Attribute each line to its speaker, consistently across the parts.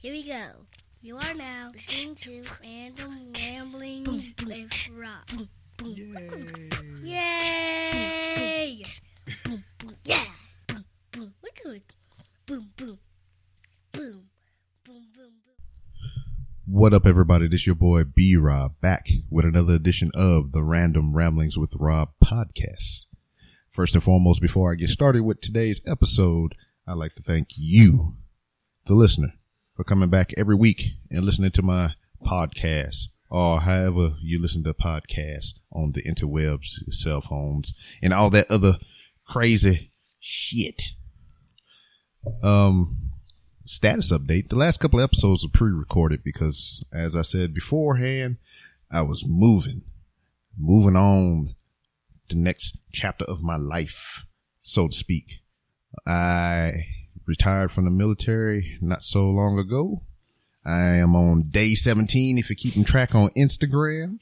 Speaker 1: Here we go. You are now listening to Random Ramblings with Rob. Yay! Boom, boom, yeah! Boom, boom. Look at it. Boom, boom. Boom. Boom, boom, boom.
Speaker 2: What up, everybody? This your boy B Rob back with another edition of the Random Ramblings with Rob podcast. First and foremost, before I get started with today's episode, I'd like to thank you, the listener, for coming back every week and listening to my podcast or however you listen to podcasts on the interwebs, cell phones, and all that other crazy shit. Um, status update. The last couple episodes were pre-recorded because, as I said beforehand, I was moving, moving on the next chapter of my life, so to speak. I retired from the military not so long ago. I am on day 17 if you're keeping track on Instagram.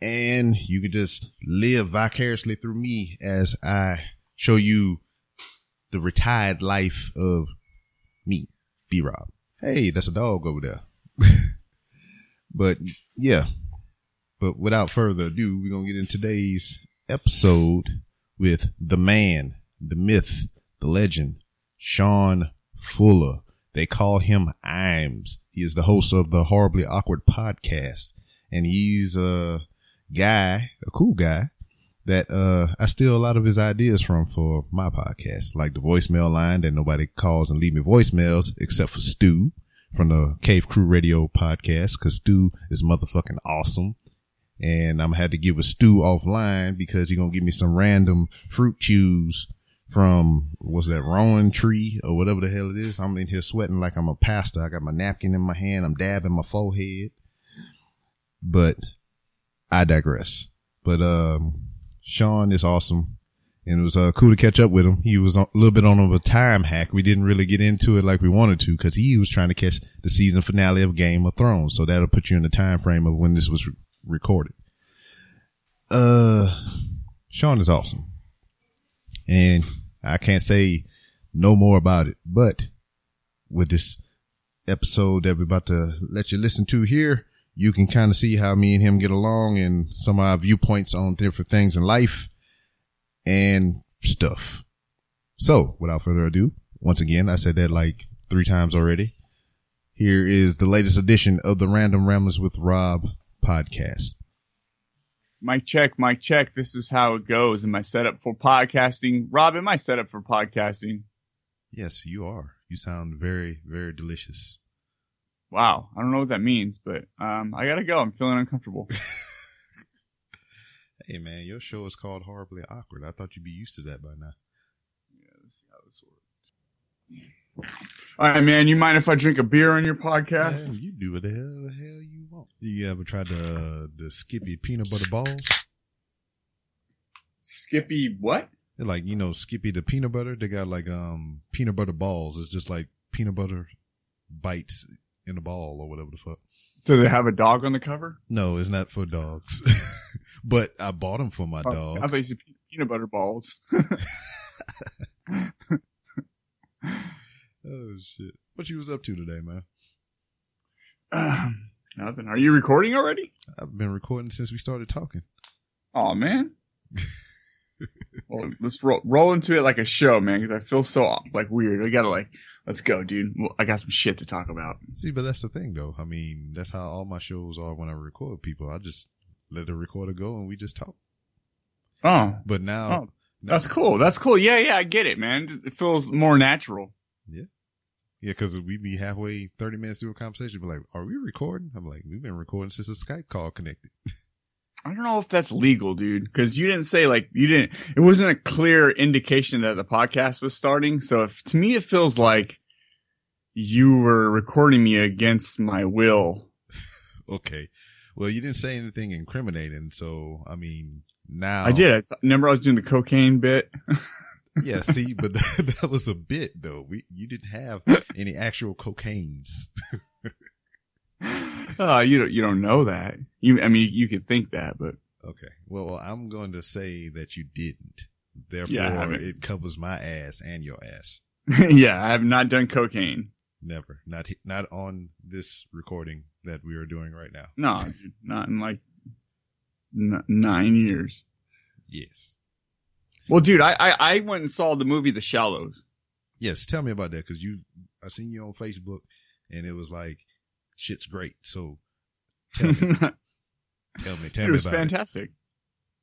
Speaker 2: And you can just live vicariously through me as I show you the retired life of me, B Rob. Hey, that's a dog over there. but yeah, but without further ado, we're to get in today's episode with the man, the myth, the legend, Sean Fuller. They call him Imes. He is the host of the Horribly Awkward podcast. And he's a guy, a cool guy that uh I steal a lot of his ideas from for my podcast, like the voicemail line that nobody calls and leave me voicemails except for Stu from the Cave Crew Radio podcast, cause Stu is motherfucking awesome. And I'm gonna have to give a Stu offline because he's gonna give me some random fruit chews from what's that Rowan tree or whatever the hell it is. I'm in here sweating like I'm a pastor. I got my napkin in my hand. I'm dabbing my forehead. But I digress. But um Sean is awesome. And it was uh, cool to catch up with him. He was a little bit on of a time hack. We didn't really get into it like we wanted to because he was trying to catch the season finale of Game of Thrones. So that'll put you in the time frame of when this was re- recorded. Uh, Sean is awesome. And I can't say no more about it, but with this episode that we're about to let you listen to here, you can kind of see how me and him get along and some of our viewpoints on different things in life and stuff. So without further ado, once again, I said that like three times already. Here is the latest edition of the Random Ramblers with Rob podcast.
Speaker 3: Mic check, mic check. This is how it goes. in my setup for podcasting? Rob, am I set up for podcasting?
Speaker 2: Yes, you are. You sound very, very delicious.
Speaker 3: Wow. I don't know what that means, but um, I gotta go. I'm feeling uncomfortable.
Speaker 2: Hey man, your show is called Horribly Awkward. I thought you'd be used to that by now.
Speaker 3: yeah, let's see how this works. All right, man. You mind if I drink a beer on your podcast?
Speaker 2: Man, you do what the hell the hell you. You ever tried the the Skippy peanut butter balls?
Speaker 3: Skippy, what?
Speaker 2: They're like you know Skippy the peanut butter. They got like um peanut butter balls. It's just like peanut butter bites in a ball or whatever the fuck.
Speaker 3: Do they have a dog on the cover?
Speaker 2: No, it's not for dogs. but I bought them for my
Speaker 3: Oh,
Speaker 2: dog.
Speaker 3: I thought you said peanut butter balls.
Speaker 2: oh shit! What you was up to today, man?
Speaker 3: Nothing. Are you recording already?
Speaker 2: I've been recording since we started talking.
Speaker 3: Oh man. well, let's roll, roll into it like a show, man, because I feel so like weird. I gotta like, let's go, dude. Well, I got some shit to talk about.
Speaker 2: See, but that's the thing, though. I mean, that's how all my shows are when I record people. I just let the recorder go and we just talk.
Speaker 3: Oh,
Speaker 2: But now,
Speaker 3: Oh, that's cool. That's cool. Yeah, yeah, I get it, man. It feels more natural.
Speaker 2: yeah, because we be halfway, thirty minutes through a conversation, be like, "Are we recording?" I'm like, "We've been recording since the Skype call connected."
Speaker 3: I don't know if that's legal, dude, because you didn't say like you didn't. It wasn't a clear indication that the podcast was starting. So if to me it feels like you were recording me against my will.
Speaker 2: okay, well, you didn't say anything incriminating, so I mean, now
Speaker 3: I did. I remember I was doing the cocaine bit.
Speaker 2: yeah, see, but that, that was a bit though. We you didn't have any actual cocaines.
Speaker 3: Oh, you don't you don't know that. You I mean you could think that, but
Speaker 2: Okay. Well, well, I'm going to say that you didn't. Therefore,
Speaker 3: Yeah,
Speaker 2: it covers my ass and your ass.
Speaker 3: yeah, I have not done cocaine.
Speaker 2: Never. Not not on this recording that we are doing right now.
Speaker 3: No, not in like n- nine years.
Speaker 2: Yes.
Speaker 3: Well, dude, I, I I went and saw the movie The Shallows.
Speaker 2: Yes. Tell me about that because you, I seen you on Facebook, and it was like, shit's great. So tell me,
Speaker 3: it
Speaker 2: tell me, tell me
Speaker 3: was
Speaker 2: about it.
Speaker 3: fantastic.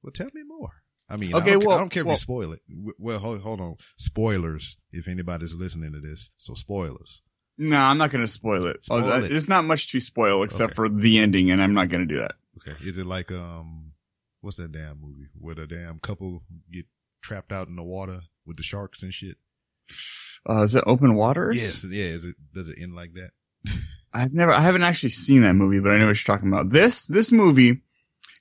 Speaker 2: Well, tell me more. I mean,
Speaker 3: Okay,
Speaker 2: I don't,
Speaker 3: well-
Speaker 2: I don't care if
Speaker 3: well-
Speaker 2: you spoil it. Well, hold, hold on. Spoilers. If anybody's listening to this, so spoilers.
Speaker 3: No, I'm not going to spoil it.
Speaker 2: Spoil
Speaker 3: Oh,
Speaker 2: it.
Speaker 3: There's not much to spoil except
Speaker 2: Okay.
Speaker 3: for the ending, and I'm not going to do that.
Speaker 2: Okay. Is it like um, what's that damn movie where the damn couple get trapped out in the water with the sharks and shit?
Speaker 3: Uh, is it Open Water?
Speaker 2: Yes. Yeah. Is it? Does it end like that?
Speaker 3: I've never, I haven't actually seen that movie, but I know what you're talking about. This, this movie,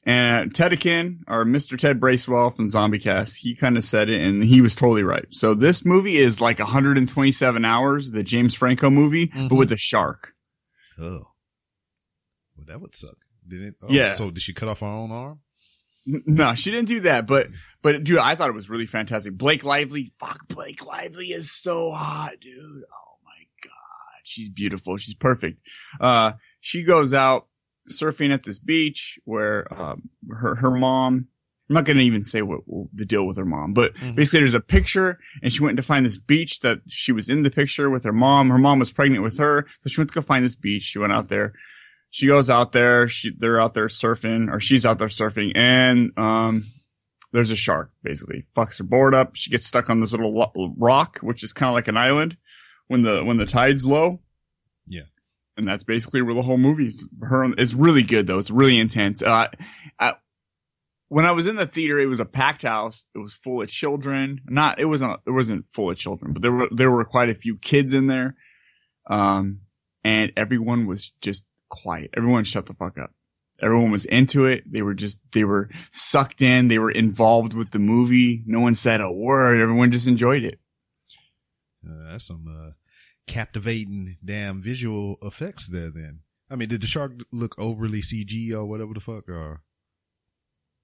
Speaker 3: and Tedekin, or Mr. Ted Bracewell from Zombie Cast, he kind of said it and he was totally right. So this movie is like 127 hours, the James Franco movie, but
Speaker 2: Mhm.
Speaker 3: with a shark.
Speaker 2: Oh. Well, that would suck. Did it? Oh,
Speaker 3: Yeah.
Speaker 2: So did she cut off her own arm?
Speaker 3: No, she didn't do that, but, but dude, I thought it was really fantastic. Blake Lively, fuck, Blake Lively is so hot, dude. Oh my God. She's beautiful. She's perfect. Uh, she goes out surfing at this beach where, um, her, her mom, I'm not going to even say what, what the deal with her mom, but
Speaker 2: Mhm.
Speaker 3: basically there's a picture and she went to find this beach that she was in the picture with her mom. Her mom was pregnant with her. So she went to go find this beach. She went out there. She goes out there. She, they're out there surfing or she's out there surfing and, um, there's a shark basically fucks her board up. She gets stuck on this little lo- rock, which is kind of like an island when the, when the tide's low.
Speaker 2: Yeah.
Speaker 3: And that's basically where the whole movie is. Her, is really good though. It's really intense. Uh, I, when I was in the theater, it was a packed house. It was full of children. Not, it wasn't, it wasn't full of children, but there were, there were quite a few kids in there. Um, and everyone was just quiet. Everyone shut the fuck up. Everyone was into it. They were just, they were sucked in. They were involved with the movie. No one said a word. Everyone just enjoyed it.
Speaker 2: Uh, that's some uh, captivating damn visual effects there. Then I mean, did the shark look overly CG or whatever the fuck, or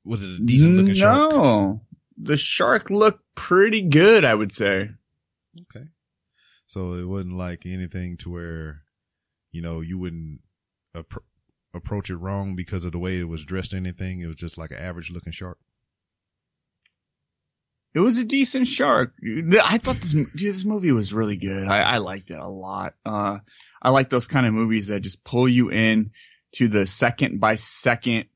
Speaker 2: was it a decent looking shark?
Speaker 3: No, the shark looked pretty good, I would say.
Speaker 2: Okay, so it wasn't like anything to where you know you wouldn't appro- approach it wrong because of the way it was dressed. Anything, it was just like an average looking shark.
Speaker 3: It was a decent shark. I thought this, dude, this movie was really good. I, I liked it a lot. Uh, I like those kind of movies that just pull you in to the second by second,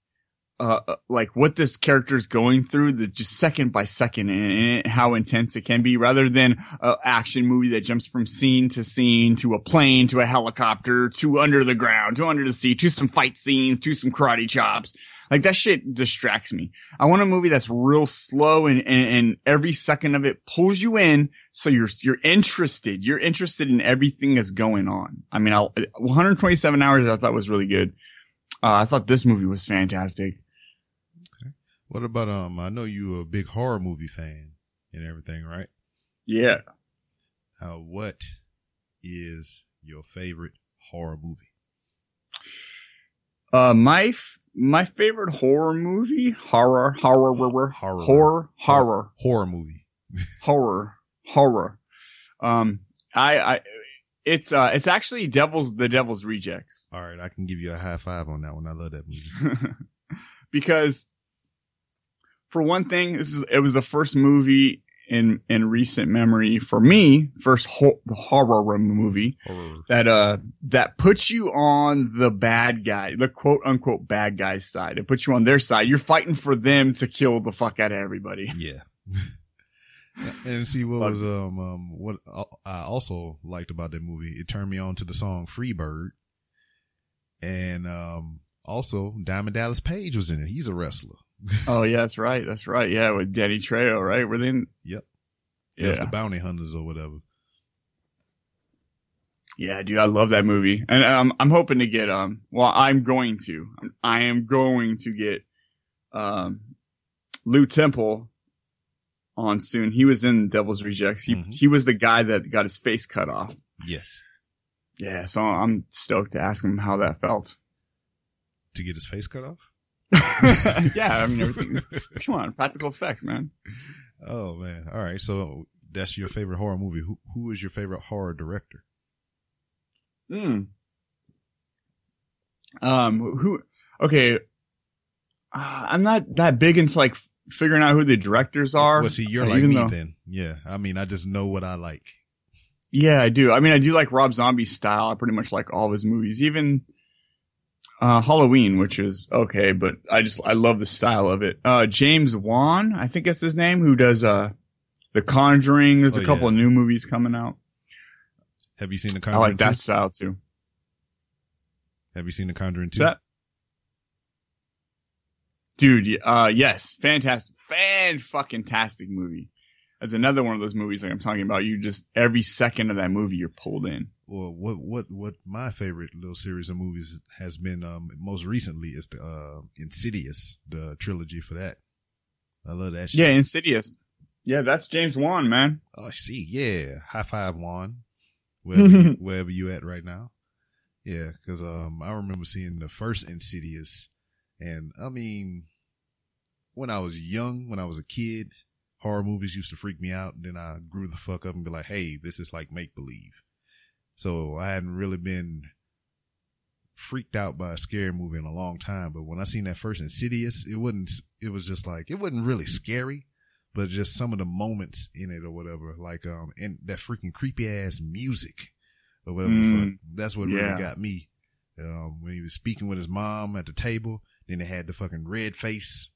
Speaker 3: uh, uh, like what this character is going through, the just second by second and, and how intense it can be rather than a action movie that jumps from scene to scene to a plane to a helicopter to under the ground to under the sea to some fight scenes to some karate chops. Like that shit distracts me. I want a movie that's real slow and, and, and every second of it pulls you in. So you're, you're interested. You're interested in everything that's going on. I mean, I'll, 127 hours I thought was really good. Uh, I thought this movie was fantastic.
Speaker 2: What about um? I know you a big horror movie fan and everything, right?
Speaker 3: Yeah.
Speaker 2: Uh, what is your favorite horror movie?
Speaker 3: Uh, my, f- my favorite horror movie, horror, horror, horror,
Speaker 2: Horror.
Speaker 3: horror, horror,
Speaker 2: Horror movie.
Speaker 3: horror, horror. Um, I, I, it's, uh, it's actually Devil's, the Devil's Rejects.
Speaker 2: All right, I can give you a high five on that one. I love that movie.
Speaker 3: because for one thing, this is it was the first movie in in recent memory for me, first ho- the horror movie
Speaker 2: Horror.
Speaker 3: that uh that puts you on the bad guy, the quote unquote bad guy side. It puts you on their side. You're fighting for them to kill the fuck out of everybody.
Speaker 2: Yeah. and see what was um um what I also liked about that movie. It turned me on to the song "Free Bird," and um also Diamond Dallas Page was in it. He's a wrestler.
Speaker 3: Oh yeah, that's right. That's right. Yeah, with Danny Trejo, right? Were they in?
Speaker 2: Yep. Was
Speaker 3: Yeah.
Speaker 2: the Bounty Hunters or whatever.
Speaker 3: Yeah, dude, I love that movie, and um, I'm hoping to get um. Well, I'm going to. I am going to get um, Lew Temple on soon. He was in Devil's Rejects. He
Speaker 2: Mhm.
Speaker 3: he was the guy that got his face cut off.
Speaker 2: Yes.
Speaker 3: Yeah, so I'm stoked to ask him how that felt.
Speaker 2: To get his face cut off.
Speaker 3: yeah, I mean everything. Come on, practical effects, man.
Speaker 2: Oh man. All right. So that's your favorite horror movie. Who who is your favorite horror director?
Speaker 3: Hmm. Um, who, okay. Uh, I'm not that big into like figuring out who the directors are.
Speaker 2: Well, see, you're
Speaker 3: uh,
Speaker 2: like me
Speaker 3: though-
Speaker 2: then. Yeah. I mean, I just know what I like.
Speaker 3: Yeah, I do. I mean, I do like Rob Zombie's style. I pretty much like all of his movies, even uh, Halloween, which is okay, but I just I love the style of it. Uh, James Wan, I think that's his name, who does uh, The Conjuring. There's
Speaker 2: Oh,
Speaker 3: a couple
Speaker 2: yeah.
Speaker 3: of new movies coming out.
Speaker 2: Have you seen The Conjuring?
Speaker 3: I like that style too.
Speaker 2: Have you seen The Conjuring 2?
Speaker 3: Is that? Dude, uh, yes, fantastic, fan fucking tastic movie. That's another one of those movies like I'm talking about. You just every second of that movie you're pulled in.
Speaker 2: Well, what what what my favorite little series of movies has been um most recently is the uh Insidious, the trilogy for that. I love that shit.
Speaker 3: Yeah, Insidious. Yeah, that's James Wan, man.
Speaker 2: Oh, see, yeah. High five, Juan. Wherever, you, wherever you at right now. Yeah, because um, I remember seeing the first Insidious, and I mean, when I was young, when I was a kid, horror movies used to freak me out. And Then I grew the fuck up and be like, "Hey, this is like make believe." So I hadn't really been freaked out by a scary movie in a long time. But when I seen that first Insidious, it wasn't. It was just like it wasn't really scary but just some of the moments in it or whatever, like um, and that freaking creepy ass music or whatever. the
Speaker 3: Mm,
Speaker 2: fuck. That's what
Speaker 3: yeah.
Speaker 2: really got me. Um, when he was speaking with his mom at the table, then they had the fucking red face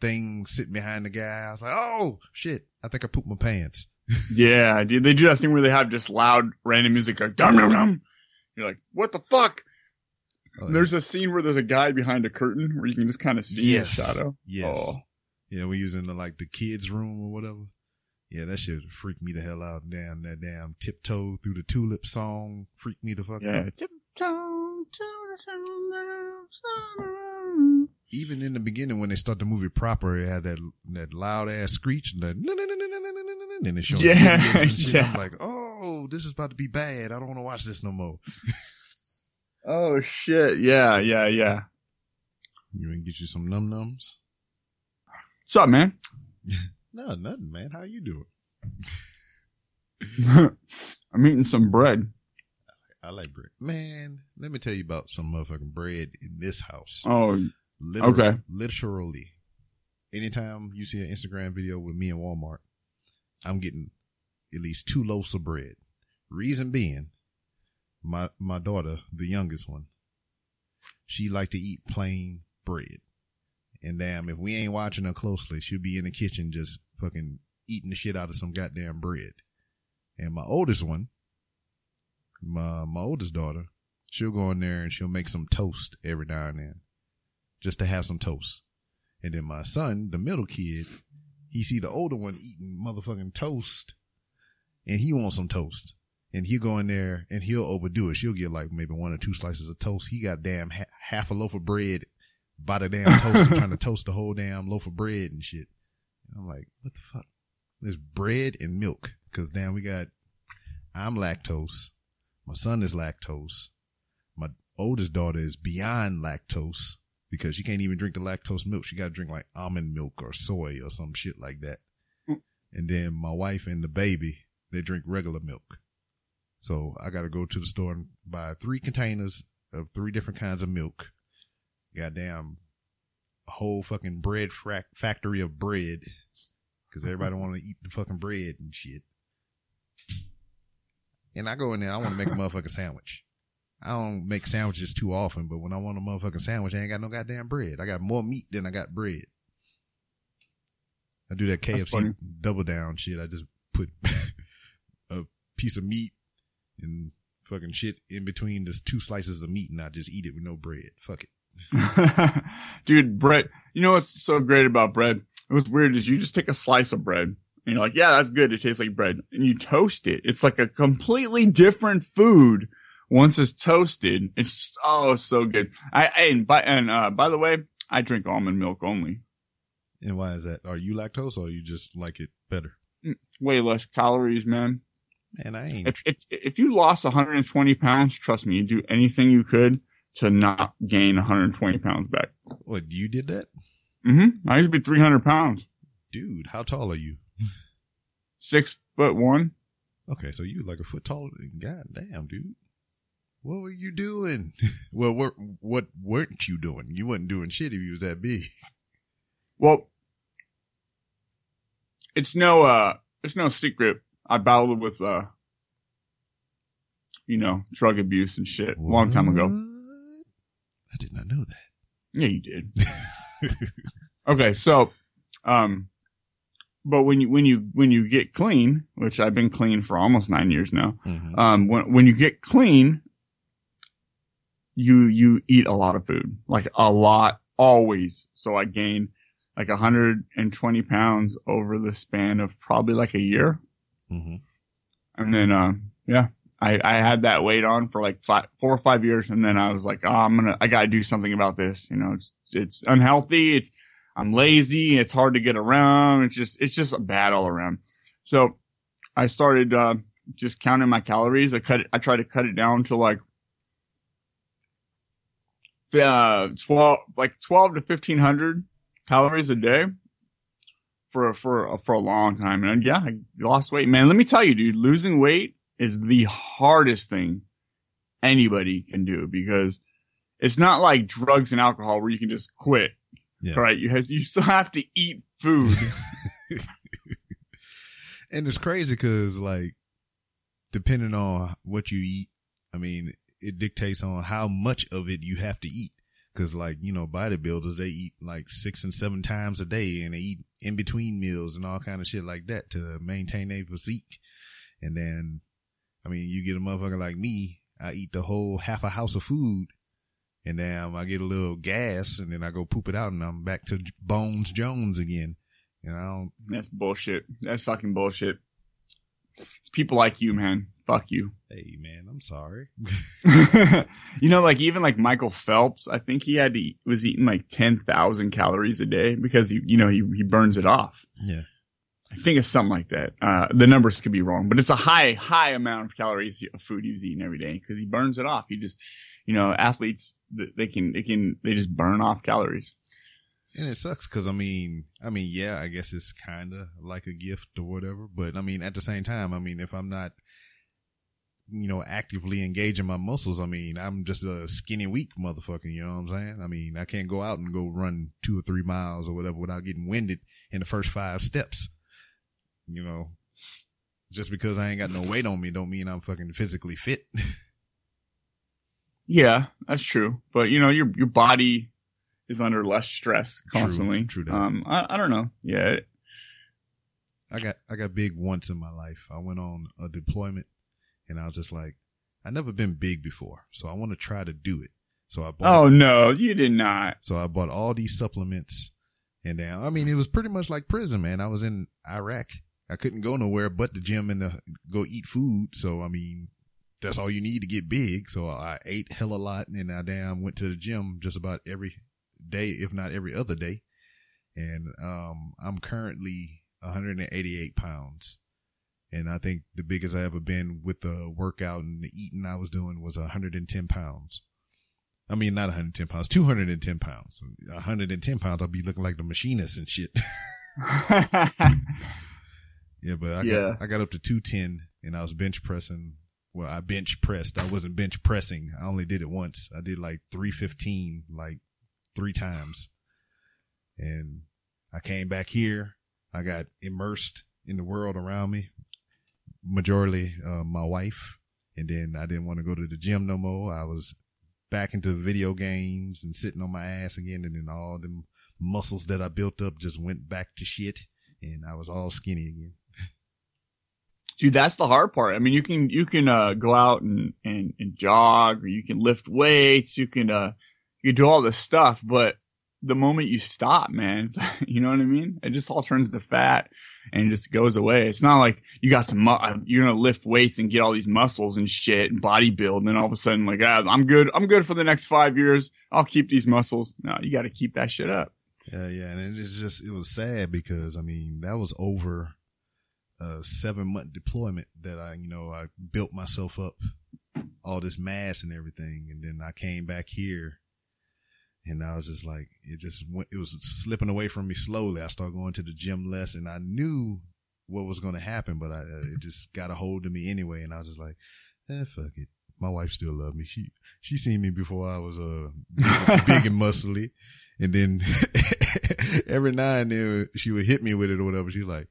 Speaker 2: thing sitting behind the guy. I was like, oh shit, I think I pooped my pants.
Speaker 3: Yeah, dude, they do that thing where they have just loud random music like dum dum dum. You're like, what the fuck?
Speaker 2: Oh,
Speaker 3: There's a scene where there's a guy behind a curtain where you can just kind of see
Speaker 2: Yes.
Speaker 3: his shadow.
Speaker 2: yes,
Speaker 3: Oh.
Speaker 2: yeah, we was in the like the kids' room or whatever. Yeah, that shit freaked me the hell out. Damn, that damn tiptoe through the tulip song freaked me the fuck out.
Speaker 3: Yeah. Tiptoe to the sound of sun.
Speaker 2: Even in the beginning when they start the movie proper, it had that that loud ass screech and that and it showed
Speaker 3: Yeah,
Speaker 2: and shit.
Speaker 3: yeah.
Speaker 2: I'm like, oh, this is about to be bad. I don't want to watch this no more.
Speaker 3: Oh shit! Yeah, yeah, yeah.
Speaker 2: You gonna get you some num nums?
Speaker 3: What's up, man?
Speaker 2: No, nothing, man. How you doing?
Speaker 3: I'm eating some bread.
Speaker 2: I like bread, man. Let me tell you about some motherfucking bread in this house.
Speaker 3: Oh,
Speaker 2: Literal-
Speaker 3: okay.
Speaker 2: literally. Anytime you see an Instagram video with me in Walmart, I'm getting at least two loaves of bread. Reason being, my my daughter, the youngest one, she like to eat plain bread. And damn, if we ain't watching her closely, she'll be in the kitchen just fucking eating the shit out of some goddamn bread. And my oldest one, my my oldest daughter, she'll go in there and she'll make some toast every now and then, just to have some toast. And then my son, the middle kid, he see the older one eating motherfucking toast, and he wants some toast. And he'll go in there and he'll overdo it. She'll get like maybe one or two slices of toast. He got damn ha- half a loaf of bread by the damn toast, trying to toast the whole damn loaf of bread and shit. And I'm like, what the fuck? There's bread and milk. Cause damn, we got, I'm lactose. My son is lactose. My oldest daughter is beyond lactose because she can't even drink the lactose milk. She got to drink like almond milk or soy or some shit like that.
Speaker 3: Mm.
Speaker 2: And then my wife and the baby, they drink regular milk. So I got to go to the store and buy three containers of three different kinds of milk. Goddamn, a whole fucking bread frac- factory of bread because everybody want to eat the fucking bread and shit. And I go in there, I want to make a motherfucking sandwich. I don't make sandwiches too often, but when I want a motherfucking sandwich, I ain't got no goddamn bread. I got more meat than I got bread. I do that KFC double down shit. I just put a piece of meat and fucking shit in between the two slices of meat and I just eat it with no bread. Fuck it.
Speaker 3: Dude, bread. You know what's so great about bread? It was weird is you just take a slice of bread and you're like, yeah, that's good. It tastes like bread. And you toast it. It's like a completely different food once it's toasted. It's oh so good. I, and by and uh by the way, I drink almond milk only.
Speaker 2: And why is that? Are you lactose or you just like it better?
Speaker 3: Way less calories, man.
Speaker 2: Man, I ain't.
Speaker 3: If if if you lost 120 pounds, trust me, you do anything you could to not gain 120 pounds back.
Speaker 2: What, you did that?
Speaker 3: Mm-hmm. I used to be 300 pounds,
Speaker 2: Dude, how tall are you?
Speaker 3: six foot one.
Speaker 2: Okay, so you like a foot taller than God damn, dude. What were you doing? well, what, what weren't you doing? You wasn't doing shit if you was that big.
Speaker 3: Well, it's no, uh, it's no secret. I battled with, uh, you know, drug abuse and shit a long time ago.
Speaker 2: I did not know that.
Speaker 3: Yeah, you did. okay, so, um, but when you when you when you get clean, which I've been clean for almost nine years now,
Speaker 2: Mhm.
Speaker 3: um, when when you get clean, you you eat a lot of food, like a lot, always. So I gained like 120 pounds over the span of probably like a year,
Speaker 2: Mhm.
Speaker 3: and then uh, yeah, I I had that weight on for like five, four or five years, and then I was like, oh, I'm gonna I gotta do something about this. You know, it's it's unhealthy. It's I'm lazy. It's hard to get around. It's just it's just a bad all around. So I started uh, just counting my calories. I cut it. I tried to cut it down to like uh, twelve, like twelve to fifteen hundred calories a day for for for a long time. And yeah, I lost weight, man. Let me tell you, dude, losing weight is the hardest thing anybody can do because it's not like drugs and alcohol where you can just quit.
Speaker 2: Yeah.
Speaker 3: Right? You has you still have to eat food.
Speaker 2: And it's crazy because, like, depending on what you eat, I mean, it dictates on how much of it you have to eat. Cause like, you know, bodybuilders, they eat like six and seven times a day and they eat in between meals and all kind of shit like that to maintain their physique. And then, I mean, you get a motherfucker like me, I eat the whole half a house of food and then I get a little gas and then I go poop it out and I'm back to Bones Jones again. And I don't.
Speaker 3: That's bullshit. That's fucking bullshit. It's people like you, man. Fuck you.
Speaker 2: hey man, I'm sorry.
Speaker 3: you know, like even like Michael Phelps, I think he had to eat, was eating like 10,000 calories a day because he, you know, he, he burns it off.
Speaker 2: Yeah.
Speaker 3: I think it's something like that. Uh, the numbers could be wrong, but it's a high, high amount of calories of food he's eating every day because he burns it off. He just, you know, athletes, they can, they can, they just burn off calories.
Speaker 2: And it sucks because I mean, I mean, yeah, I guess it's kind of like a gift or whatever. But I mean, at the same time, I mean, if I'm not, you know, actively engaging my muscles, I mean, I'm just a skinny, weak motherfucker. You know what I'm saying? I mean, I can't go out and go run two or three miles or whatever without getting winded in the first five steps. You know, just because I ain't got no weight on me, don't mean I'm fucking physically fit.
Speaker 3: Yeah, that's true. But you know, your, your body is under less stress constantly.
Speaker 2: true that.
Speaker 3: Um, I, I don't know. Yeah.
Speaker 2: I got I got big once in my life. I went on a deployment and I was just like, I never been big before, so I want to try to do it. So I bought
Speaker 3: Oh no, you did not.
Speaker 2: so I bought all these supplements and then I mean it was pretty much like prison, man. I was in Iraq. I couldn't go nowhere but the gym and the, go eat food. So I mean that's all you need to get big. So I ate hell a lot and I damn went to the gym just about every day, if not every other day. And um I'm currently 188 pounds. And I think the biggest I ever been with the workout and the eating I was doing was 110 pounds. I mean, not 110 pounds, 210 pounds. 110 pounds, I'll be looking like the machinist and shit. yeah, but I
Speaker 3: Yeah.
Speaker 2: got I got up to 210 and I was bench pressing. Well, I bench pressed. I wasn't bench pressing. I only did it once. I did like 315 like three times. And I came back here. I got immersed in the world around me. Majority uh, my wife. And then I didn't want to go to the gym no more. I was back into video games and sitting on my ass again. And then all them muscles that I built up just went back to shit. And I was all skinny again.
Speaker 3: Dude, that's the hard part. I mean, you can, you can, uh, go out and, and, and jog or you can lift weights. You can, uh, you do all this stuff, but the moment you stop, man, you know what I mean? It just all turns to fat and it just goes away. It's not like you got some, mu- uh, you're going to lift weights and get all these muscles and shit and bodybuild. And then all of a sudden, like, ah, I'm good. I'm good for the next five years. I'll keep these muscles. No, you got to keep that shit up.
Speaker 2: Yeah, yeah, and it's just it was sad because I mean that was over a seven month deployment that I you know I built myself up all this mass and everything, and then I came back here, and I was just like it just went it was slipping away from me slowly. I started going to the gym less, and I knew what was going to happen, but I uh, it just got a hold of me anyway, and I was just like, eh, fuck it, my wife still loved me. She she seen me before I was uh big, big and muscly, and then every now and then she would hit me with it or whatever. She's like,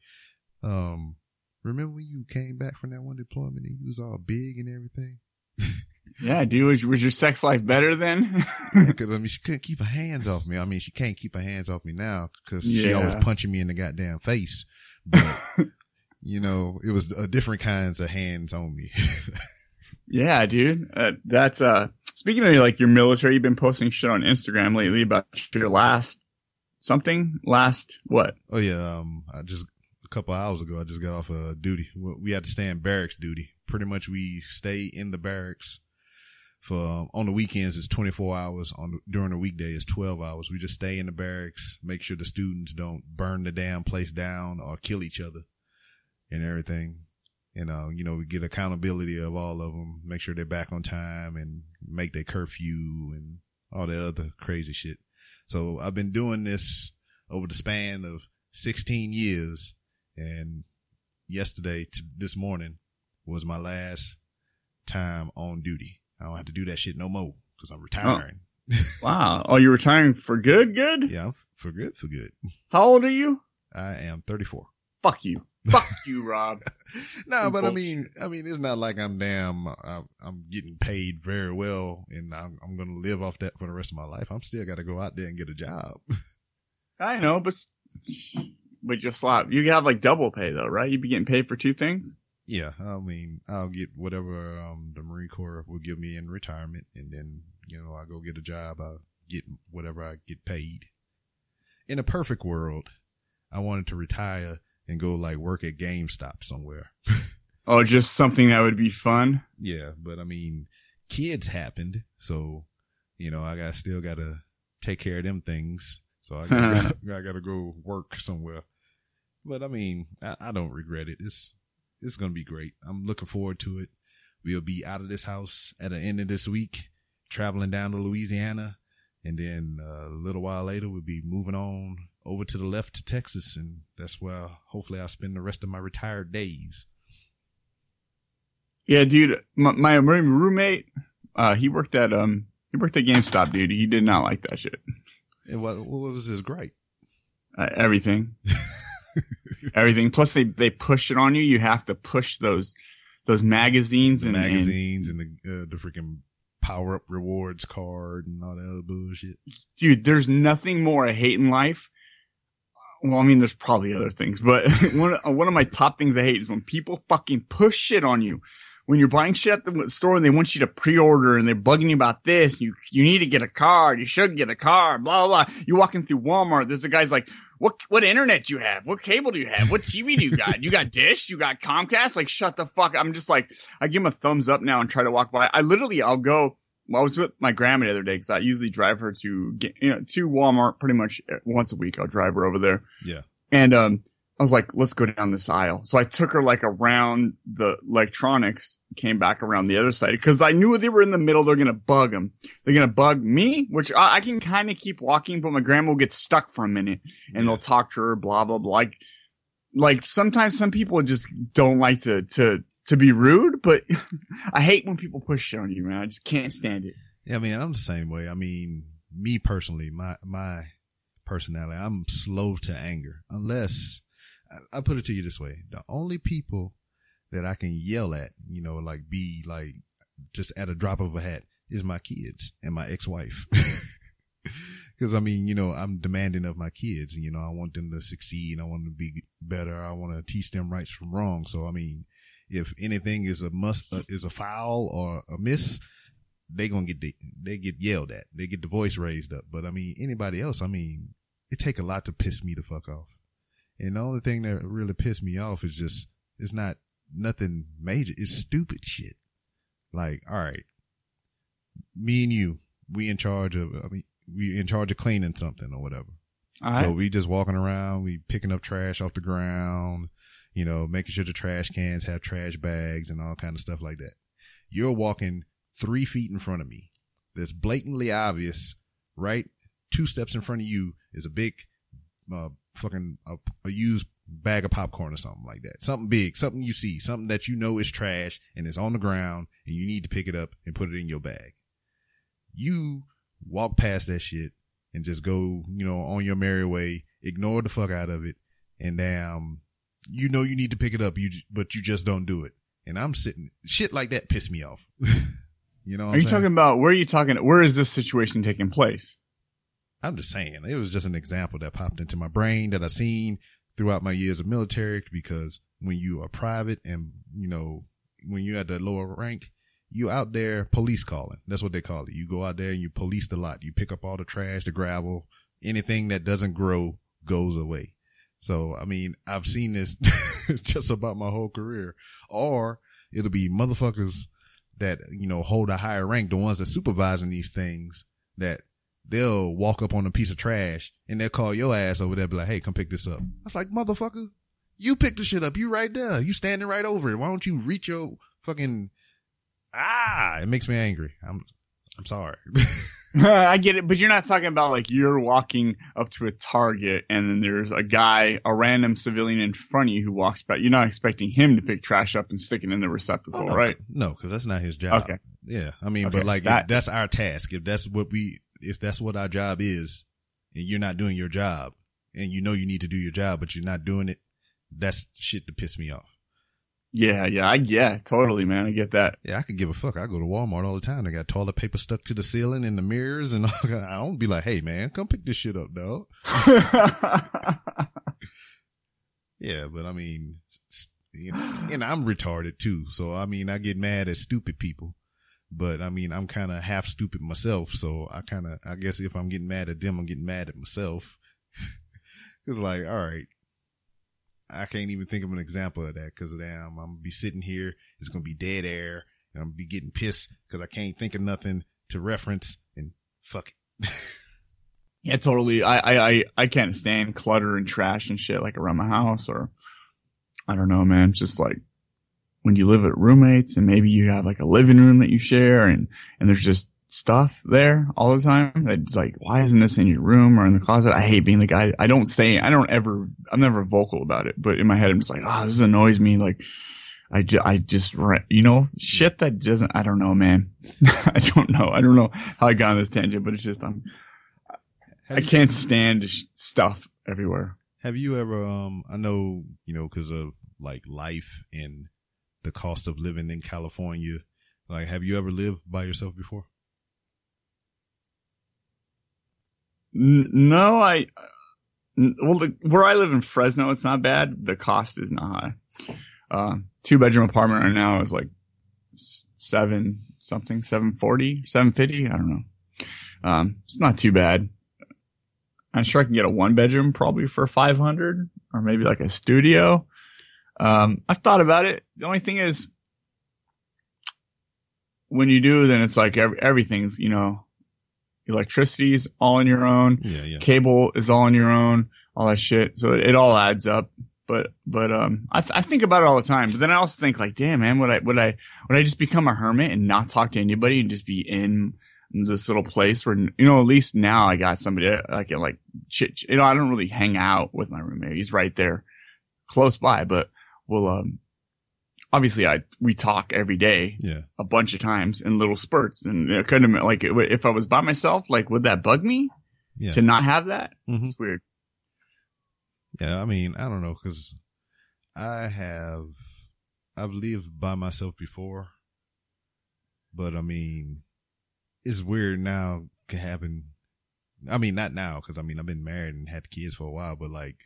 Speaker 2: um, remember when you came back from that one deployment and you was all big and everything?
Speaker 3: Yeah, dude, was, was your sex life better then?
Speaker 2: Because I mean, she couldn't keep her hands off me. I mean, she can't keep her hands off me now because she always punching me in the goddamn face. But you know, it was uh, different kinds of hands on me.
Speaker 3: yeah, dude. Uh, that's, uh, speaking of like your military, you've been posting shit on Instagram lately about your last something, last what?
Speaker 2: oh yeah, um, I just a couple hours ago, I just got off uh, duty. We we had to stay in barracks duty. Pretty much, we stay in the barracks for um, on the weekends. It's twenty four hours. On during the weekday, it's twelve hours. We just stay in the barracks, make sure the students don't burn the damn place down or kill each other and everything. And uh, you know, we get accountability of all of them, make sure they're back on time and make their curfew and all the other crazy shit. So I've been doing this over the span of 16 years and yesterday to this morning was my last time on duty. I don't have to do that shit no more because I'm oh. retiring.
Speaker 3: Wow. Oh, you're retiring for good? Good?
Speaker 2: Yeah, for good, for good.
Speaker 3: How old are you?
Speaker 2: I am 34.
Speaker 3: Fuck you. Fuck you, Rob.
Speaker 2: No,
Speaker 3: Some
Speaker 2: but I mean, I mean, it's not like I'm damn. I'm, I'm getting paid very well, and I'm, I'm going to live off that for the rest of my life. I'm still got to go out there and get a job.
Speaker 3: I know, but but just slap. You have like double pay though, right? You'd be getting paid for two things.
Speaker 2: Yeah, I mean, I'll get whatever um, the Marine Corps will give me in retirement, and then you know I go get a job. I get whatever I get paid. In a perfect world, I wanted to retire and go like work at GameStop somewhere.
Speaker 3: Oh, just something that would be fun.
Speaker 2: Yeah, but I mean, kids happened, so you know I got still got to take care of them things. So I got I got to go work somewhere. But I mean, I, I don't regret it. It's it's gonna be great. I'm looking forward to it. We'll be out of this house at the end of this week, traveling down to Louisiana, and then uh, a little while later we'll be moving on over to the left to Texas, and that's where hopefully I'll spend the rest of my retired days.
Speaker 3: Yeah, dude. My, my roommate, uh, he worked at um, he worked at GameStop, dude. He did not like that shit.
Speaker 2: What what was this great?
Speaker 3: Uh, everything, everything. Plus, they they push it on you. You have to push those those magazines
Speaker 2: the
Speaker 3: and, and
Speaker 2: magazines and, the uh, the freaking power up rewards card and all that other bullshit.
Speaker 3: dude, there's nothing more I hate in life. Well, I mean, there's probably other things, but one one of my top things I hate is when people fucking push shit on you. When you're buying shit at the store and they want you to pre-order and they're bugging you about this, you you need to get a card, you should get a card, blah blah. blah. You're walking through Walmart. There's a guy's like, "What what internet you have? What cable do you have? What TV do you got? You got Dish? You got Comcast? Like, shut the fuck!" I'm just like, I give him a thumbs up now and try to walk by. I literally, I'll go. Well, I was with my grandma the other day because I usually drive her to get, you know, to Walmart pretty much once a week. I'll drive her over there.
Speaker 2: Yeah.
Speaker 3: And, um, I was like, let's go down this aisle. So I took her like around the electronics, came back around the other side because I knew they were in the middle. They're going to bug them. They're going to bug me, which I, I can kind of keep walking, but my grandma will get stuck for a minute and they'll talk to her, blah, blah, blah. Like, like sometimes some people just don't like to, to, to be rude, but I hate when people push on you, man. I just can't stand it.
Speaker 2: Yeah, I mean, I'm the same way. I mean, me personally, my my personality, I'm slow to anger. Unless I, put it to you this way: the only people that I can yell at, you know, like be like just at a drop of a hat, is my kids and my ex-wife. Because I mean, you know, I'm demanding of my kids, and you know, I want them to succeed. I want them to be better. I want to teach them rights from wrong. So I mean, if anything is a must, uh, is a foul or a miss, they gonna get the, they get yelled at. They get the voice raised up. But I mean, anybody else, I mean, it take a lot to piss me the fuck off. And the only thing that really pissed me off is just it's not nothing major. It's stupid shit. Like, all right, me and you, we in charge of. I mean, we in charge of cleaning something or whatever. So we just walking around, we picking up trash off the ground, you know, making sure the trash cans have trash bags and all kind of stuff like that. You're walking three feet in front of me. That's blatantly obvious, right? Two steps in front of you is a big, uh, fucking a, a used bag of popcorn or something like that. Something big, something you see, something that you know is trash and it's on the ground and you need to pick it up and put it in your bag. You walk past that shit and just go, you know, on your merry way, ignore the fuck out of it, and damn, you know you need to pick it up, you but you just don't do it. And I'm sitting shit like that piss me off. you know,
Speaker 3: are you saying? talking about where are you talking? Where is this situation taking place?
Speaker 2: I'm just saying it was just an example that popped into my brain that I seen throughout my years of military because when you are private and you know when you're at the lower rank, you out there police calling. That's what they call it. You go out there and you police the lot. You pick up all the trash, the gravel, anything that doesn't grow goes away. So, I mean, I've seen this just about my whole career. Or it'll be motherfuckers that, you know, hold a higher rank, the ones that supervising these things that they'll walk up on a piece of trash and they'll call your ass over there, be like, Hey, come pick this up. I was like, motherfucker, you pick the shit up. You right there. You standing right over it. Why don't you reach your fucking, ah, it makes me angry. I'm, I'm sorry.
Speaker 3: I get it, but you're not talking about like you're walking up to a target and then there's a guy, a random civilian in front of you who walks by. You're not expecting him to pick trash up and stick it in the receptacle,
Speaker 2: oh, no,
Speaker 3: right?
Speaker 2: No, because that's not his job. Okay. Yeah, I mean, okay, but like that, that's our task. If that's what we, if that's what our job is, and you're not doing your job, and you know you need to do your job, but you're not doing it, that's shit to piss me off.
Speaker 3: Yeah, yeah, I yeah, totally, man. I get that.
Speaker 2: Yeah, I could give a fuck. I go to Walmart all the time. They got toilet paper stuck to the ceiling and the mirrors, and I don't be like, "Hey, man, come pick this shit up, dog." yeah, but I mean, you know, and I'm retarded too, so I mean, I get mad at stupid people. But I mean, I'm kind of half stupid myself, so I kind of, I guess, if I'm getting mad at them, I'm getting mad at myself. it's like, all right, I can't even think of an example of that because damn, I'm gonna be sitting here. It's gonna be dead air, and I'm gonna be getting pissed because I can't think of nothing to reference. And fuck it.
Speaker 3: yeah, totally. I, I, I, can't stand clutter and trash and shit like around my house or I don't know, man. It's just like when you live with roommates and maybe you have like a living room that you share and, and there's just stuff there all the time. It's like, why isn't this in your room or in the closet? I hate being the guy. I don't say, I don't ever, I'm never vocal about it, but in my head, I'm just like, oh, this annoys me. Like, I, ju- I just, you know, shit that doesn't, I don't know, man. I don't know. I don't know how I got on this tangent, but it's just, I'm, I can't stand stuff everywhere.
Speaker 2: Have you ever, um, I know, you know, cause of like life and the cost of living in California, like, have you ever lived by yourself before?
Speaker 3: no, I. Well, the, where I live in Fresno, it's not bad. The cost is not high. Uh, two bedroom apartment right now is like seven something, seven forty, seven fifty. I don't know. Um, it's not too bad. I'm sure I can get a one bedroom probably for 500 or maybe like a studio. Um, I've thought about it. The only thing is when you do, then it's like every, everything's, you know, electricity is all on your own.
Speaker 2: Yeah, yeah.
Speaker 3: Cable is all on your own. All that shit. So it, it all adds up. But but um, I th- I think about it all the time. But then I also think like, damn man, would I would I would I just become a hermit and not talk to anybody and just be in this little place where you know at least now I got somebody I can like chit. You know I don't really hang out with my roommate. He's right there, close by. But we'll um obviously I we talk every day,
Speaker 2: yeah,
Speaker 3: a bunch of times in little spurts, and it couldn't like if I was by myself, like would that bug me yeah. to not have that? Mm-hmm. It's weird.
Speaker 2: Yeah, I mean, I don't know because I have I've lived by myself before, but I mean, it's weird now can happen. I mean, not now because I mean I've been married and had kids for a while, but like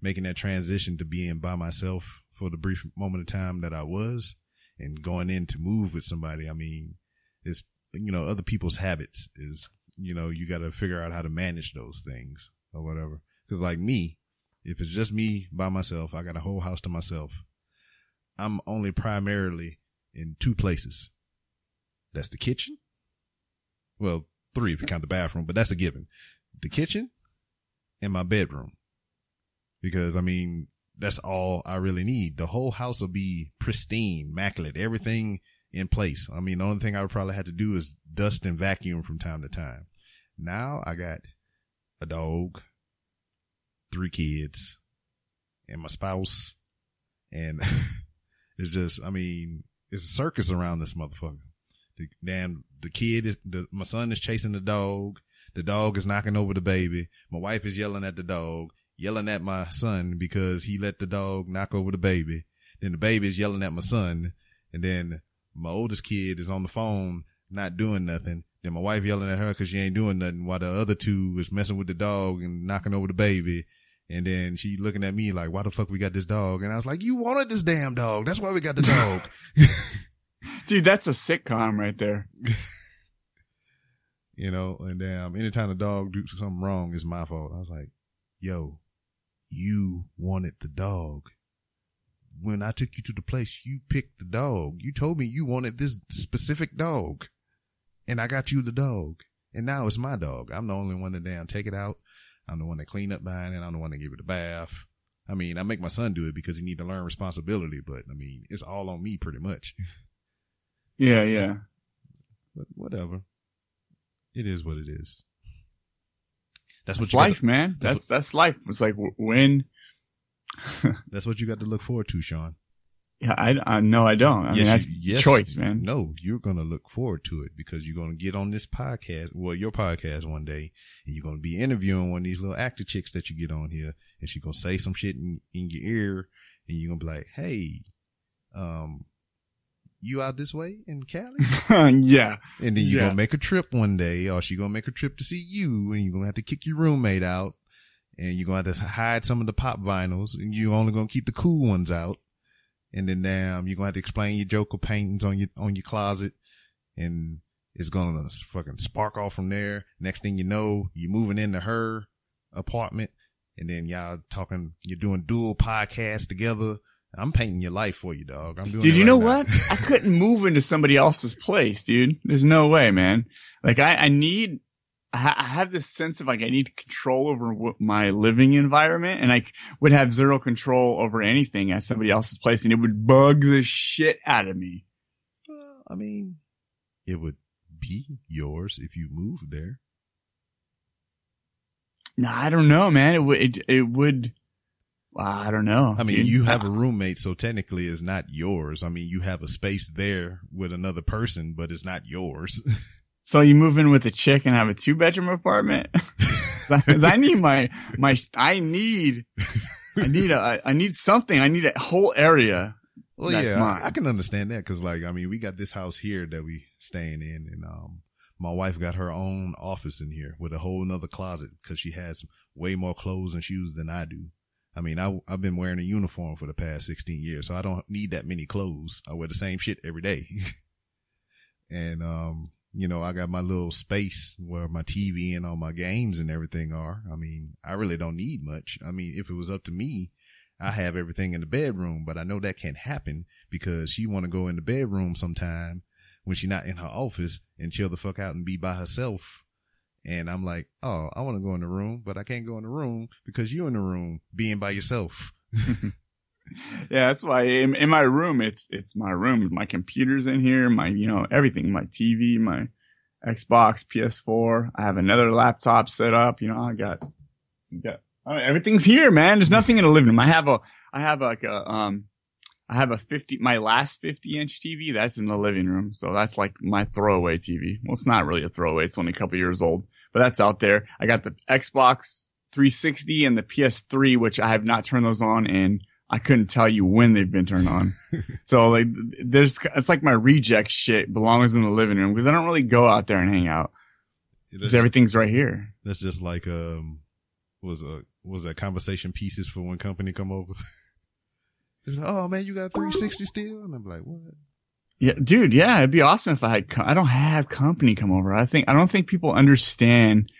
Speaker 2: making that transition to being by myself for the brief moment of time that I was and going in to move with somebody. I mean, it's, you know, other people's habits is, you know, you got to figure out how to manage those things or whatever. Cause like me, if it's just me by myself, I got a whole house to myself. I'm only primarily in two places. That's the kitchen. Well, three if you count the bathroom, but that's a given. The kitchen and my bedroom. Because I mean, that's all I really need. The whole house will be pristine, immaculate, everything in place. I mean, the only thing I would probably have to do is dust and vacuum from time to time. Now I got a dog, three kids, and my spouse. And it's just, I mean, it's a circus around this motherfucker. The damn, the kid, the, my son is chasing the dog. The dog is knocking over the baby. My wife is yelling at the dog, yelling at my son because he let the dog knock over the baby. Then the baby is yelling at my son. And then my oldest kid is on the phone, not doing nothing. Then my wife yelling at her because she ain't doing nothing while the other two is messing with the dog and knocking over the baby. And then she looking at me like, why the fuck we got this dog? And I was like, you wanted this damn dog. That's why we got the dog.
Speaker 3: Dude, that's a sitcom right there.
Speaker 2: you know, and damn, um, anytime the dog do something wrong, it's my fault. I was like, yo, you wanted the dog. When I took you to the place, you picked the dog. You told me you wanted this specific dog and I got you the dog. And now it's my dog. I'm the only one to damn take it out. I'm the one that clean up behind it. I'm the one that give it a bath. I mean, I make my son do it because he need to learn responsibility, but I mean, it's all on me pretty much.
Speaker 3: Yeah, yeah.
Speaker 2: But whatever. It is what it is. That's what
Speaker 3: That's life,
Speaker 2: got
Speaker 3: man.
Speaker 2: that's
Speaker 3: That's that's life. It's like when.
Speaker 2: that's what you got to look forward to, Sean.
Speaker 3: Yeah, I, I no, I don't. I mean, that's
Speaker 2: you- yes,
Speaker 3: choice, man.
Speaker 2: No, you're gonna look forward to it because you're gonna get on this podcast, well, your podcast one day, and you're gonna be interviewing one of these little actor chicks that you get on here, and she's gonna say some shit in, in your ear, and you're gonna be like, "Hey, um, you out this way in Cali?"
Speaker 3: yeah,
Speaker 2: And then you're
Speaker 3: Yeah.
Speaker 2: gonna make a trip one day, or she gonna make a trip to see you, and you're gonna have to kick your roommate out, and you're gonna have to hide some of the pop vinyls, and you're only gonna keep the cool ones out. And then damn, you're gonna have to explain your Joker paintings on your on your closet, and it's gonna fucking spark off from there. Next thing you know, you're moving into her apartment, and then y'all talking, you're doing dual podcasts together. I'm painting your life for you, dog. I'm doing.
Speaker 3: dude. You
Speaker 2: right
Speaker 3: know
Speaker 2: now.
Speaker 3: what? I couldn't move into somebody else's place, dude. There's no way, man. Like I, I need. I I have this sense of like I need control over my living environment, and I would have zero control over anything at somebody else's place, and it would bug the shit out of me.
Speaker 2: Well, I mean, it would be yours if you moved there.
Speaker 3: No, I don't know, man. It would. It, it would. Well, I don't know.
Speaker 2: I mean,
Speaker 3: dude.
Speaker 2: you have a roommate, so technically it's not yours. I mean, you have a space there with another person, but it's not yours.
Speaker 3: So you move in with a chick and have a two bedroom apartment? Because I need my my I need I need a I need something. I need a whole area.
Speaker 2: well,
Speaker 3: That's
Speaker 2: yeah,
Speaker 3: mine.
Speaker 2: I, can understand that because, like, I mean, we got this house here that we staying in, and um, my wife got her own office in here with a whole nother closet because she has way more clothes and shoes than I do. I mean, I, I've been wearing a uniform for the past 16 years, so I don't need that many clothes. I wear the same shit every day. and, um, you know, I got my little space where my TV and all my games and everything are. I mean, I really don't need much. I mean, if it was up to me, I have everything in the bedroom, but I know that can't happen because she want to go in the bedroom sometime when she's not in her office and chill the fuck out and be by herself. And I'm like, oh, I want to go in the room, but I can't go in the room because you're in the room being by yourself.
Speaker 3: Yeah, that's why in, in my room it's it's my room. My computer's in here, my you know, everything, my TV, my Xbox, PS4. I have another laptop set up, you know, I got got I mean, everything's here, man. There's nothing in the living room. I have a I have like a um I have a 50 my last 50 inch TV that's in the living room. So that's like my throwaway TV. Well, it's not really a throwaway. It's only a couple years old, but that's out there. I got the Xbox 360 and the PS3 which I have not turned those on in I couldn't tell you when they've been turned on. so like, there's, it's like my reject shit belongs in the living room because I don't really go out there and hang out because everything's right here.
Speaker 2: that's just like, um, was a, was that conversation pieces for when company come over? Like, oh man, you got 360 still? And I'm like, what?
Speaker 3: Yeah, dude. Yeah, it'd be awesome if I had. Co- I don't have company come over. I think I don't think people understand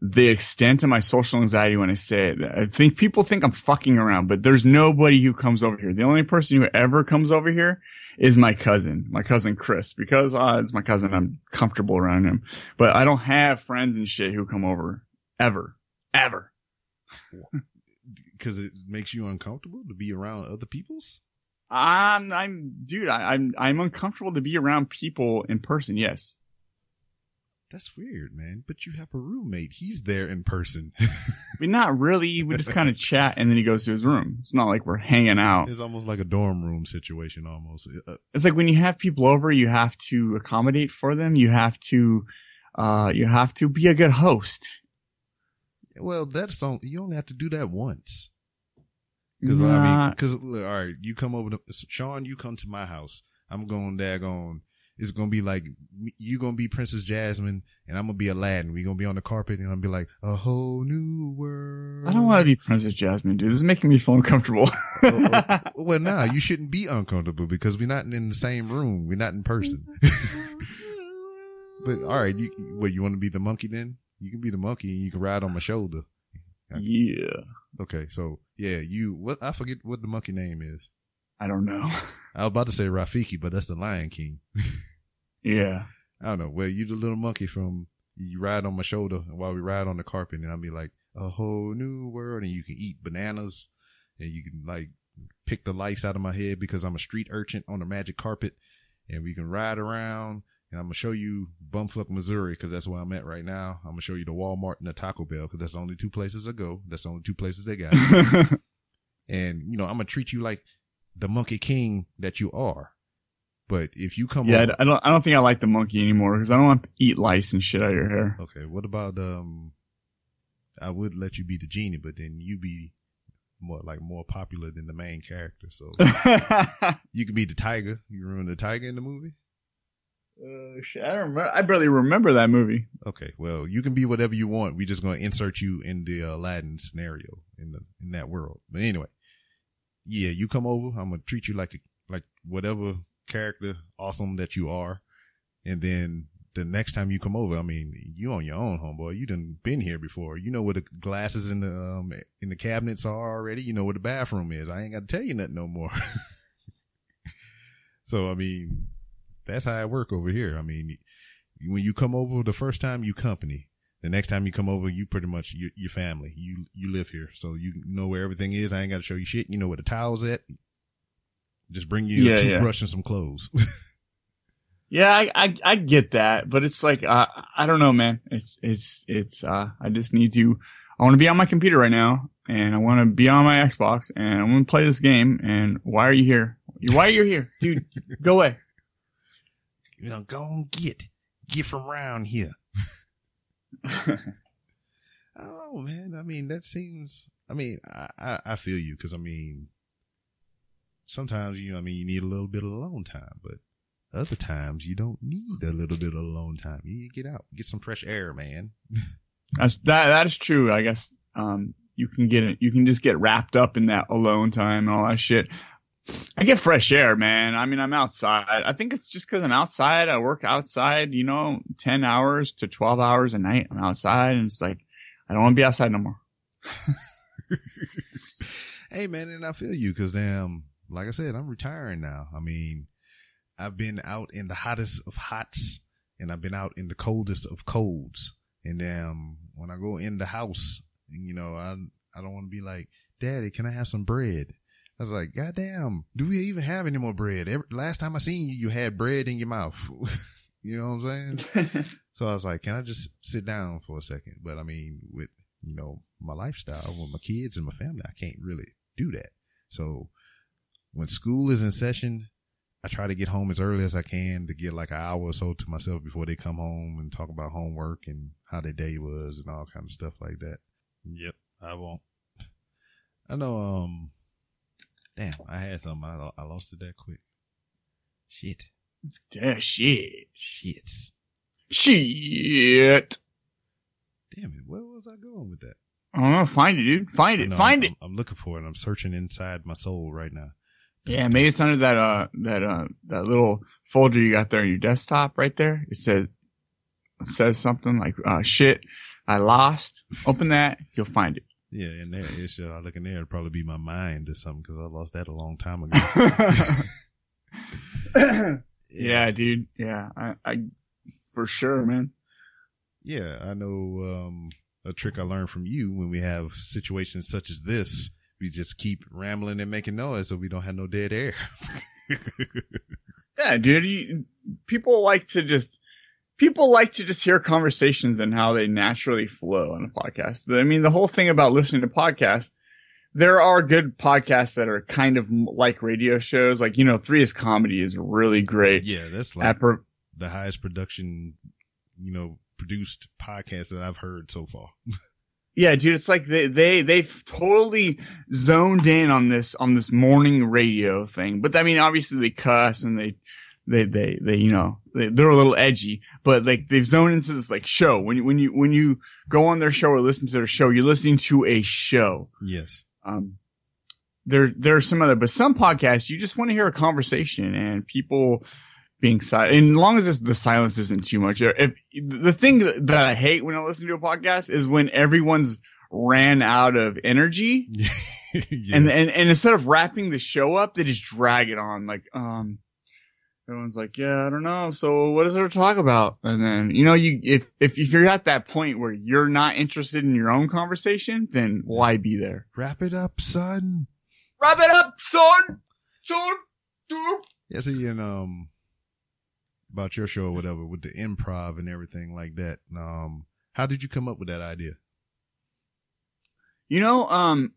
Speaker 3: the extent of my social anxiety when I say it. I think people think I'm fucking around, but there's nobody who comes over here. The only person who ever comes over here is my cousin, my cousin Chris, because uh, it's my cousin. I'm comfortable around him, but I don't have friends and shit who come over ever, ever.
Speaker 2: Cause it makes you uncomfortable to be around other people's?
Speaker 3: I'm, I'm, dude, I, I'm, I'm uncomfortable to be around people in person. Yes.
Speaker 2: That's weird, man. But you have a roommate. He's there in person.
Speaker 3: I mean, not really. We just kind of chat, and then he goes to his room. It's not like we're hanging out.
Speaker 2: it's almost like a dorm room situation, almost. Uh,
Speaker 3: It's like when you have people over, you have to accommodate for them. You have to, uh, you have to be a good host.
Speaker 2: well, that's on. You only have to do that once. Because I mean, because all right, you come over to Sean. You come to my house. I'm going daggone. It's gonna be like you gonna be Princess Jasmine, and I'm gonna be Aladdin. We gonna be on the carpet, and I'm gonna be like a whole new world.
Speaker 3: I don't want to be Princess Jasmine, dude. This is making me feel uncomfortable.
Speaker 2: well, well, nah, you shouldn't be uncomfortable because we're not in the same room. We're not in person. but all right, you, what you want to be the monkey then? You can be the monkey and you can ride on my shoulder.
Speaker 3: yeah.
Speaker 2: Okay, so yeah, you what? I forget what the monkey name is.
Speaker 3: I don't know.
Speaker 2: I was about to say Rafiki, but that's the Lion King.
Speaker 3: yeah.
Speaker 2: I don't know. Well, you the little monkey from you ride on my shoulder while we ride on the carpet, and I'll be like a whole new world, and you can eat bananas, and you can like pick the lice out of my head because I'm a street urchin on a magic carpet, and we can ride around. And I'm gonna show you Bumfuck, Missouri, because that's where I'm at right now. I'm gonna show you the Walmart and the Taco Bell, because that's the only two places I go. That's the only two places they got. and you know, I'm gonna treat you like the monkey king that you are. But if you come
Speaker 3: yeah. I don't. I don't think I like the monkey anymore because I don't want to eat lice and shit out of your hair.
Speaker 2: Okay, what about um? I would let you be the genie, but then you be more like more popular than the main character. So you could be the tiger. You remember the tiger in the movie?
Speaker 3: Uh, shit, I don't remember. I barely remember that movie.
Speaker 2: Okay, well you can be whatever you want. We're just gonna insert you in the uh, Aladdin scenario in the in that world. But anyway, yeah, you come over. I'm gonna treat you like a, like whatever character awesome that you are, and then the next time you come over, I mean, you on your own, homeboy. You done been here before. You know where the glasses in the um in the cabinets are already. You know where the bathroom is. I ain't got to tell you nothing no more. so I mean, that's how I work over here. I mean, when you come over the first time, you company. The next time you come over, you pretty much you, your family. You you live here, so you know where everything is. I ain't got to show you shit. You know where the towels at. Just bring you
Speaker 3: Yeah,
Speaker 2: a
Speaker 3: yeah.
Speaker 2: toothbrush and some clothes.
Speaker 3: Yeah, I, I I get that, but it's like uh, I don't know, man. It's it's it's. uh I just need to. I want to be on my computer right now, and I want to be on my Xbox, and I want to play this game. And why are you here? Why are you here, dude? Go away.
Speaker 2: You know, go on get get from around here. Oh man, I mean that seems. I mean, I I, I feel you because I mean, sometimes you know, I mean, you need a little bit of alone time, but other times you don't need a little bit of alone time. You need to get out, get some fresh air, man.
Speaker 3: That's that that is true. I guess um you can get it. You can just get wrapped up in that alone time and all that shit. I get fresh air, man. I mean, I'm outside. I think it's just because I'm outside. I work outside. You know, ten hours to twelve hours a night. I'm outside, and it's like I don't want to be outside no more.
Speaker 2: hey man, and I feel you because damn, like I said, I'm retiring now. I mean, I've been out in the hottest of hots, and I've been out in the coldest of colds. And um, when I go in the house, you know, I I don't want to be like, Daddy, can I have some bread? I was like, God damn, do we even have any more bread? Every, last time I seen you, you had bread in your mouth. you know what I'm saying? So I was like, can I just sit down for a second? But I mean, with, you know, my lifestyle, with my kids and my family, I can't really do that. So when school is in session, I try to get home as early as I can to get like an hour or so to myself before they come home and talk about homework and how their day was and all kind of stuff like that. Yep, I won't. I know. Um, damn, I had something. I, I lost it that quick. Shit,
Speaker 3: yeah, shit,
Speaker 2: shits.
Speaker 3: shit.
Speaker 2: Damn it, where was I going with that?
Speaker 3: I don't know. Find it, dude. Find it.
Speaker 2: No,
Speaker 3: Find
Speaker 2: I'm,
Speaker 3: it.
Speaker 2: I'm looking for it. I'm searching inside my soul right now.
Speaker 3: Yeah, maybe it's under that uh that uh that little folder you got there on your desktop right there. It says it says something like uh shit I lost. Open that, you'll find it.
Speaker 2: Yeah, and there it's uh, I look in there. It'd probably be my mind or something because I lost that a long time ago.
Speaker 3: yeah, dude. Yeah, I, I for sure, man.
Speaker 2: yeah. I know um, a trick I learned from you when we have situations such as this. We just keep rambling and making noise so we don't have no dead air.
Speaker 3: Yeah, dude. You, people like to just people like to just hear conversations and how they naturally flow on a podcast. I mean, the whole thing about listening to podcasts, there are good podcasts that are kind of like radio shows. Like, you know, Three is Comedy is really great.
Speaker 2: Yeah, that's like the highest production, you know, produced podcast that I've heard so far.
Speaker 3: Yeah, dude, it's like they, they, they've totally zoned in on this, on this morning radio thing. But I mean, obviously they cuss and they, they, they, they, you know, they, they're a little edgy, but like they've zoned into this like show. When you, when you, when you go on their show or listen to their show, you're listening to a show.
Speaker 2: Yes.
Speaker 3: Um, there, there are some other, but some podcasts, you just want to hear a conversation and people being silent. And as long as it's, the silence isn't too much. If the thing that I hate when I listen to a podcast is when everyone's ran out of energy
Speaker 2: yeah.
Speaker 3: and, and, and instead of wrapping the show up, they just drag it on. Like, um, everyone's like, yeah, I don't know. So what is there to talk about? And then, you know, you, if, if, if you're at that point where you're not interested in your own conversation, then why be there?
Speaker 2: wrap it up, son.
Speaker 3: Wrap it up, son! Son! dude.
Speaker 2: Yeah, see, and um, about your show or whatever with the improv and everything like that. Um, how did you come up with that idea?
Speaker 3: You know, um,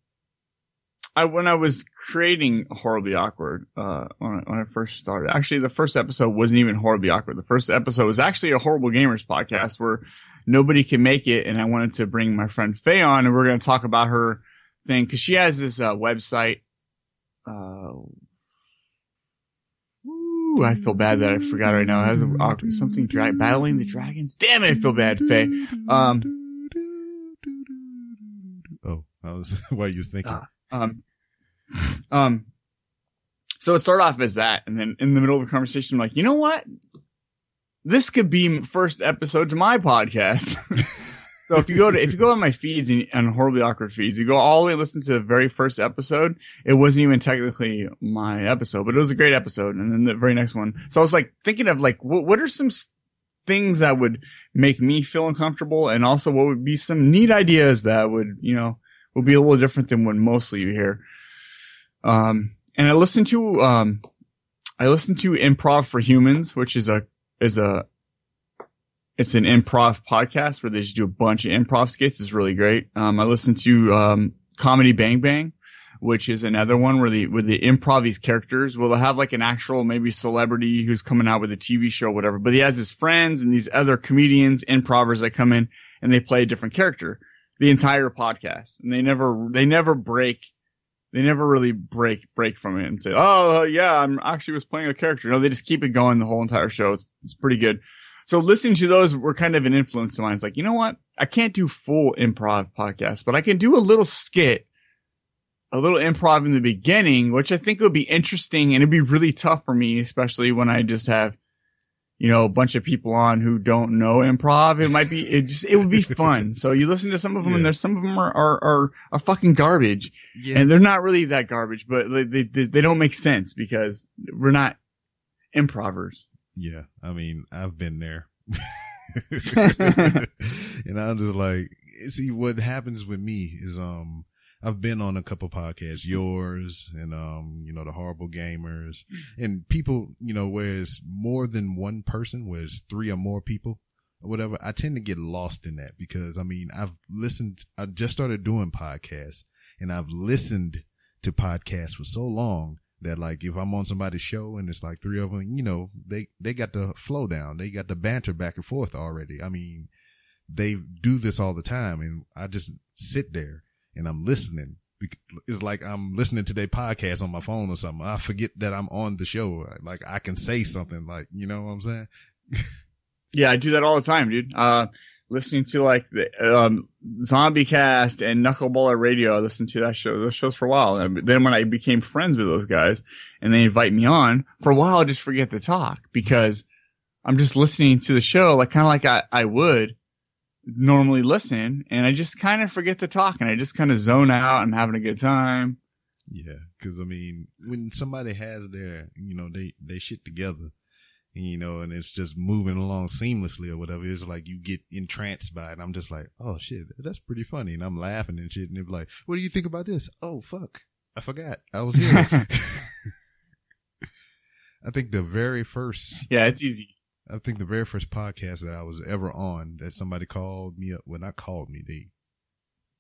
Speaker 3: I when I was creating horribly awkward, uh, when I, when I first started, actually the first episode wasn't even horribly awkward. The first episode was actually a horrible gamers podcast where nobody can make it, and I wanted to bring my friend Faye on, and we are going to talk about her thing because she has this uh, website. Uh, woo, I feel bad that I forgot right now. It has a, awkward- something dra- battling the dragons. Damn it, I feel bad, Faye. Um,
Speaker 2: Oh, that was what you was thinking.
Speaker 3: Ah. Um, um, so it started off as that, and then in the middle of the conversation, I'm like, you know what? This could be first episode to my podcast. so if you go to if you go on my feeds and on horribly awkward feeds, you go all the way listen to the very first episode. It wasn't even technically my episode, but it was a great episode. And then the very next one. So I was like thinking of like what what are some things that would make me feel uncomfortable, and also what would be some neat ideas that would you know will be a little different than what mostly you hear. Um, and I listened to, um, I listened to Improv for Humans, which is a, is a, it's an improv podcast where they just do a bunch of improv skits. It's really great. Um, I listened to, um, Comedy Bang Bang, which is another one where the, where they improv these characters. They'll have like an actual maybe celebrity who's coming out with a TV show whatever, but he has his friends and these other comedians, improvers that come in and they play a different character the entire podcast and they never, they never break, they never really break, break from it and say, Oh, uh, yeah, I'm actually was playing a character. No, they just keep it going the whole entire show. It's, it's pretty good. So listening to those were kind of an influence to mine. It's like, you know what? I can't do full improv podcasts, but I can do a little skit, a little improv in the beginning, which I think would be interesting and it'd be really tough for me, especially when I just have, you know, a bunch of people on who don't know improv. It might be, it just, it would be fun. So you listen to some of them and there's some of them are, are, are, are fucking garbage
Speaker 2: Yeah,
Speaker 3: and they're not really that garbage, but they, they, they don't make sense because we're not improvers.
Speaker 2: yeah. I mean, I've been there, and I'm just like, see, what happens with me is, um, I've been on a couple podcasts, yours and, um, you know, the horrible gamers and people, you know, where it's more than one person, where it's three or more people or whatever. I tend to get lost in that because I mean, I've listened, I just started doing podcasts and I've listened to podcasts for so long that like if I'm on somebody's show and it's like three of them, you know, they, they got the flow down. They got the banter back and forth already. I mean, they do this all the time and I just sit there and I'm listening. It's like I'm listening to their podcast on my phone or something. I forget that I'm on the show. Like I can say something like, you know what I'm saying?
Speaker 3: Yeah, I do that all the time, dude. Uh, listening to like the, um, Zombie Cast and Knuckleballer Radio. I listened to that show, those shows for a while. And then when I became friends with those guys and they invite me on for a while, I just forget to talk because I'm just listening to the show, like kind of like I, I would normally listen and I just kind of forget to talk and I just kind of zone out and having a good time.
Speaker 2: Yeah. Cause I mean, when somebody has their, you know, they, they shit together, you know, and it's just moving along seamlessly or whatever, it's like you get entranced by it. And I'm just like, oh shit, that's pretty funny. And I'm laughing and shit. And they're like, what do you think about this? Oh fuck. I forgot. I was here. I think the very first
Speaker 3: Yeah, it's easy.
Speaker 2: I think the very first podcast that I was ever on that somebody called me up. Well, not called me. They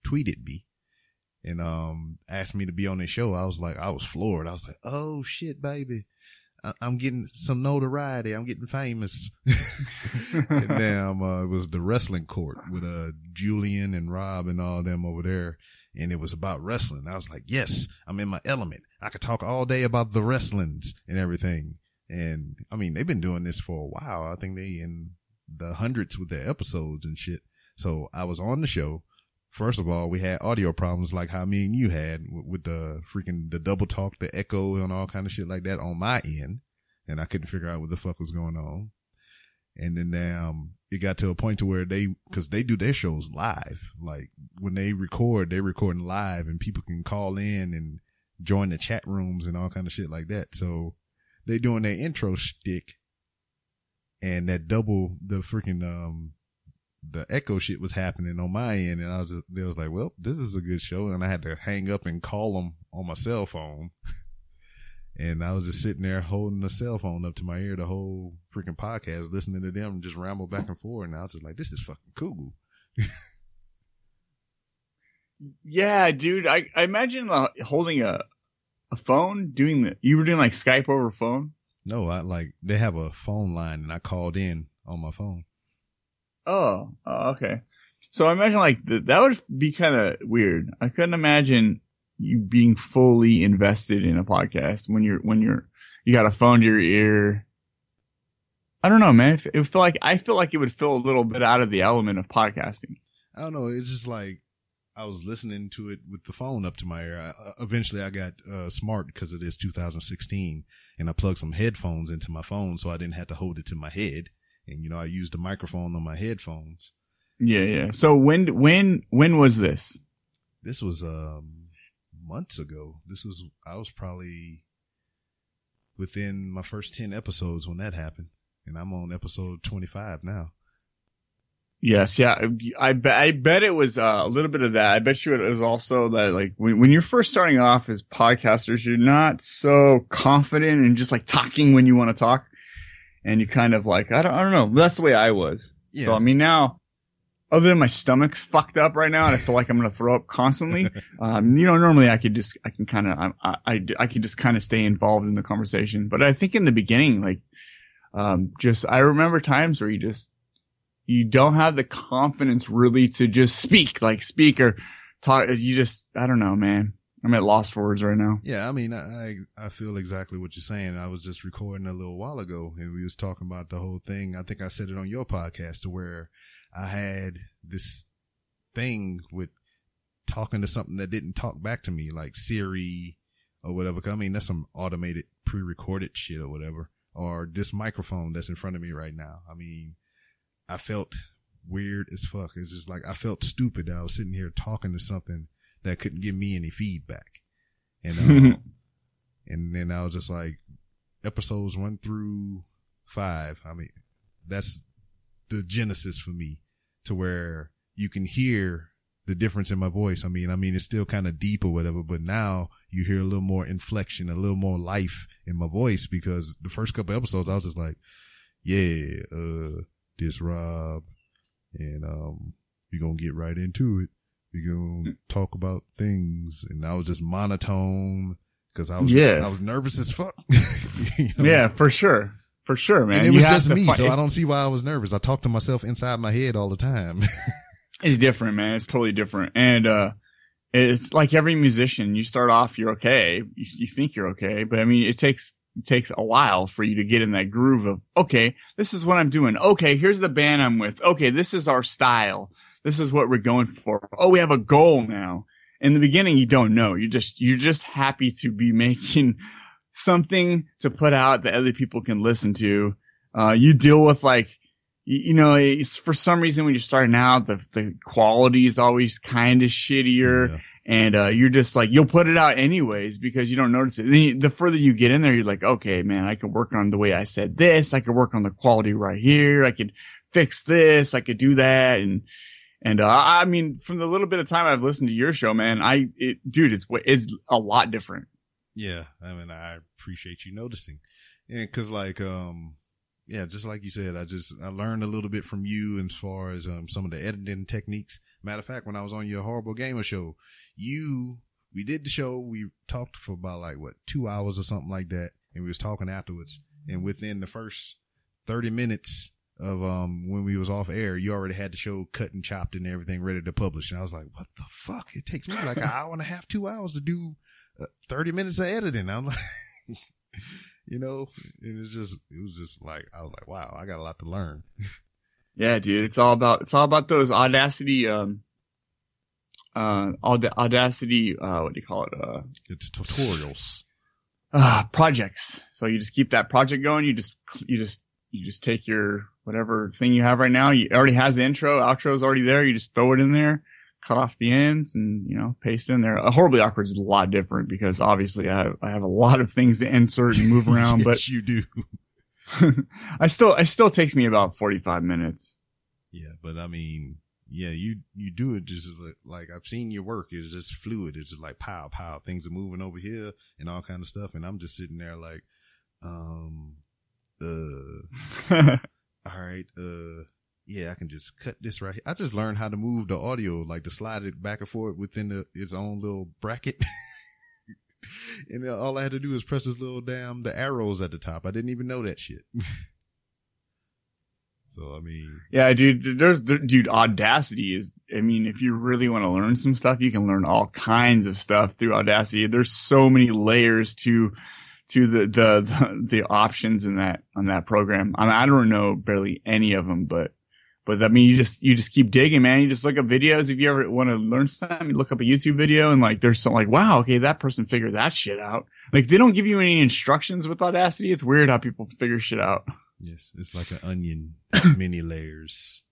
Speaker 2: tweeted me and um asked me to be on their show. I was like, I was floored. I was like, oh shit, baby. I- I'm getting some notoriety. I'm getting famous. and damn, uh, it was the wrestling court with uh Julian and Rob and all them over there, and it was about wrestling. I was like, yes, I'm in my element. I could talk all day about the wrestlings and everything. And I mean, they've been doing this for a while. I think they in the hundreds with their episodes and shit. So I was on the show. First of all, we had audio problems like how me and you had with, with the freaking the double talk, the echo, and all kind of shit like that on my end, and I couldn't figure out what the fuck was going on. And then um, it got to a point to where they, because they do their shows live, like when they record, they're recording live, and people can call in and join the chat rooms and all kind of shit like that. So they doing their intro stick, and that double the freaking um the echo shit was happening on my end, and I was just, they was like, well, this is a good show, and I had to hang up and call them on my cell phone. And I was just sitting there holding the cell phone up to my ear the whole freaking podcast, listening to them just ramble back and forth. And I was just like, this is fucking cool.
Speaker 3: Yeah, dude. I, I imagine holding a a phone, doing the you were doing like Skype over phone.
Speaker 2: No, I like, they have a phone line and I called in on my phone.
Speaker 3: Oh, oh okay. So I imagine like th- that would be kind of weird. I couldn't imagine you being fully invested in a podcast when you're when you're you got a phone to your ear. I don't know, man. It it would feel like I feel like it would feel a little bit out of the element of podcasting.
Speaker 2: I don't know. It's just like I was listening to it with the phone up to my ear. I, uh, eventually, I got uh, smart because it is 2016, and I plugged some headphones into my phone, so I didn't have to hold it to my head. And you know, I used the microphone on my headphones.
Speaker 3: Yeah, yeah. So when when when was this?
Speaker 2: This was um months ago. This was I was probably within my first 10 episodes when that happened, and I'm on episode 25 now.
Speaker 3: Yes, yeah. I bet I bet it was uh, a little bit of that. I bet you it was also that like when when you're first starting off as podcasters, you're not so confident and just like talking when you want to talk, and you kind of like I don't I don't know. That's the way I was.
Speaker 2: Yeah.
Speaker 3: So I mean now, other than my stomach's fucked up right now and I feel like I'm gonna throw up constantly, um, you know, normally I could just I can kind of I, I I I could just kind of stay involved in the conversation. But I think in the beginning, like, um, just I remember times where you just you don't have the confidence really to just speak, like speak or talk. You just, I don't know, man. I'm at loss for words right now.
Speaker 2: Yeah, I mean, I I feel exactly what you're saying. I was just recording a little while ago, and we was talking about the whole thing. I think I said it on your podcast, to where I had this thing with talking to something that didn't talk back to me, like Siri or whatever. I mean, that's some automated, pre-recorded shit or whatever, or this microphone that's in front of me right now. I mean, I felt weird as fuck. It's just like I felt stupid that I was sitting here talking to something that couldn't give me any feedback. And um, and then I was just like, episodes one through five. I mean, that's the genesis for me to where you can hear the difference in my voice. I mean, I mean, it's still kind of deep or whatever, but now you hear a little more inflection, a little more life in my voice because the first couple episodes I was just like, yeah, uh, this Rob and, um, we're going to get right into it. We're going to talk about things. And I was just monotone because I was,
Speaker 3: Yeah.
Speaker 2: I was nervous as fuck. You know?
Speaker 3: Yeah, for sure. For sure, man.
Speaker 2: And it was just me,
Speaker 3: fi-
Speaker 2: so I don't see why I was nervous. I talk to myself inside my head all the time.
Speaker 3: It's different, man. It's totally different. And, uh, it's like every musician, you start off, you're okay. You, you think you're okay, but I mean, it takes, takes a while for you to get in that groove of, okay, this is what I'm doing. Okay, here's the band I'm with. Okay, this is our style. This is what we're going for. Oh, we have a goal now. In the beginning, you don't know. You're just, you're just happy to be making something to put out that other people can listen to. Uh, you deal with like, you, you know, for some reason when you're starting out, the, the quality is always kind of shittier
Speaker 2: Yeah.
Speaker 3: And uh, you're just like you'll put it out anyways because you don't notice it. Then you, the further you get in there, you're like, okay, man, I can work on the way I said this. I could work on the quality right here. I could fix this. I could do that. And and uh, I mean, from the little bit of time I've listened to your show, man, I it, dude, it's it's a lot different.
Speaker 2: Yeah, I mean, I appreciate you noticing, and because like, um, yeah, just like you said, I just I learned a little bit from you as far as um, some of the editing techniques. Matter of fact, when I was on your horrible gamer show, you we did the show. We talked for about like what two hours or something like that, and we was talking afterwards. And within the first thirty minutes of um when we was off air, you already had the show cut and chopped and everything ready to publish. And I was like, what the fuck? It takes me like an hour and a half, two hours to do uh, thirty minutes of editing. I'm like. you know, it was just, it was just like, I was like, wow, I got a lot to learn.
Speaker 3: Yeah, dude, it's all about it's all about those audacity um uh all the audacity uh what do you call it uh
Speaker 2: It's tutorials.
Speaker 3: uh projects. So you just keep that project going. You just you just you just take your whatever thing you have right now. You already has the intro, outro is already there. You just throw it in there, cut off the ends, and you know paste in there. Uh, horribly awkward is a lot different because obviously I have, I have a lot of things to insert and move around, but
Speaker 2: you do.
Speaker 3: I still it still takes me about forty five minutes.
Speaker 2: Yeah, but I mean, yeah, you you do it just like, like I've seen your work. It's just fluid. It's just like pow pow. Things are moving over here and all kind of stuff, and I'm just sitting there like, um, uh, all right, uh, yeah, I can just cut this right here. I just learned how to move the audio, like to slide it back and forth within the its own little bracket. and all I had to do was press this little damn the arrows at the top. I didn't even know that shit. so I mean,
Speaker 3: Yeah, dude, there's, dude, Audacity is, I mean, if you really want to learn some stuff, you can learn all kinds of stuff through Audacity. There's so many layers to, to the, the, the, the options in that, on that program. I mean, I don't know barely any of them, but, but I mean, you just, you just keep digging, man. You just look up videos. If you ever want to learn something, you look up a YouTube video and like, there's some like, wow, okay, that person figured that shit out. Like, they don't give you any instructions with Audacity. It's weird how people figure shit out.
Speaker 2: yes, it's like an onion, many layers.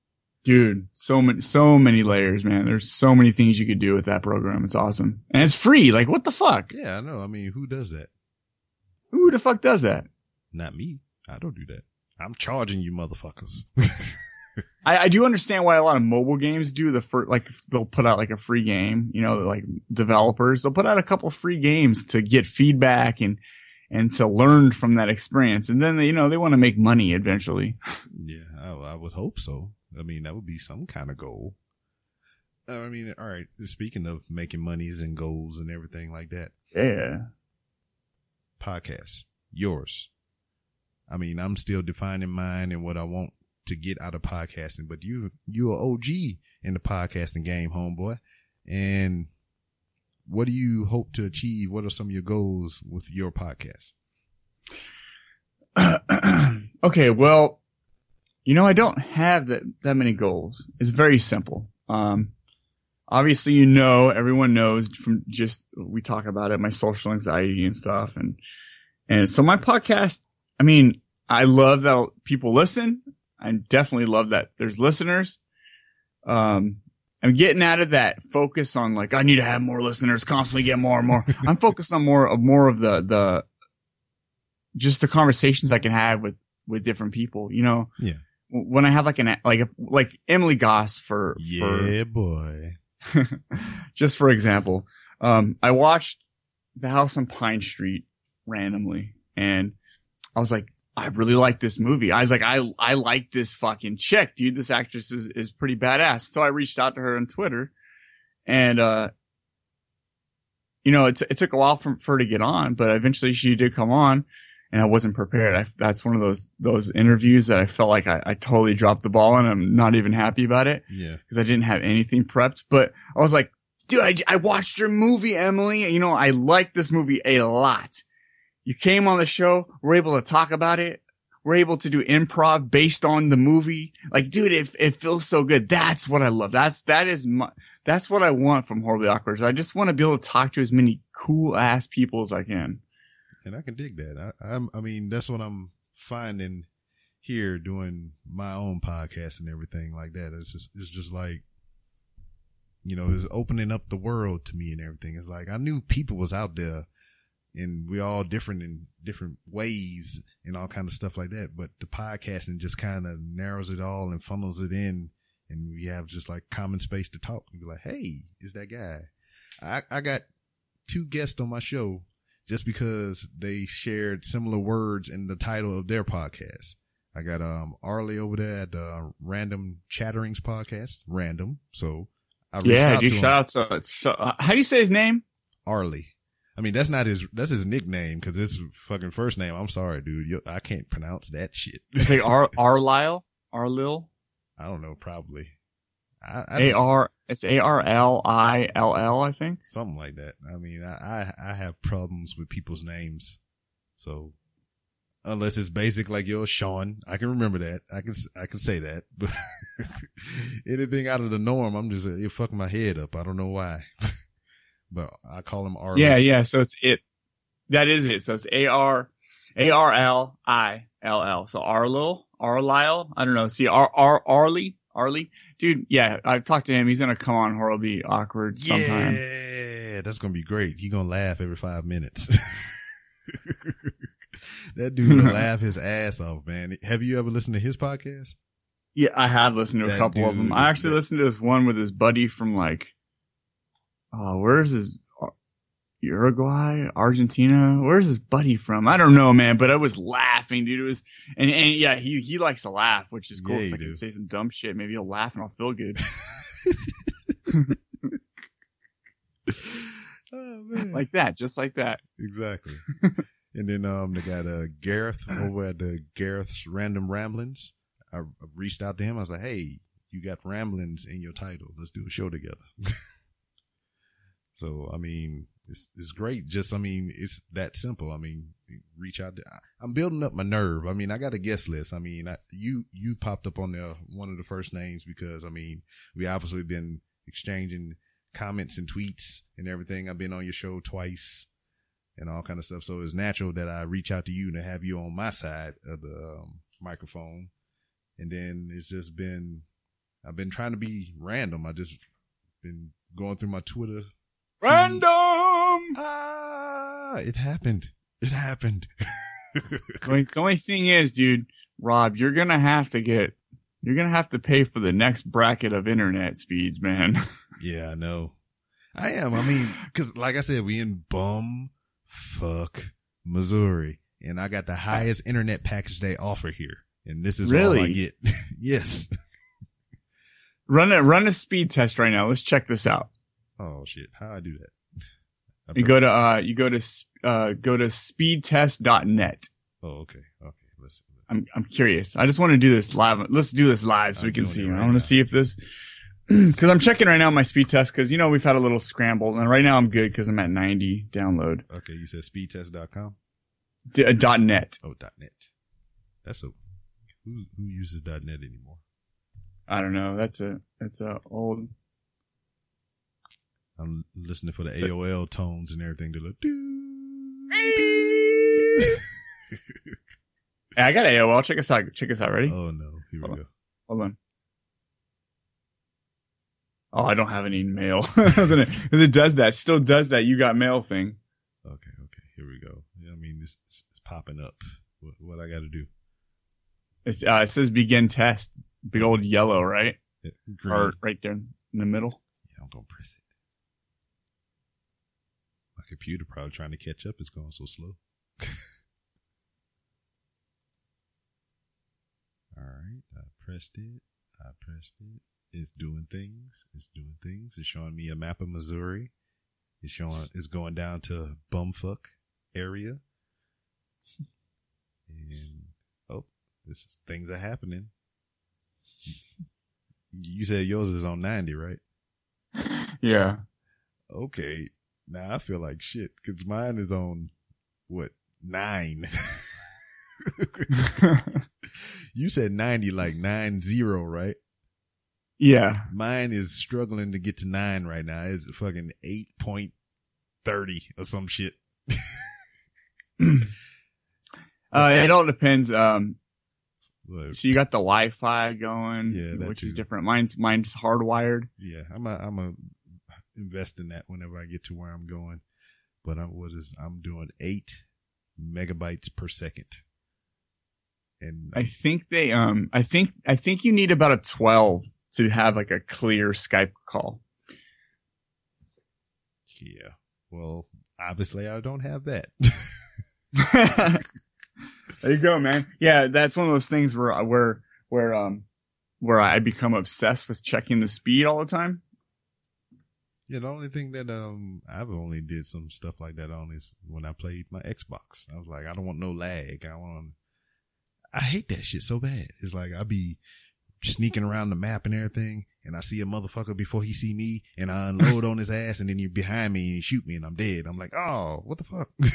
Speaker 3: Dude, so many, so many layers, man. There's so many things you could do with that program. It's awesome. And it's free. Like, what the fuck?
Speaker 2: Yeah, I know. I mean, who does that?
Speaker 3: Who the fuck does that?
Speaker 2: Not me. I don't do that. I'm charging you motherfuckers.
Speaker 3: I, I do understand why a lot of mobile games do the first, like, they'll put out like a free game, you know, like developers, they'll put out a couple free games to get feedback and, and to learn from that experience. And then, they, you know, they want to make money eventually.
Speaker 2: yeah, I, I would hope so. I mean, that would be some kind of goal. I mean, all right. Speaking of making monies and goals and everything like that,
Speaker 3: Yeah.
Speaker 2: podcast, yours. I mean, I'm still defining mine and what I want to get out of podcasting, but you, you are OG in the podcasting game, homeboy. And what do you hope to achieve? What are some of your goals with your podcast?
Speaker 3: okay, well, you know, I don't have that, that many goals. It's very simple. Um, obviously, you know, everyone knows from just, we talk about it, my social anxiety and stuff. And, and so my podcast, I mean, I love that people listen. I definitely love that there's listeners. Um, I'm getting out of that focus on like, I need to have more listeners, constantly get more and more. I'm focused on more of more of the, the, just the conversations I can have with, with different people, you know?
Speaker 2: Yeah.
Speaker 3: When I have like an, like, like Emily Goss for,
Speaker 2: Yeah, boy.
Speaker 3: just for example, um, I watched the house on Pine Street randomly and I was like, I really like this movie. I was like, I, I like this fucking chick, dude. This actress is, is pretty badass. So I reached out to her on Twitter and, uh, you know, it, it took a while for, for her to get on, but eventually she did come on and I wasn't prepared. I, that's one of those, those interviews that I felt like I, I totally dropped the ball and I'm not even happy about it
Speaker 2: Yeah.
Speaker 3: because I didn't have anything prepped, but I was like, dude, I, I watched your movie, Emily. You know, I like this movie a lot. You came on the show. We're able to talk about it. We're able to do improv based on the movie. Like, dude, it, it feels so good. That's what I love. That's, that is my, that's what I want from Horribly Awkward. I just want to be able to talk to as many cool ass people as I can.
Speaker 2: and I can dig that. I, I'm, I mean, that's what I'm finding here doing my own podcast and everything like that. It's just, it's just like, you know, it's opening up the world to me and everything. It's like I knew people was out there, and we all different in different ways and all kind of stuff like that. But the podcasting just kind of narrows it all and funnels it in, and we have just like common space to talk and be like, "Hey, is that guy?" I I got two guests on my show just because they shared similar words in the title of their podcast. I got um Arlie over there at the Random Chatterings podcast. Random. So I
Speaker 3: Yeah,
Speaker 2: out
Speaker 3: dude.
Speaker 2: to him.
Speaker 3: Out to uh, how do you say his name?
Speaker 2: Arlie. I mean, that's not his. That's his nickname because it's fucking first name. I'm sorry, dude. You, I can't pronounce that shit.
Speaker 3: Like Ar Arlyle, Arlil,
Speaker 2: I don't know. Probably.
Speaker 3: A R. It's A R L I L L. I think.
Speaker 2: something like that. I mean, I, I I have problems with people's names, so unless it's basic like yours, Sean, I can remember that. I can I can say that, but anything out of the norm, I'm just uh, it fucking my head up. I don't know why, but I call him Arlie.
Speaker 3: Yeah, yeah. So it's it. That is it. So it's A R A R L I L L. So Arlil, Arlyle. I don't know. See, Ar Ar Arlie, Arlie, dude. Yeah, I've talked to him. He's gonna come on horribly awkward sometime.
Speaker 2: Yeah, that's gonna be great. He gonna laugh every five minutes. that dude gonna laugh his ass off, man. Have you ever listened to his podcast?
Speaker 3: Yeah, I have listened to a
Speaker 2: That
Speaker 3: couple of them. I actually
Speaker 2: that-
Speaker 3: listened to this one with his buddy from like, oh, where's his uh, Uruguay, Argentina? Where's his buddy from? I don't know, man. But I was laughing, dude. It was, and and yeah, he he likes to laugh, which is cool.
Speaker 2: Yeah,
Speaker 3: I can say some dumb shit, maybe he'll laugh and I'll feel good.
Speaker 2: Oh man,
Speaker 3: like that, just like that.
Speaker 2: exactly. and then um, they got uh Gareth over at the Gareth's Random Ramblings. I, I reached out to him. I was like, "Hey, you got ramblings in your title. Let's do a show together." So I mean, it's it's great. Just I mean, it's that simple. I mean, reach out. To, I'm building up my nerve. I mean, I got a guest list. I mean, I, you you popped up on the one of the first names because I mean, we obviously been exchanging comments and tweets and everything. I've been on your show twice and all kind of stuff. So it's natural that I reach out to you and to have you on my side of the um, microphone. And then it's just been, I've been trying to be random. I just been going through my Twitter.
Speaker 3: Random.
Speaker 2: Ah, it happened. It happened.
Speaker 3: Like, the only thing is, dude, Rob, you're gonna have to get, you're gonna have to pay for the next bracket of internet speeds, man.
Speaker 2: yeah, I know. I am. I mean, cause like I said, we in bum fuck Missouri and I got the highest internet package they offer here. And this is all I
Speaker 3: Really?
Speaker 2: get. yes.
Speaker 3: run a run a speed test right now. Let's check this out.
Speaker 2: Oh shit! How I do that? I
Speaker 3: You go to uh you go to uh go to speedtest.net.
Speaker 2: Oh, okay, okay. Let's.
Speaker 3: I'm I'm curious. I just want to do this live. Let's do this live so
Speaker 2: I'm
Speaker 3: we can see.
Speaker 2: it
Speaker 3: I want to see if this because I'm checking right now my speed test because you know we've had a little scramble and right now I'm good because I'm at 90 download
Speaker 2: Okay, you said speedtest.com.
Speaker 3: D- uh, dot net.
Speaker 2: Oh, dot .net. That's a who who uses dot .net anymore?
Speaker 3: I don't know. That's a that's a old.
Speaker 2: I'm listening for the
Speaker 3: So-
Speaker 2: AOL tones and everything to look. Doo.
Speaker 3: Hey, I got AOL. Check us out. Check us out. Ready?
Speaker 2: Oh no! Here we
Speaker 3: Hold
Speaker 2: go.
Speaker 3: Hold on. Oh, I don't have any mail. I gonna- it does that. Still does that. You got mail thing.
Speaker 2: Okay, okay. Here we go. Yeah, I mean, this it's, it's popping up. What, what I got to do?
Speaker 3: It's, uh, it says begin test. Big old yellow, right?
Speaker 2: Yeah, green.
Speaker 3: Or right there in the middle.
Speaker 2: Yeah, I'm gonna press it. My computer probably trying to catch up. It's going so slow. All right, I pressed it. I pressed it. It's doing things. It's doing things. It's showing me a map of Missouri. It's showing. It's going down to bumfuck area. And oh, this things are happening. You said yours is on ninety, right?
Speaker 3: Yeah.
Speaker 2: Okay. Now I feel like shit because mine is on what nine. you said ninety, like nine zero, right?
Speaker 3: yeah.
Speaker 2: Mine is struggling to get to nine right now. It's fucking eight point thirty or some shit.
Speaker 3: Uh, it all depends. Um,
Speaker 2: Look,
Speaker 3: so you got the Wi-Fi going,
Speaker 2: Yeah,
Speaker 3: which
Speaker 2: too.
Speaker 3: is different. Mine's mine's hardwired.
Speaker 2: yeah, I'm a, I'm a invest in that whenever I get to where I'm going. But I'm what is I'm doing eight megabytes per second. And
Speaker 3: I think they um I think I think you need about a 12 to have like a clear Skype call.
Speaker 2: Yeah. Well, obviously I don't have that.
Speaker 3: There you go, man. Yeah, that's one of those things where where where um where I become obsessed with checking the speed all the time.
Speaker 2: Yeah, the only thing that um I've only did some stuff like that on is when I played my Xbox. I was like, I don't want no lag. I want. I hate that shit so bad. It's like I be sneaking around the map and everything, and I see a motherfucker before he see me, and I unload on his ass, and then you're behind me and you shoot me, and I'm dead. I'm like, oh, what the fuck?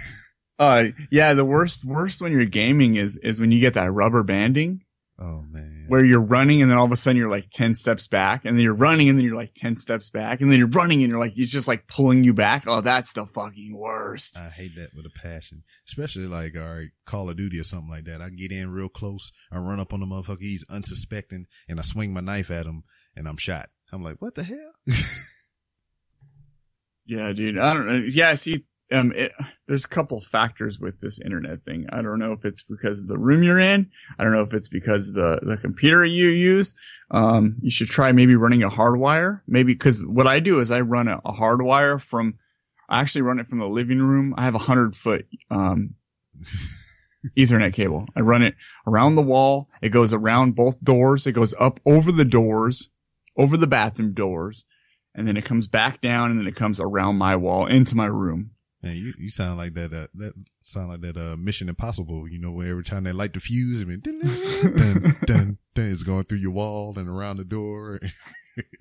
Speaker 3: Uh, yeah, the worst, worst when you're gaming is, is when you get that rubber banding
Speaker 2: oh man.
Speaker 3: where you're running and then all of a sudden you're like 10 steps back and then you're running and then you're like 10 steps back and then you're running and you're like, it's just like pulling you back. Oh, that's the fucking worst.
Speaker 2: I hate that with a passion, especially like, all right, Call of Duty or something like that. I get in real close, I run up on the motherfucker, he's unsuspecting, and I swing my knife at him, and I'm shot. I'm like, what the hell?
Speaker 3: Yeah, dude. I don't know. Yeah, see, um, it, there's a couple factors with this internet thing. I don't know if it's because of the room you're in. I don't know if it's because the the computer you use. Um, you should try maybe running a hardwire. Maybe because what I do is I run a, a hardwire from. I actually run it from the living room. I have a hundred foot um, Ethernet cable. I run it around the wall. It goes around both doors. It goes up over the doors, over the bathroom doors, and then it comes back down, and then it comes around my wall into my room.
Speaker 2: Man, you, you sound like that, uh, that sound like that, uh, Mission Impossible, you know, where every time they light the fuse, I mean, dun, dun, dun, dun, it's going through your wall and around the door.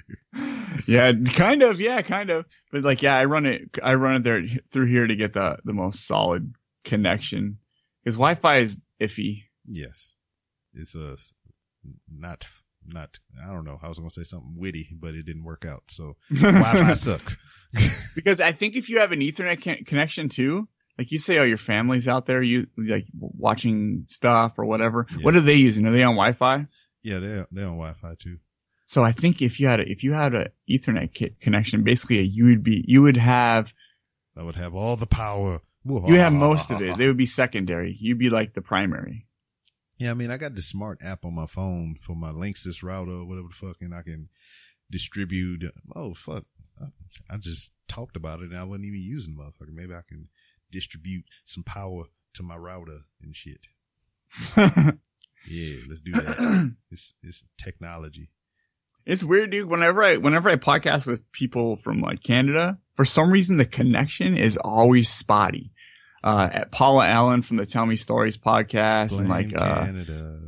Speaker 3: yeah, kind of. Yeah, kind of. But like, yeah, I run it. I run it there through here to get the the most solid connection because Wi-Fi is iffy.
Speaker 2: yes. It's, uh, not, not, I don't know. I was going to say something witty, but it didn't work out. So Wi-Fi sucks.
Speaker 3: because I think if you have an Ethernet con- connection too, like you say, oh, your family's out there, you like watching stuff or whatever.
Speaker 2: Yeah.
Speaker 3: What are they using? Are they on Wi-Fi?
Speaker 2: Yeah, they're, they're on Wi-Fi too.
Speaker 3: So I think if you had a, if you had a Ethernet ki- connection, basically you would be you would have
Speaker 2: I would have all the power.
Speaker 3: you have most of it. They would be secondary. You'd be like the primary.
Speaker 2: Yeah, I mean, I got the smart app on my phone for my Linksys router or whatever the fuck, and I can distribute. Oh fuck! I, I just talked about it, and I wasn't even using the motherfucker. Maybe I can distribute some power to my router and shit. Yeah, let's do that. it's it's technology.
Speaker 3: It's weird, dude. Whenever I whenever I podcast with people from like Canada, for some reason the connection is always spotty. Uh, at Paula Allen from the Tell Me Stories podcast, and
Speaker 2: Blame
Speaker 3: like uh,
Speaker 2: Canada.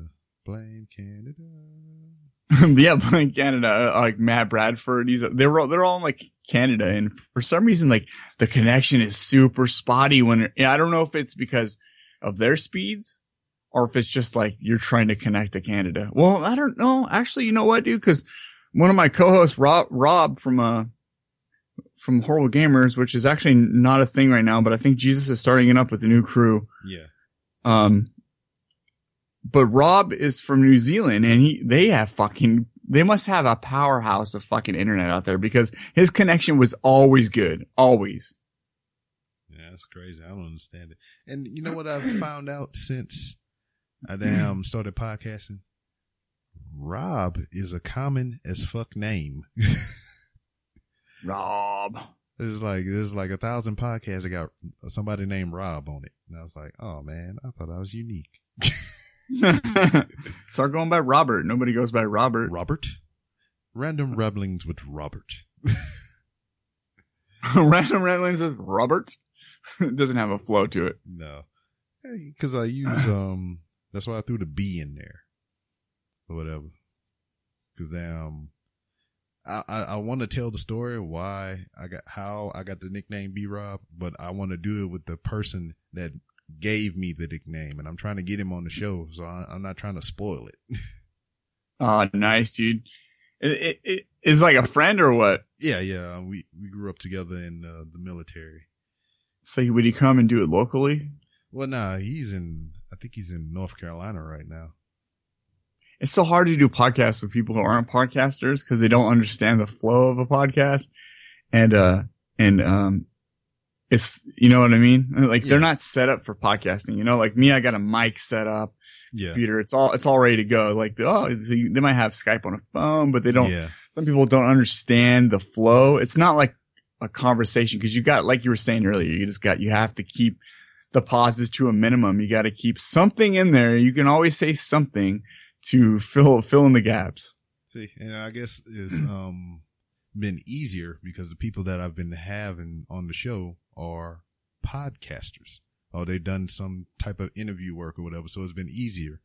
Speaker 2: Blame Canada.
Speaker 3: yeah, Blame Canada, uh, like Matt Bradford. He's they're all, they're all in like Canada, and for some reason, like the connection is super spotty. When yeah, I don't know if it's because of their speeds or if it's just like you're trying to connect to Canada. Well, I don't know. Actually, you know what, dude? Because one of my co-hosts, Rob, Rob from uh from Horrible Gamers, which is actually not a thing right now, but I think Jesus is starting it up with a new crew.
Speaker 2: Yeah.
Speaker 3: Um, but Rob is from New Zealand and he, they have fucking, they must have a powerhouse of fucking internet out there because his connection was always good. Always.
Speaker 2: Yeah, that's crazy. I don't understand it. And you know what I've found out since I damn started podcasting? Rob is a common as fuck name.
Speaker 3: Rob.
Speaker 2: There's like there's like a thousand podcasts that got somebody named Rob on it, and I was like, oh man, I thought I was unique.
Speaker 3: Start going by Robert. Nobody goes by Robert.
Speaker 2: Robert, random rumblings with Robert.
Speaker 3: Random ramblings with Robert. it doesn't have a flow to it.
Speaker 2: No, because I use um. That's why I threw the B in there, or whatever. Because um, I I, I want to tell the story why I got how I got the nickname B Rob, but I want to do it with the person that gave me the nickname, and I'm trying to get him on the show, so I, I'm not trying to spoil it.
Speaker 3: Oh, nice, dude. It, it, it is like a friend or what?
Speaker 2: yeah, yeah, we we grew up together in uh, the military.
Speaker 3: So would he come and do it locally?
Speaker 2: Well, nah, he's in. I think he's in North Carolina right now.
Speaker 3: It's so hard to do podcasts with people who aren't podcasters because they don't understand the flow of a podcast. And, uh, and, um, it's, you know what I mean? Like
Speaker 2: Yeah.
Speaker 3: they're not set up for podcasting, you know, like me, I got a mic set up,
Speaker 2: Yeah,
Speaker 3: computer. It's all, it's all ready to go. Like, oh, they might have Skype on a phone, but they don't,
Speaker 2: yeah,
Speaker 3: some people don't understand the flow. It's not like a conversation because you got, like you were saying earlier, you just got, you have to keep the pauses to a minimum. You got to keep something in there. You can always say something to fill fill in the gaps.
Speaker 2: See, and I guess it's um been easier because the people that I've been having on the show are podcasters. Or they've done some type of interview work or whatever. So it's been easier.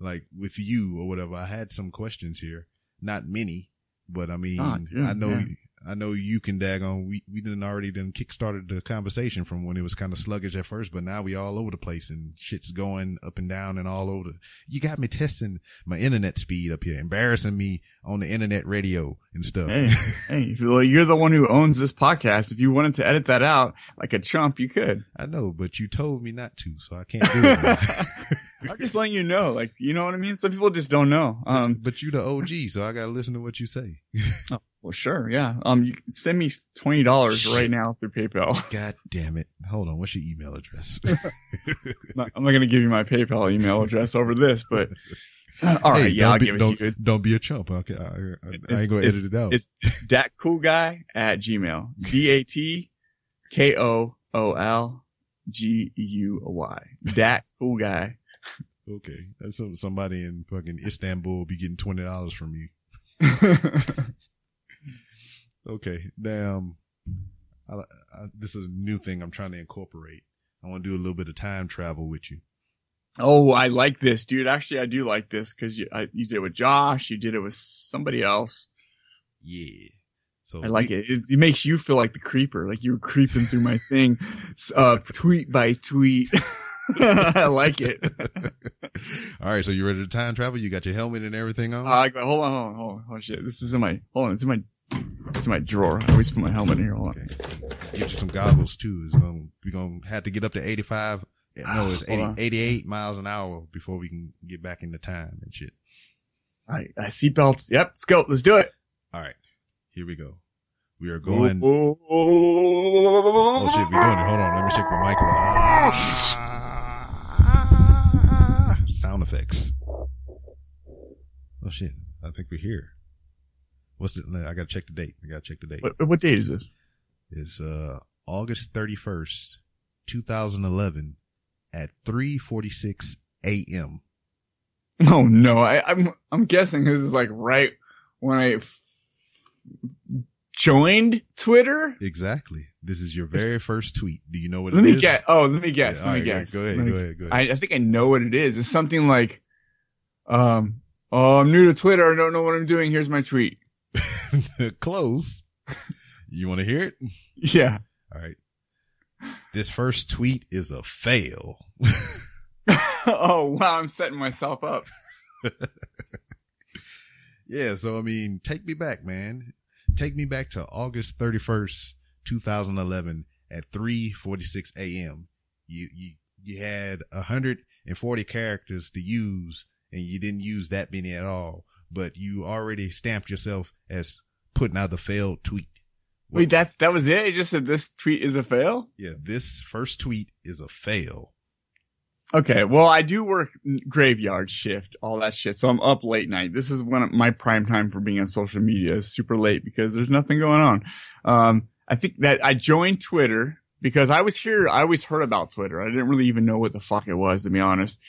Speaker 2: Like with you or whatever. I had some questions here. Not many, but I mean,
Speaker 3: Ah, dude,
Speaker 2: I know,
Speaker 3: yeah.
Speaker 2: I know you can daggone. We we didn't already done kickstarted the conversation from when it was kind of sluggish at first, but now we all over the place and shit's going up and down and all over. You got me testing my internet speed up here, embarrassing me on the internet radio and stuff.
Speaker 3: Hey, hey, well, you're the one who owns this podcast. If you wanted to edit that out like a chump, you could.
Speaker 2: I know, but you told me not to, so I can't do it.
Speaker 3: I'm just letting you know, like, you know what I mean? Some people just don't know. Um,
Speaker 2: but you the OG, so I gotta listen to what you say.
Speaker 3: well, sure. Yeah. Um, you send me $20 right now through PayPal.
Speaker 2: God damn it! Hold on, what's your email address?
Speaker 3: I'm not, I'm not going to give you my PayPal email address over this, but all right.
Speaker 2: Hey,
Speaker 3: yeah,
Speaker 2: don't
Speaker 3: I'll
Speaker 2: be,
Speaker 3: give it to you. It's,
Speaker 2: don't be a chump. Okay, I, I, I ain't gonna edit it out.
Speaker 3: it's dat cool guy at Gmail. D A T K O O L G U Y. Dat cool guy.
Speaker 2: Okay, that's some, somebody in fucking Istanbul be getting twenty dollars from you. Okay, damn. I, I, this is a new thing I'm trying to incorporate. I want to do a little bit of time travel with you.
Speaker 3: Oh, I like this, dude. Actually, I do like this because you, I, you did it with Josh. You did it with somebody else.
Speaker 2: Yeah. So
Speaker 3: I like
Speaker 2: we-
Speaker 3: it. it. It makes you feel like the creeper, like you were creeping through my thing, uh, tweet by tweet. I like it.
Speaker 2: All right, so you ready to time travel? You got your helmet and everything on?
Speaker 3: Uh, hold on, hold on, hold on. Oh shit, this is in my, hold on, it's in my, it's in my drawer. I always put my helmet in here. Hold on.
Speaker 2: Okay. Get you some goggles too. It's gonna we're gonna have to get up to eighty five. No, it's 80, 88 miles an hour before we can get back into time and shit.
Speaker 3: All right, uh, seatbelts. Yep, let's go. Let's do it.
Speaker 2: All right, here we go. We are going.
Speaker 3: Oh,
Speaker 2: Oh shit, we doing it. Hold on, let me check with Michael. Sound effects. Oh shit, I think we're here. What's the? I gotta check the date. I gotta check the date.
Speaker 3: What, what date is this?
Speaker 2: It's uh August thirty first, two thousand eleven, at three forty six a.m.
Speaker 3: Oh no, I, I'm I'm guessing this is like right when I f- joined Twitter.
Speaker 2: Exactly. This is your very first tweet. Do you know what? It is?
Speaker 3: Let me
Speaker 2: is?
Speaker 3: guess. Oh, let me guess.
Speaker 2: Yeah,
Speaker 3: let me
Speaker 2: right,
Speaker 3: guess.
Speaker 2: Go ahead.
Speaker 3: Let me
Speaker 2: Go ahead. Go
Speaker 3: I,
Speaker 2: ahead.
Speaker 3: I think I know what it is. It's something like, um, oh, I'm new to Twitter. I don't know what I'm doing. Here's my tweet.
Speaker 2: Close. You want to hear it?
Speaker 3: Yeah.
Speaker 2: All right. This first tweet is a fail.
Speaker 3: oh wow, I'm setting myself up.
Speaker 2: Yeah, so I mean, take me back, man. Take me back to August 31st, 2011 at 3:46 a.m. You you you had 140 characters to use and you didn't use that many at all, but you already stamped yourself as putting out the failed tweet.
Speaker 3: Wait, that's that was it. You just said this tweet is a fail.
Speaker 2: Yeah, this first tweet is a fail.
Speaker 3: Okay, well, I do work graveyard shift, all that shit. So I'm up late night. This is when my prime time for being on social media is super late because there's nothing going on. Um, I think that I joined Twitter because I was here. I always heard about Twitter. I didn't really even know what the fuck it was, to be honest.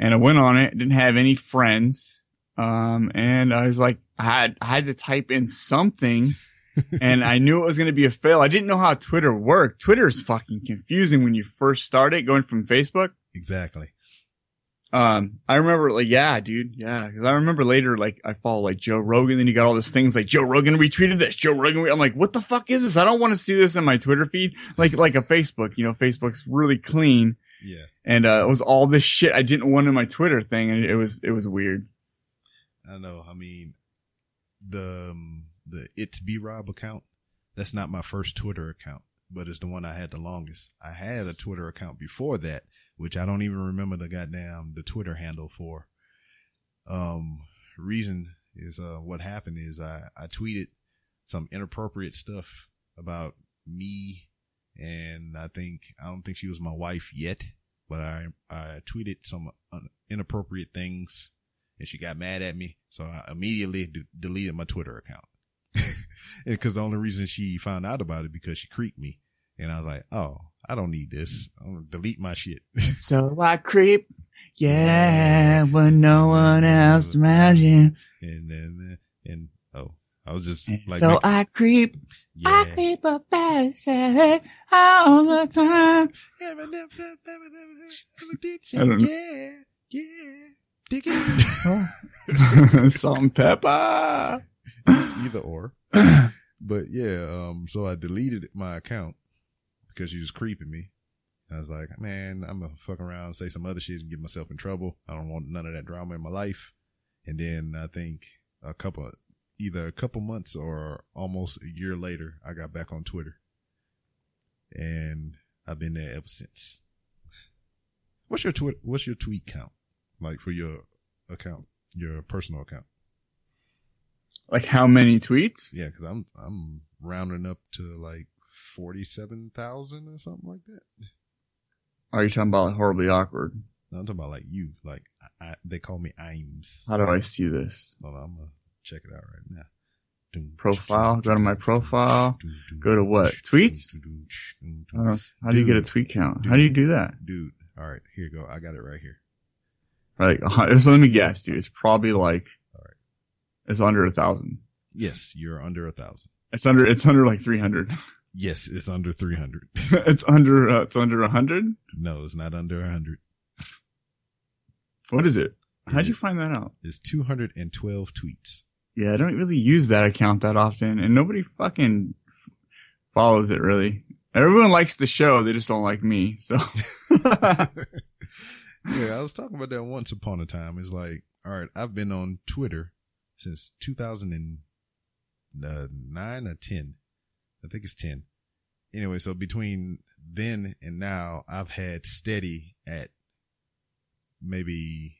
Speaker 3: And I went on it, didn't have any friends. Um, and I was like, I had, I had to type in something and I knew it was going to be a fail. I didn't know how Twitter worked. Twitter is fucking confusing when you first start it going from Facebook.
Speaker 2: Exactly.
Speaker 3: Um, I remember like, yeah, dude. Yeah. Cause I remember later, like, I follow like Joe Rogan. Then you got all these things like Joe Rogan retweeted this. Joe Rogan. re-" I'm like, what the fuck is this? I don't want to see this in my Twitter feed. Like, like a Facebook, you know, Facebook's really clean.
Speaker 2: Yeah.
Speaker 3: And, uh, it was all this shit I didn't want in my Twitter thing. And it was, it was weird.
Speaker 2: I know. I mean, the um, the it's B Rob account. That's not my first Twitter account, but it's the one I had the longest. I had a Twitter account before that, which I don't even remember the goddamn the Twitter handle for. Um, reason is uh what happened is I I tweeted some inappropriate stuff about me, and I think I don't think she was my wife yet, but I I tweeted some inappropriate things and she got mad at me. So I immediately d- deleted my Twitter account. Because the only reason she found out about it because she creeped me, and I was like, oh, I don't need this. I'm gonna delete my shit.
Speaker 3: So I creep. Yeah, when no one else imagine.
Speaker 2: and then and oh, I was just like,
Speaker 3: so
Speaker 2: make-
Speaker 3: I creep. I
Speaker 2: yeah.
Speaker 3: creep up past all the time. I don't know.
Speaker 2: Yeah, yeah. Dig it.
Speaker 3: Salt and pepper.
Speaker 2: Either or. But yeah, um, so I deleted my account because she was creeping me. I was like, man, I'm gonna fuck around, say some other shit, and get myself in trouble. I don't want none of that drama in my life. And then I think a couple, either a couple months or almost a year later, I got back on Twitter, and I've been there ever since. What's your tweet? What's your tweet count like for your account, your personal account?
Speaker 3: Like how many tweets?
Speaker 2: Yeah, because I'm I'm rounding up to like forty seven thousand or something like that.
Speaker 3: Are you talking about like horribly awkward?
Speaker 2: No, I'm talking about like you. Like I, I, they call me Imes.
Speaker 3: How do I see this?
Speaker 2: Hold on, I'm gonna check it out right now.
Speaker 3: Profile? Go to my profile. Go to what? Tweets? How do you get a tweet count? How do you do that?
Speaker 2: Dude, all right, here you go. I got it right here.
Speaker 3: Like, let me guess, dude. It's probably like,
Speaker 2: Alright.
Speaker 3: it's under a thousand.
Speaker 2: Yes, you're under a thousand.
Speaker 3: It's under, it's under like 300.
Speaker 2: Yes, it's under three hundred.
Speaker 3: it's under, uh, it's under hundred.
Speaker 2: no, it's not under hundred.
Speaker 3: What is it? How'd you find that out?
Speaker 2: It's two hundred and twelve tweets.
Speaker 3: Yeah, I don't really use that account that often and nobody fucking f- follows it really. Everyone likes the show. They just don't like me. So
Speaker 2: yeah, I was talking about that once upon a time. It's like, all right, I've been on Twitter since 2009 or 10. I think it's 10. Anyway, so between then and now, I've had steady at maybe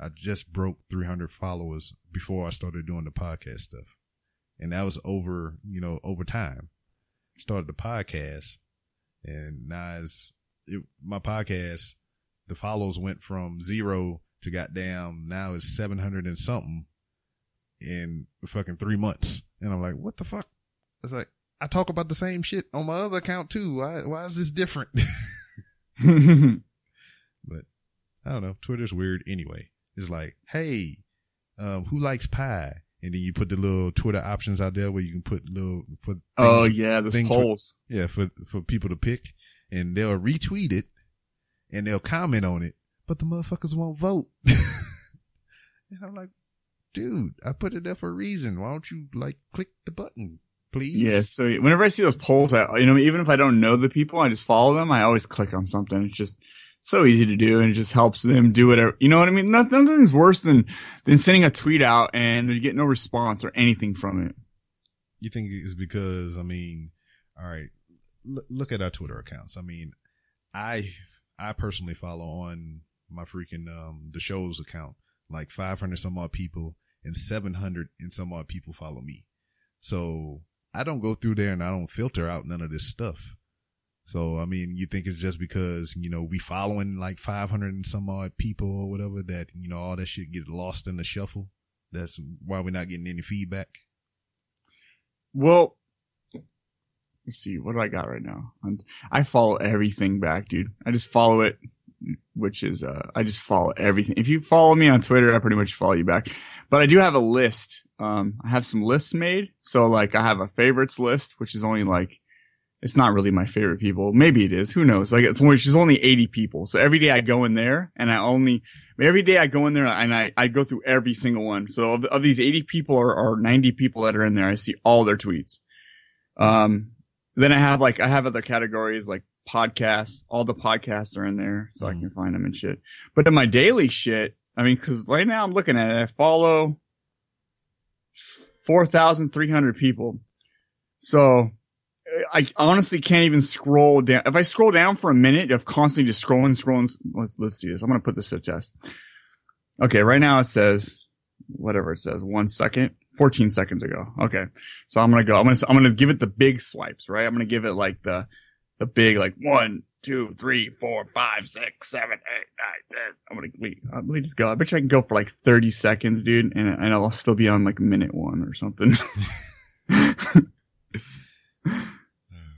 Speaker 2: I just broke 300 followers before I started doing the podcast stuff. And that was over, you know, over time. Started the podcast and now it's, it, my podcast, the follows went from zero to goddamn now it's 700 and something in fucking three months. And I'm like, what the fuck? It's like, I talk about the same shit on my other account too. Why, why is this different? but I don't know. Twitter's weird anyway. It's like, hey, um, who likes pie? And then you put the little Twitter options out there where you can put little, put
Speaker 3: oh yeah, the
Speaker 2: things for-
Speaker 3: polls.
Speaker 2: yeah, for for people to pick, and they'll retweet it, and they'll comment on it, but the motherfuckers won't vote. and I'm like, dude, I put it there for a reason. Why don't you like click the button, please?
Speaker 3: Yeah, so whenever I see those polls, I, you know, even if I don't know the people, I just follow them. I always click on something. It's just so easy to do, and it just helps them do whatever. You know what I mean? Nothing, nothing's worse than than sending a tweet out and you get no response or anything from it.
Speaker 2: You think it's because I mean, all right, look, look at our Twitter accounts. I mean, I I personally follow on my freaking um the show's account like 500 some odd people and 700 and some odd people follow me. So I don't go through there and I don't filter out none of this stuff. So I mean, you think it's just because you know we following like 500 and some odd people or whatever that you know all that shit get lost in the shuffle. That's why we're not getting any feedback.
Speaker 3: Well, let's see. What do I got right now? I'm, I follow everything back, dude. I just follow it, which is, uh, I just follow everything. If you follow me on Twitter, I pretty much follow you back. But I do have a list. Um, I have some lists made. So like I have a favorites list, which is only like, it's not really my favorite people. Maybe it is. Who knows? Like it's only, she's only 80 people. So every day I go in there and I only, every day I go in there and I, I go through every single one. So of, of these 80 people or, or 90 people that are in there, I see all their tweets. Um, then I have like, I have other categories like podcasts. All the podcasts are in there so I
Speaker 2: Mhm.
Speaker 3: can find them and shit. But in my daily shit, I mean, cause right now I'm looking at it. I follow 4,300 people. So I honestly can't even scroll down. If I scroll down for a minute of constantly just scrolling, scrolling, let's, let's see this. I'm going to put this to test. Okay. Right now it says whatever it says, one second, 14 seconds ago. Okay. So I'm going to go, I'm going to, I'm going to give it the big swipes, right? I'm going to give it like the, the big, like one, two, three, four, five, six, seven, eight, nine, ten. I'm to, wait, uh, let me just go. I bet you I can go for like 30 seconds, dude. And, and I'll still be on like minute one or something.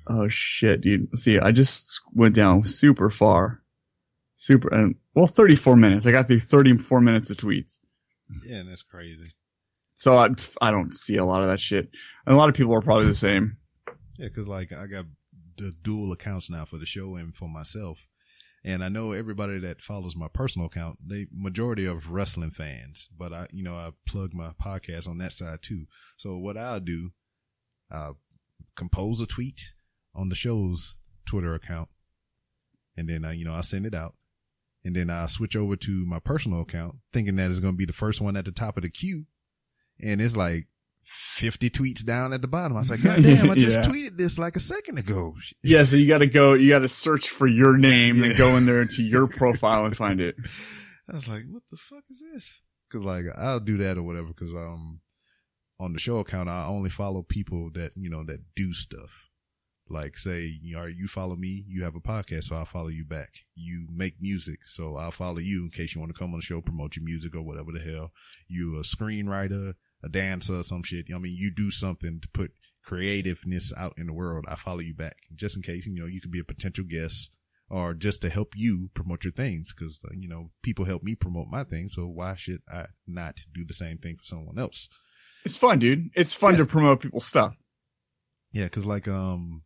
Speaker 3: Oh shit, dude. See, I just went down super far. Super, and well, 34 minutes. I got through 34 minutes of tweets.
Speaker 2: Yeah, that's crazy.
Speaker 3: So I, I don't see a lot of that shit. And a lot of people are probably the same.
Speaker 2: Yeah, cause like I got the dual accounts now for the show and for myself. And I know everybody that follows my personal account, they majority of wrestling fans, but I, you know, I plug my podcast on that side too. So what I'll do, I'll compose a tweet on the show's Twitter account and then I, you know, I send it out and then I switch over to my personal account thinking that it's going to be the first one at the top of the queue. And it's like 50 tweets down at the bottom. I was like, God damn, I just
Speaker 3: Yeah.
Speaker 2: tweeted this like a second ago.
Speaker 3: Yeah, so you gotta go, you gotta search for your name and go in there into your profile and find it.
Speaker 2: I was like, what the fuck is this? Cause like I'll do that or whatever. Cause um, on the show account, I only follow people that you know that do stuff. Like say, you know, you follow me, you have a podcast, so I'll follow you back. You make music, so I'll follow you in case you want to come on the show, promote your music or whatever the hell. You a screenwriter, a dancer, some shit. You know I mean, you do something to put creativeness out in the world. I follow you back just in case you know you could be a potential guest or just to help you promote your things because you know people help me promote my things so why should i not do the same thing for someone else
Speaker 3: It's fun, dude. It's fun
Speaker 2: Yeah.
Speaker 3: to promote people's stuff.
Speaker 2: yeah because like um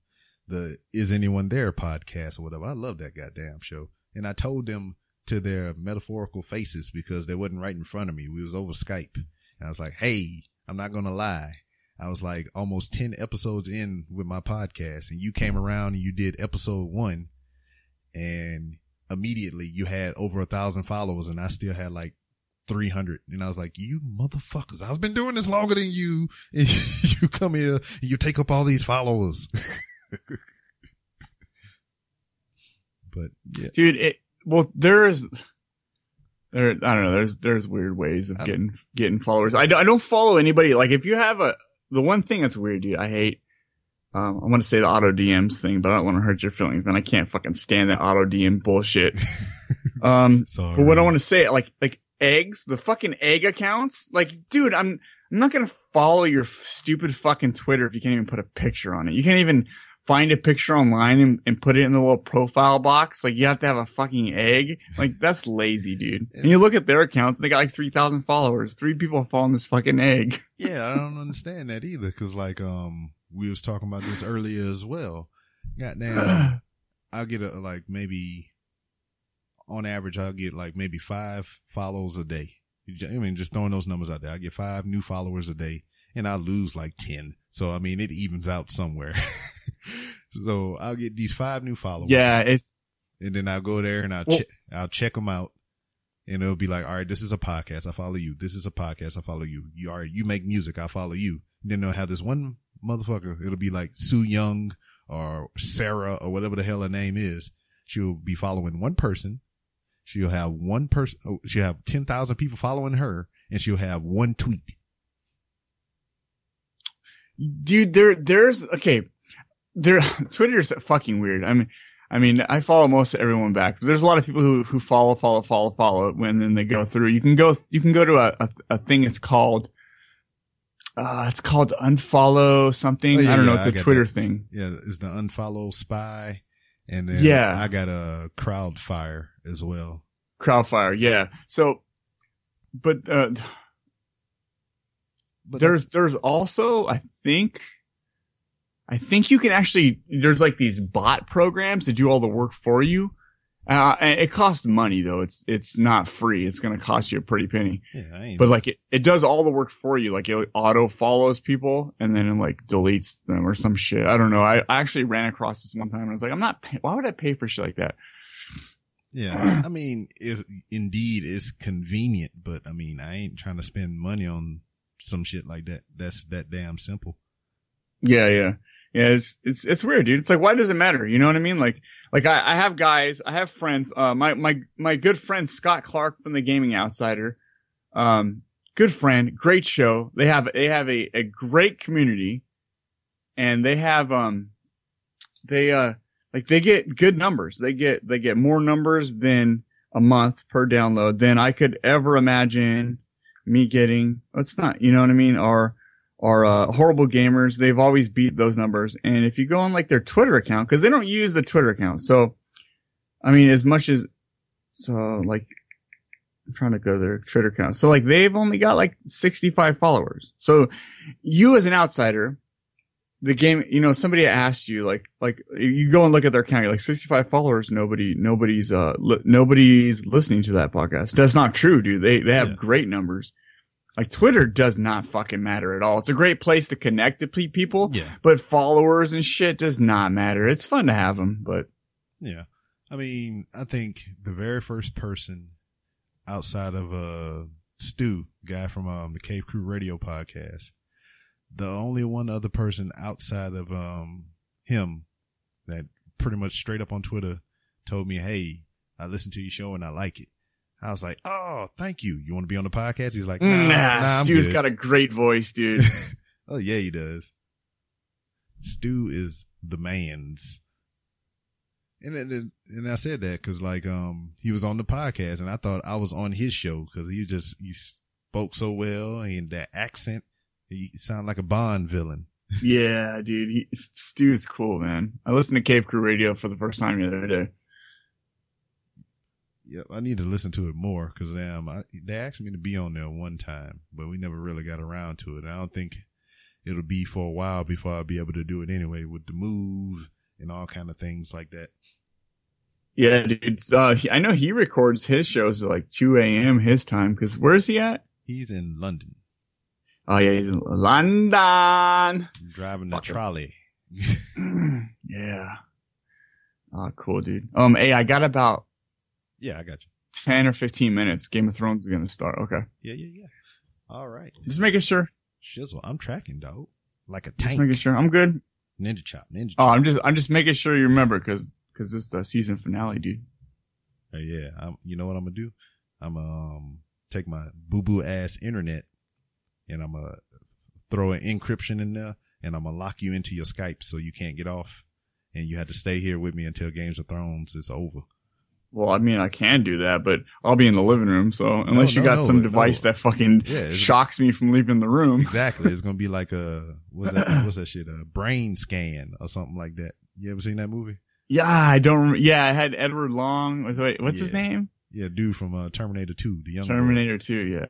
Speaker 2: the is anyone there podcast or whatever i love that goddamn show and i told them to their metaphorical faces because they wasn't right in front of me we was over skype and i was like hey i'm not gonna lie I was like almost 10 episodes in with my podcast and you came around and you did episode one and immediately you had over a thousand followers and I still had like 300. And I was like, you motherfuckers, I've been doing this longer than you. And you come here and you take up all these followers. but yeah,
Speaker 3: Dude, it, well, there's, there, I don't know, there's, there's weird ways of getting, getting followers. I, don't- I don't follow anybody. Like if you have a, the one thing that's weird, dude, I hate, um, I want to say the auto DMs thing, but I don't want to hurt your feelings, man. I can't fucking stand that auto DM bullshit. um. But what I want to say, like, like eggs, the fucking egg accounts, like, dude, I'm, I'm not gonna follow your f- stupid fucking Twitter if you can't even put a picture on it. You can't even find a picture online and, and put it in the little profile box. Like, you have to have a fucking egg. Like, that's lazy, dude. And you look at their accounts, and they got like 3,000 followers. Three people following this fucking egg.
Speaker 2: Yeah, I don't understand that either. Cause like, um, we was talking about this earlier as well. Goddamn, I'll get a, like maybe on average, I'll get like maybe five follows a day. I mean, just throwing those numbers out there. I get five new followers a day and I lose like 10. So, I mean, it evens out somewhere. so I'll get these five new followers.
Speaker 3: yeah, it's,
Speaker 2: And then I'll go there and I'll
Speaker 3: Well-
Speaker 2: check, I'll check them out. And it'll be like, all right, this is a podcast. I follow you. This is a podcast. I follow you. You are, you make music. I follow you. Then they'll have this one motherfucker. It'll be like Sue Young or Sarah or whatever the hell her name is. She'll be following one person. She'll have one person. Oh, she'll have 10,000 people following her and she'll have one tweet.
Speaker 3: Dude, there, there's, okay, there, Twitter's fucking weird. I mean, I mean, I follow most everyone back. There's a lot of people who, who follow, follow, follow, follow when then they go through. You can go, you can go to a, a, a thing it's called, uh, it's called unfollow something.
Speaker 2: Oh, yeah,
Speaker 3: I don't know.
Speaker 2: yeah,
Speaker 3: It's a Twitter
Speaker 2: that.
Speaker 3: thing.
Speaker 2: Yeah. It's the unfollow spy. And then
Speaker 3: Yeah.
Speaker 2: I got a Crowdfire as well.
Speaker 3: Crowdfire. Yeah. So, but, uh,
Speaker 2: But
Speaker 3: there's there's also I think I think you can actually there's like these bot programs that do all the work for you. Uh, it costs money though. It's it's not free. It's gonna cost you a pretty penny.
Speaker 2: yeah,
Speaker 3: But like it, it does all the work for you. Like it auto follows people and then it like deletes them or some shit. I don't know. I, I actually ran across this one time and I was like, I'm not. Pay- why would I pay for shit like that?
Speaker 2: Yeah, I mean, if indeed it's convenient, but I mean, I ain't trying to spend money on some shit like that. That's that damn simple.
Speaker 3: Yeah, yeah. Yeah, it's, it's, it's weird, dude. It's like, why does it matter? You know what I mean? Like, like I, I have guys, I have friends, uh, my, my, my good friend Scott Clark from the Gaming Outsider, um, good friend, great show. They have, they have a, a great community and they have, um, they, uh, like they get good numbers. They get, they get more numbers than a month per download than I could ever imagine me getting. It's not, you know what I mean? are are uh, horrible gamers. They've always beat those numbers. And if you go on like their Twitter account, because they don't use the Twitter account, so I mean, as much as so like I'm trying to go to their Twitter account. So like they've only got like 65 followers. So you as an outsider, the game, you know, somebody asked you like, like you go and look at their account, you're like 65 followers. Nobody, nobody's, uh, li- nobody's listening to that podcast. That's not true, dude. They, they have
Speaker 2: Yeah.
Speaker 3: great numbers. Like Twitter does not fucking matter at all. It's a great place to connect to people,
Speaker 2: Yeah.
Speaker 3: but followers and shit does not matter. It's fun to have them, but
Speaker 2: Yeah. I mean, I think the very first person outside of uh Stu, guy from um the Cave Crew Radio podcast, the only one other person outside of um him that pretty much straight up on Twitter told me, "Hey, I listened to your show and I like it." I was like, "Oh, thank you. You want to be on the podcast?" He's like, "Nah,
Speaker 3: nah, Stu's
Speaker 2: good."
Speaker 3: got a great voice, dude.
Speaker 2: oh yeah, he does. Stu is the man's. And it, it- and I said that because like um he was on the podcast and I thought I was on his show because he just he spoke so well and that accent he sound like a Bond villain.
Speaker 3: Yeah, dude. He, Stu is cool, man. I listened to Cave Crew Radio for the first time the other day.
Speaker 2: Yep, I need to listen to it more because um I, they asked me to be on there one time, but we never really got around to it. I don't think it'll be for a while before I'll be able to do it anyway with the move and all kind of things like that.
Speaker 3: Yeah, dude. Uh, he, I know he records his shows at like 2 a.m. his time. Cause where's he at?
Speaker 2: He's in London
Speaker 3: Oh yeah, he's in London.
Speaker 2: driving the
Speaker 3: Fucker.
Speaker 2: trolley.
Speaker 3: yeah. Oh, cool, dude. Um, hey, I got about
Speaker 2: Yeah, I got you.
Speaker 3: 10 or 15 minutes. Game of Thrones is going to start. Okay.
Speaker 2: Yeah, yeah, yeah. All right.
Speaker 3: Just making sure.
Speaker 2: Shizzle, I'm tracking, dog. Like a tank.
Speaker 3: Just making sure. I'm good.
Speaker 2: Ninja chop, ninja Chop. Oh.
Speaker 3: I'm just, I'm just making sure you remember cause, cause this is the season finale, dude.
Speaker 2: Uh, yeah, I'm, you know what I'm gonna do? I'm um take my boo boo ass internet and I'm gonna throw an encryption in there and I'm gonna lock you into your Skype so you can't get off and you have to stay here with me until Games of Thrones is over.
Speaker 3: Well, I mean, I can do that, but I'll be in the living room. So unless you
Speaker 2: no,
Speaker 3: got
Speaker 2: no,
Speaker 3: some
Speaker 2: no.
Speaker 3: device that fucking
Speaker 2: Yeah,
Speaker 3: shocks me from leaving the room.
Speaker 2: Exactly. it's gonna be like a what's that what's that shit? A brain scan or something like that. You ever seen that movie?
Speaker 3: Yeah, I don't. Rem- yeah, I had Edward Furlong. Was wait, what's his name?
Speaker 2: Yeah, dude from uh, Terminator Two, the young boy.
Speaker 3: Terminator Two. Yeah.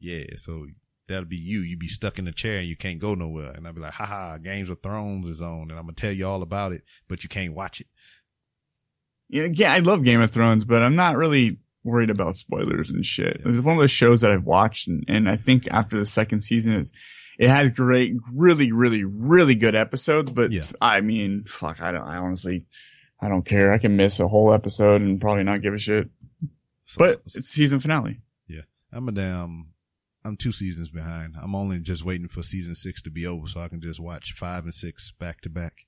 Speaker 2: Yeah, so that'll be you. You be stuck in a chair and you can't go nowhere. And I'll be like, haha, Games of Thrones is on and I'm gonna tell you all about it, but you can't watch it.
Speaker 3: Yeah, yeah, I love Game of Thrones, but I'm not really worried about spoilers and shit.
Speaker 2: Yeah.
Speaker 3: It's one of those shows that I've watched, and, and I think after the second season, it's it has great, really, really, really good episodes. But
Speaker 2: Yeah.
Speaker 3: I mean, fuck, I don't. I honestly, I don't care. I can miss a whole episode and probably not give a shit.
Speaker 2: So,
Speaker 3: But
Speaker 2: so-
Speaker 3: it's season finale. Yeah.
Speaker 2: I'm a damn, I'm two seasons behind. I'm only just waiting for season six to be over so I can just watch five and six back to back.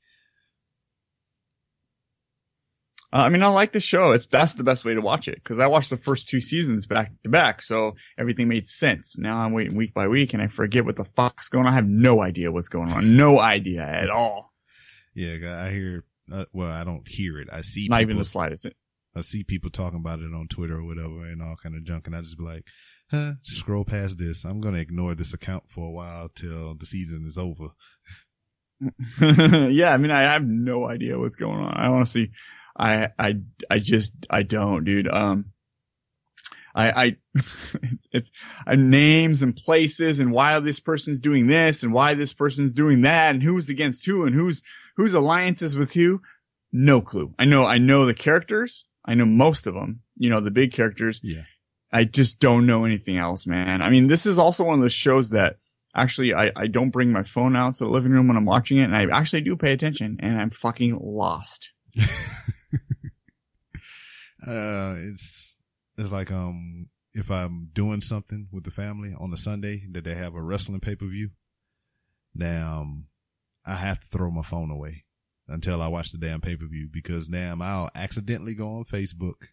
Speaker 3: Uh, I mean, I like the show. It's that's the best way to watch it because I watched the first two seasons back to back, so everything made sense. Now I'm waiting week by week, and I forget what the fuck's going on. I have no idea what's going on. No idea at all.
Speaker 2: Yeah, I hear, uh, well, I don't hear it. I see
Speaker 3: Not
Speaker 2: people,
Speaker 3: even the slightest.
Speaker 2: I see people talking about it on Twitter or whatever and all kind of junk. And I just be like, huh, scroll past this. I'm going to ignore this account for a while till the season is over.
Speaker 3: yeah, I mean, I have no idea what's going on. I honestly, I, I, I just, I don't, dude. Um, I, I, it's uh, names and places and why this person's doing this and why this person's doing that and who's against who and who's, whose alliances with who. No clue. I know, I know the characters. I know most of them, you know, the big characters.
Speaker 2: Yeah.
Speaker 3: I just don't know anything else, man. I mean, this is also one of those shows that actually I, I don't bring my phone out to the living room when I'm watching it and I actually do pay attention and I'm fucking lost.
Speaker 2: Uh, it's it's like um if I'm doing something with the family on a Sunday that they have a wrestling pay per view, now um, I have to throw my phone away until I watch the damn pay per view because damn, I'll accidentally go on Facebook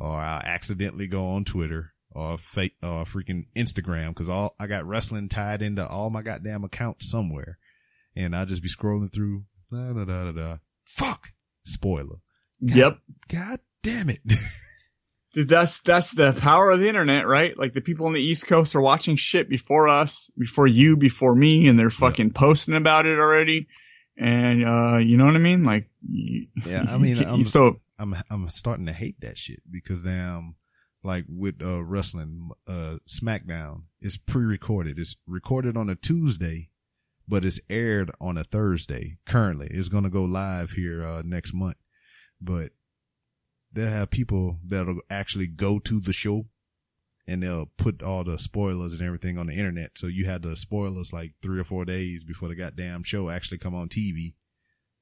Speaker 2: or I'll accidentally go on Twitter or fake or freaking Instagram because all I got wrestling tied into all my goddamn accounts somewhere, and I'll just be scrolling through. Da da da da da. Fuck. Spoiler.
Speaker 3: Yep.
Speaker 2: God damn it.
Speaker 3: Dude, that's that's the power of the internet, right? Like the people on the East Coast are watching shit before us, before you, before me, and they're fucking posting about it already. And uh, you know what I mean? Like,
Speaker 2: Yeah, I mean, I'm-
Speaker 3: so
Speaker 2: I'm I'm starting to hate that shit because damn, like with uh wrestling, uh SmackDown is pre-recorded. It's recorded on a Tuesday, but it's aired on a Thursday. Currently, it's gonna go live here uh next month, but they'll have people that'll actually go to the show and they'll put all the spoilers and everything on the internet. So you had the spoilers like three or four days before the goddamn show actually come on TV.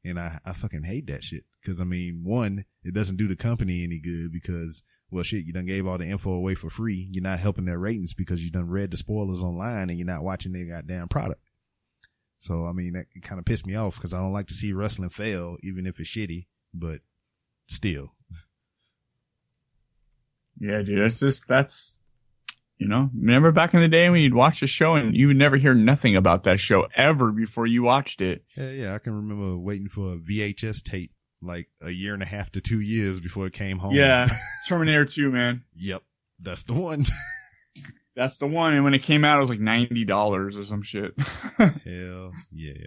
Speaker 2: And I, I fucking hate that shit. Cause I mean, one, it doesn't do the company any good because, well shit, you done gave all the info away for free. You're not helping their ratings because you done read the spoilers online and you're not watching their goddamn product. So, I mean, that kind of pissed me off because I don't like to see wrestling fail, even if it's shitty, but still.
Speaker 3: yeah, dude, that's just that's you know, remember back in the day when you'd watch a show and you would never hear nothing about that show ever before you watched it.
Speaker 2: Yeah, yeah. I can remember waiting for a VHS tape like a year and a half to two years before it came home.
Speaker 3: Yeah, Terminator 2, man.
Speaker 2: yep. That's the one.
Speaker 3: That's the one. And when it came out, it was like ninety dollars or some shit.
Speaker 2: Hell yeah.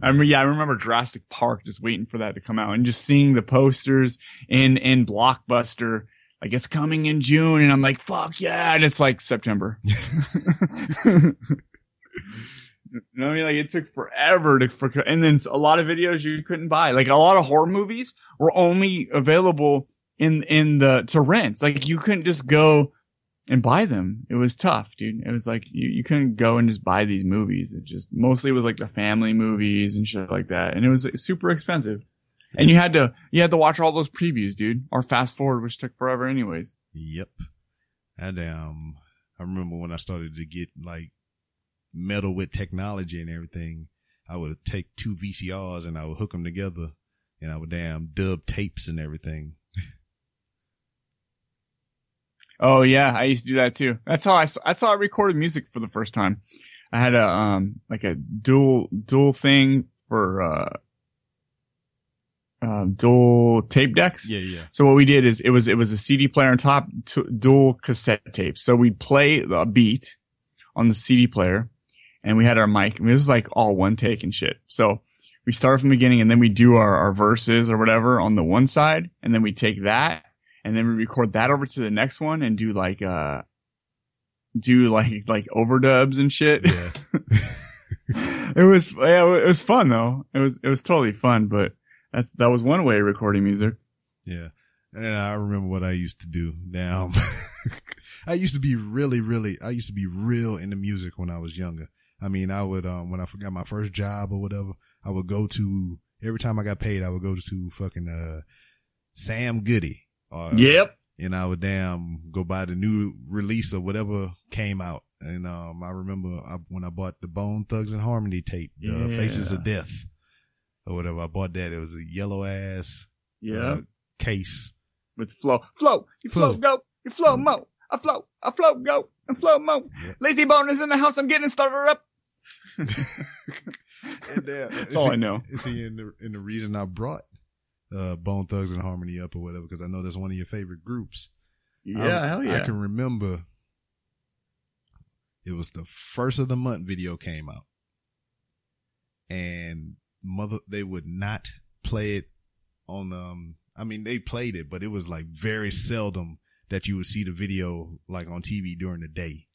Speaker 3: I mean, yeah, I remember Jurassic Park just waiting for that to come out and just seeing the posters in in Blockbuster, like it's coming in June, and I'm like, fuck yeah, and it's like September. you know what I mean? Like it took forever to, for, and then a lot of videos you couldn't buy. Like a lot of horror movies were only available in in the to rent. Like you couldn't just go and buy them. It was tough, dude. It was like you, you couldn't go and just buy these movies. It just mostly was like the family movies and shit like that. And it was like, super expensive. And you had to you had to watch all those previews, dude, or fast forward, which took forever anyways.
Speaker 2: Yep. And um, I remember when I started to get like metal with technology and everything, I would take two VCRs and I would hook them together and I would damn dub tapes and everything.
Speaker 3: Oh yeah, I used to do that too. That's how I that's how I recorded music for the first time. I had a um like a dual dual thing for uh um dual tape decks.
Speaker 2: Yeah, yeah.
Speaker 3: So what we did is it was it was a CD player on top, t- dual cassette tapes. So we'd play a beat on the CD player, and we had our mic. I mean, this is like all one take and shit. So we start from the beginning, and then we do our, our verses or whatever on the one side, and then we take that, and then we record that over to the next one and do like uh do like like overdubs and shit.
Speaker 2: Yeah.
Speaker 3: it was yeah, it was fun though. It was it was totally fun, but that's that was one way of recording music.
Speaker 2: Yeah. And I remember what I used to do. Now, I used to be really, really, I used to be real into music when I was younger. I mean, I would, um, when I got my first job or whatever, I would go to, every time I got paid, I would go to fucking, uh, Sam Goody. Or,
Speaker 3: Yep.
Speaker 2: And I would damn go buy the new release or whatever came out. And, um, I remember I, when I bought the Bone Thugs and Harmony tape, the
Speaker 3: Yeah.
Speaker 2: Faces of Death or whatever. I bought that. It was a yellow ass
Speaker 3: Yeah.
Speaker 2: uh, case.
Speaker 3: With flow. Flow. You flow,
Speaker 2: Flow.
Speaker 3: go. You flow mo. I flow. I flow, go. And flow mo.
Speaker 2: Yeah.
Speaker 3: Layzie Bone is in the house. I'm getting started up.
Speaker 2: And, uh,
Speaker 3: That's all I know.
Speaker 2: See, in the, in the reason I brought uh, Bone Thugs and Harmony up or whatever, because I know that's one of your favorite groups.
Speaker 3: Yeah,
Speaker 2: I,
Speaker 3: hell yeah.
Speaker 2: I can remember it was the first of the month video came out. And mother, they would not play it on, um, I mean, they played it, but it was like very seldom that you would see the video like on TV during the day.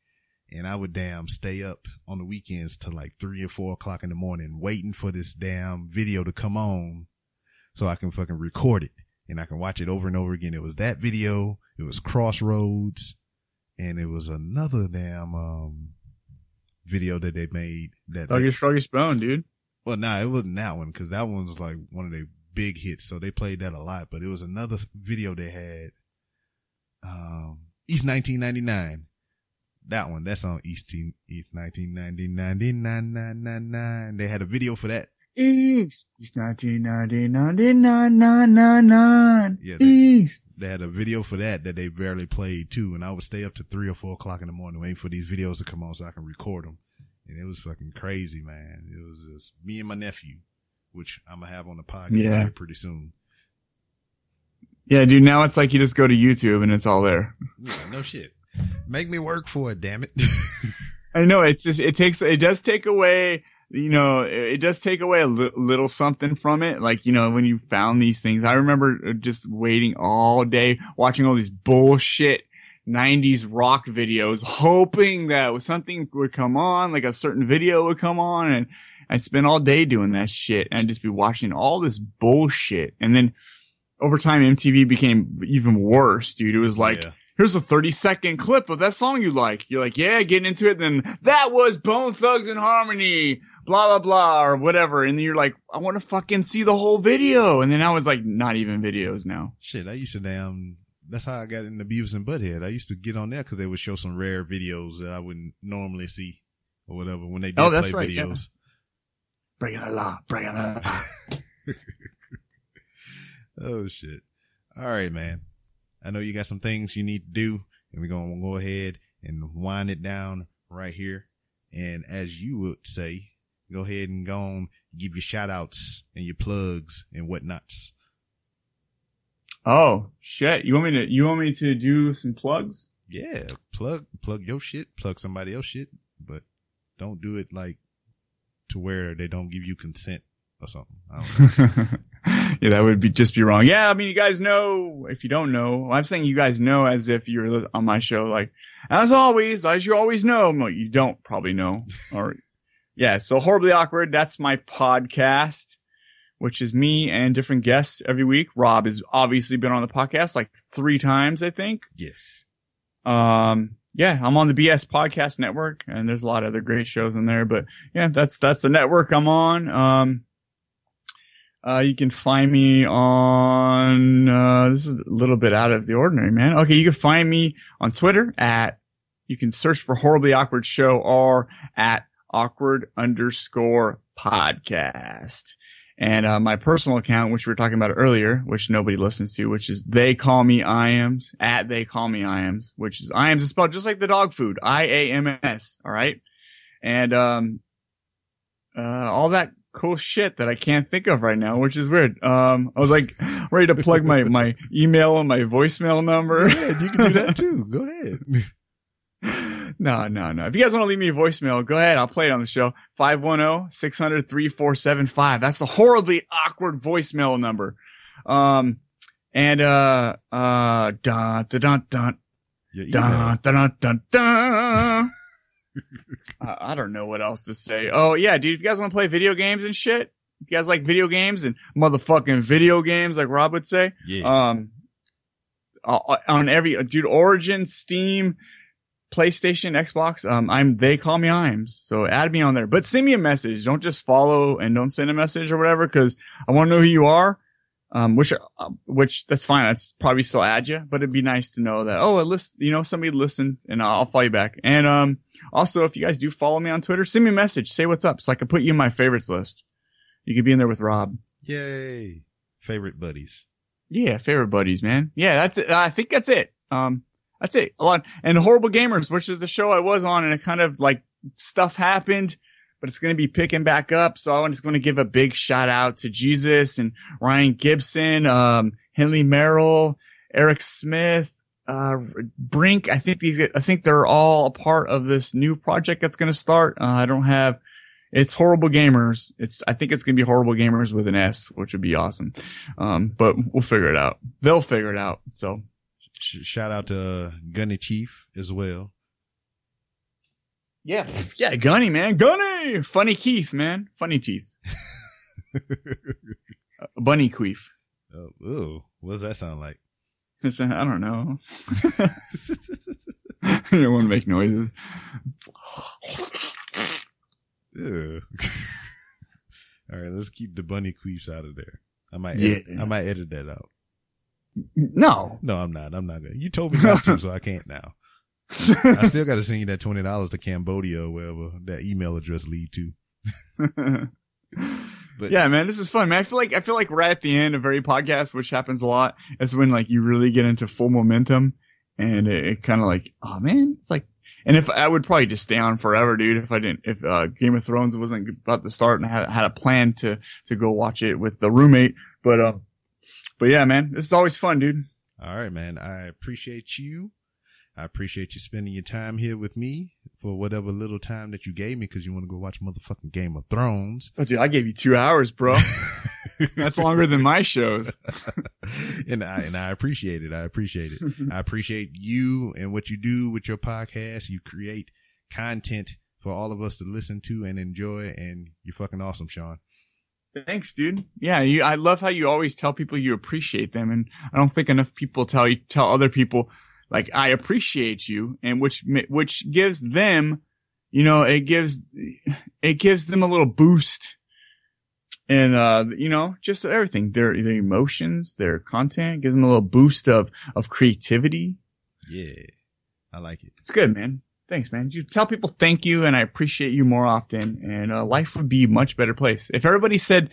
Speaker 2: And I would damn stay up on the weekends to like three or four o'clock in the morning waiting for this damn video to come on so I can fucking record it and I can watch it over and over again. It was that video. It was Crossroads and it was another damn, um, video that they made that,
Speaker 3: Thuggish Ruggish Bone, dude.
Speaker 2: Well, nah, it wasn't that one because that one was like one of their big hits. So they played that a lot, but it was another video they had. Um, East 1999. That one, that's on East, Teen- East 1999. They had a video for that.
Speaker 3: East. East 1999.
Speaker 2: Yeah, they-
Speaker 3: East.
Speaker 2: They had a video for that that they barely played too. And I would stay up to three or four o'clock in the morning waiting for these videos to come on so I can record them. And it was fucking crazy, man. It was just me and my nephew, which I'm to have on the podcast
Speaker 3: Yeah.
Speaker 2: here pretty soon.
Speaker 3: Yeah, dude. Now it's like you just go to YouTube and it's all there.
Speaker 2: Yeah, no shit. Make me work for it, damn it.
Speaker 3: I know it's just it takes it does take away you know it does take away a li- little something from it like you know when you found these things I remember just waiting all day watching all these bullshit 90s rock videos hoping that something would come on like a certain video would come on and I'd spend all day doing that shit and I'd just be watching all this bullshit and then over time MTV became even worse dude it was like
Speaker 2: Yeah.
Speaker 3: here's a 30 second clip of that song you like. You're like, yeah, getting into it. And Then that was Bone Thugs and Harmony, blah, blah, blah, or whatever. And then you're like, I want to fucking see the whole video. And then I was like, not even videos now.
Speaker 2: Shit, I used to damn. That's how I got into Beavis and Butthead. I used to get on there because they would show some rare videos that I wouldn't normally see or whatever when they did
Speaker 3: Oh, that's
Speaker 2: play
Speaker 3: right, yeah.
Speaker 2: videos.
Speaker 3: Breaking the law, breaking the law.
Speaker 2: Oh shit! All right, man. I know you got some things you need to do, and we're gonna go ahead and wind it down right here. And as you would say, go ahead and go on, give your shout outs and your plugs and whatnots.
Speaker 3: Oh, shit. You want me to, you want me to do some plugs?
Speaker 2: Yeah, plug plug your shit, plug somebody else shit, but don't do it like to where they don't give you consent or something. I don't know.
Speaker 3: yeah, that would be just be wrong. Yeah, I mean, you guys know. If you don't know, I'm saying you guys know as if you're on my show. Like, as always, as you always know. No, you don't probably know. Or, yeah. So horribly awkward. That's my podcast, which is me and different guests every week. Rob has obviously been on the podcast like three times, I think.
Speaker 2: yes.
Speaker 3: Um, yeah, I'm on the BS Podcast Network, and there's a lot of other great shows in there. But yeah, that's that's the network I'm on. Um, uh, you can find me on. Uh, this is a little bit out of the ordinary, man. Okay, you can find me on Twitter at. You can search for horribly awkward show or at awkward underscore podcast. And uh, my personal account, which we were talking about earlier, which nobody listens to, which is they call me Iams at they call me Iams, which is Iams is spelled just like the dog food, I A M S. All right, and um, uh, all that cool shit that I can't think of right now, which is weird. Um, I was like ready to plug my my email and my voicemail number.
Speaker 2: Yeah, you can do that too. Go ahead.
Speaker 3: no, no, no. If you guys want to leave me a voicemail, go ahead. I'll play it on the show. 510-600-3475. That's the horribly awkward voicemail number. Um, and, uh, uh, dun, dun, dun, dun,
Speaker 2: Your email.
Speaker 3: dun, dun, dun, dun, dun. I don't know what else to say. Oh, yeah, dude, if you guys want to play video games and shit, if you guys like video games and motherfucking video games, like Rob would say,
Speaker 2: Yeah.
Speaker 3: um, uh, on every dude, Origin, Steam, PlayStation, Xbox. Um, I'm they call me Iams, so add me on there. But send me a message. Don't just follow and don't send a message or whatever, because I want to know who you are. Um, which, uh, which that's fine. That's probably still add you, but it'd be nice to know that oh, at least you know somebody listened, and I'll follow you back. And um, also if you guys do follow me on Twitter, send me a message, say what's up, so I can put you in my favorites list. You could be in there with Rob.
Speaker 2: Yay. Favorite buddies.
Speaker 3: Yeah, favorite buddies, man. Yeah, that's it. I think that's it. Um, that's it. A lot and horrible gamers, which is the show I was on, and it kind of like stuff happened, but it's going to be picking back up. So I'm just going to give a big shout out to Jesus and Ryan Gibson, um, Henley Merrill, Eric Smith, uh, Brink. I think these, I think they're all a part of this new project that's going to start. Uh, I don't have, it's horrible gamers. It's, I think it's going to be horrible gamers with an S, which would be awesome. Um, but we'll figure it out. They'll figure it out. So
Speaker 2: shout out to Gunny Chief as well.
Speaker 3: yeah, yeah, Gunny, man. Gunny! Funny Keith, man. Funny teeth. Uh, bunny queef.
Speaker 2: Oh, ooh, what does that sound like?
Speaker 3: It's, uh, I don't know. I don't want to make noises.
Speaker 2: All right, let's keep the bunny queefs out of there. I might,
Speaker 3: Yeah.
Speaker 2: edit, I might edit that out.
Speaker 3: No.
Speaker 2: No, I'm not. I'm not gonna. You told me not to, so I can't now. I still got to send you that twenty dollars to Cambodia or wherever that email address lead to. But
Speaker 3: yeah, man, this is fun, man. I feel like I feel like right at the end of every podcast, which happens a lot, is when like you really get into full momentum, and it, it kind of like, oh man, it's like, and if I would probably just stay on forever, dude, if I didn't, if uh, Game of Thrones wasn't about to start, and I had, had a plan to to go watch it with the roommate, but um, but yeah, man, this is always fun, dude.
Speaker 2: All right, man. I appreciate you. I appreciate you spending your time here with me for whatever little time that you gave me because you want to go watch motherfucking Game of Thrones.
Speaker 3: Oh, dude, I gave you two hours, bro. That's longer than my shows.
Speaker 2: and I and I appreciate it. I appreciate it. I appreciate you and what you do with your podcast. You create content for all of us to listen to and enjoy, and you're fucking awesome, Sean.
Speaker 3: Thanks, dude. Yeah, you, I love how you always tell people you appreciate them, and I don't think enough people tell you tell other people like I appreciate you, and which which gives them, you know, it gives it gives them a little boost, and uh, you know, just everything their their emotions, their content gives them a little boost of of creativity.
Speaker 2: Yeah, I like it.
Speaker 3: It's good, man. Thanks, man. You tell people thank you and I appreciate you more often, and uh, life would be a much better place if everybody said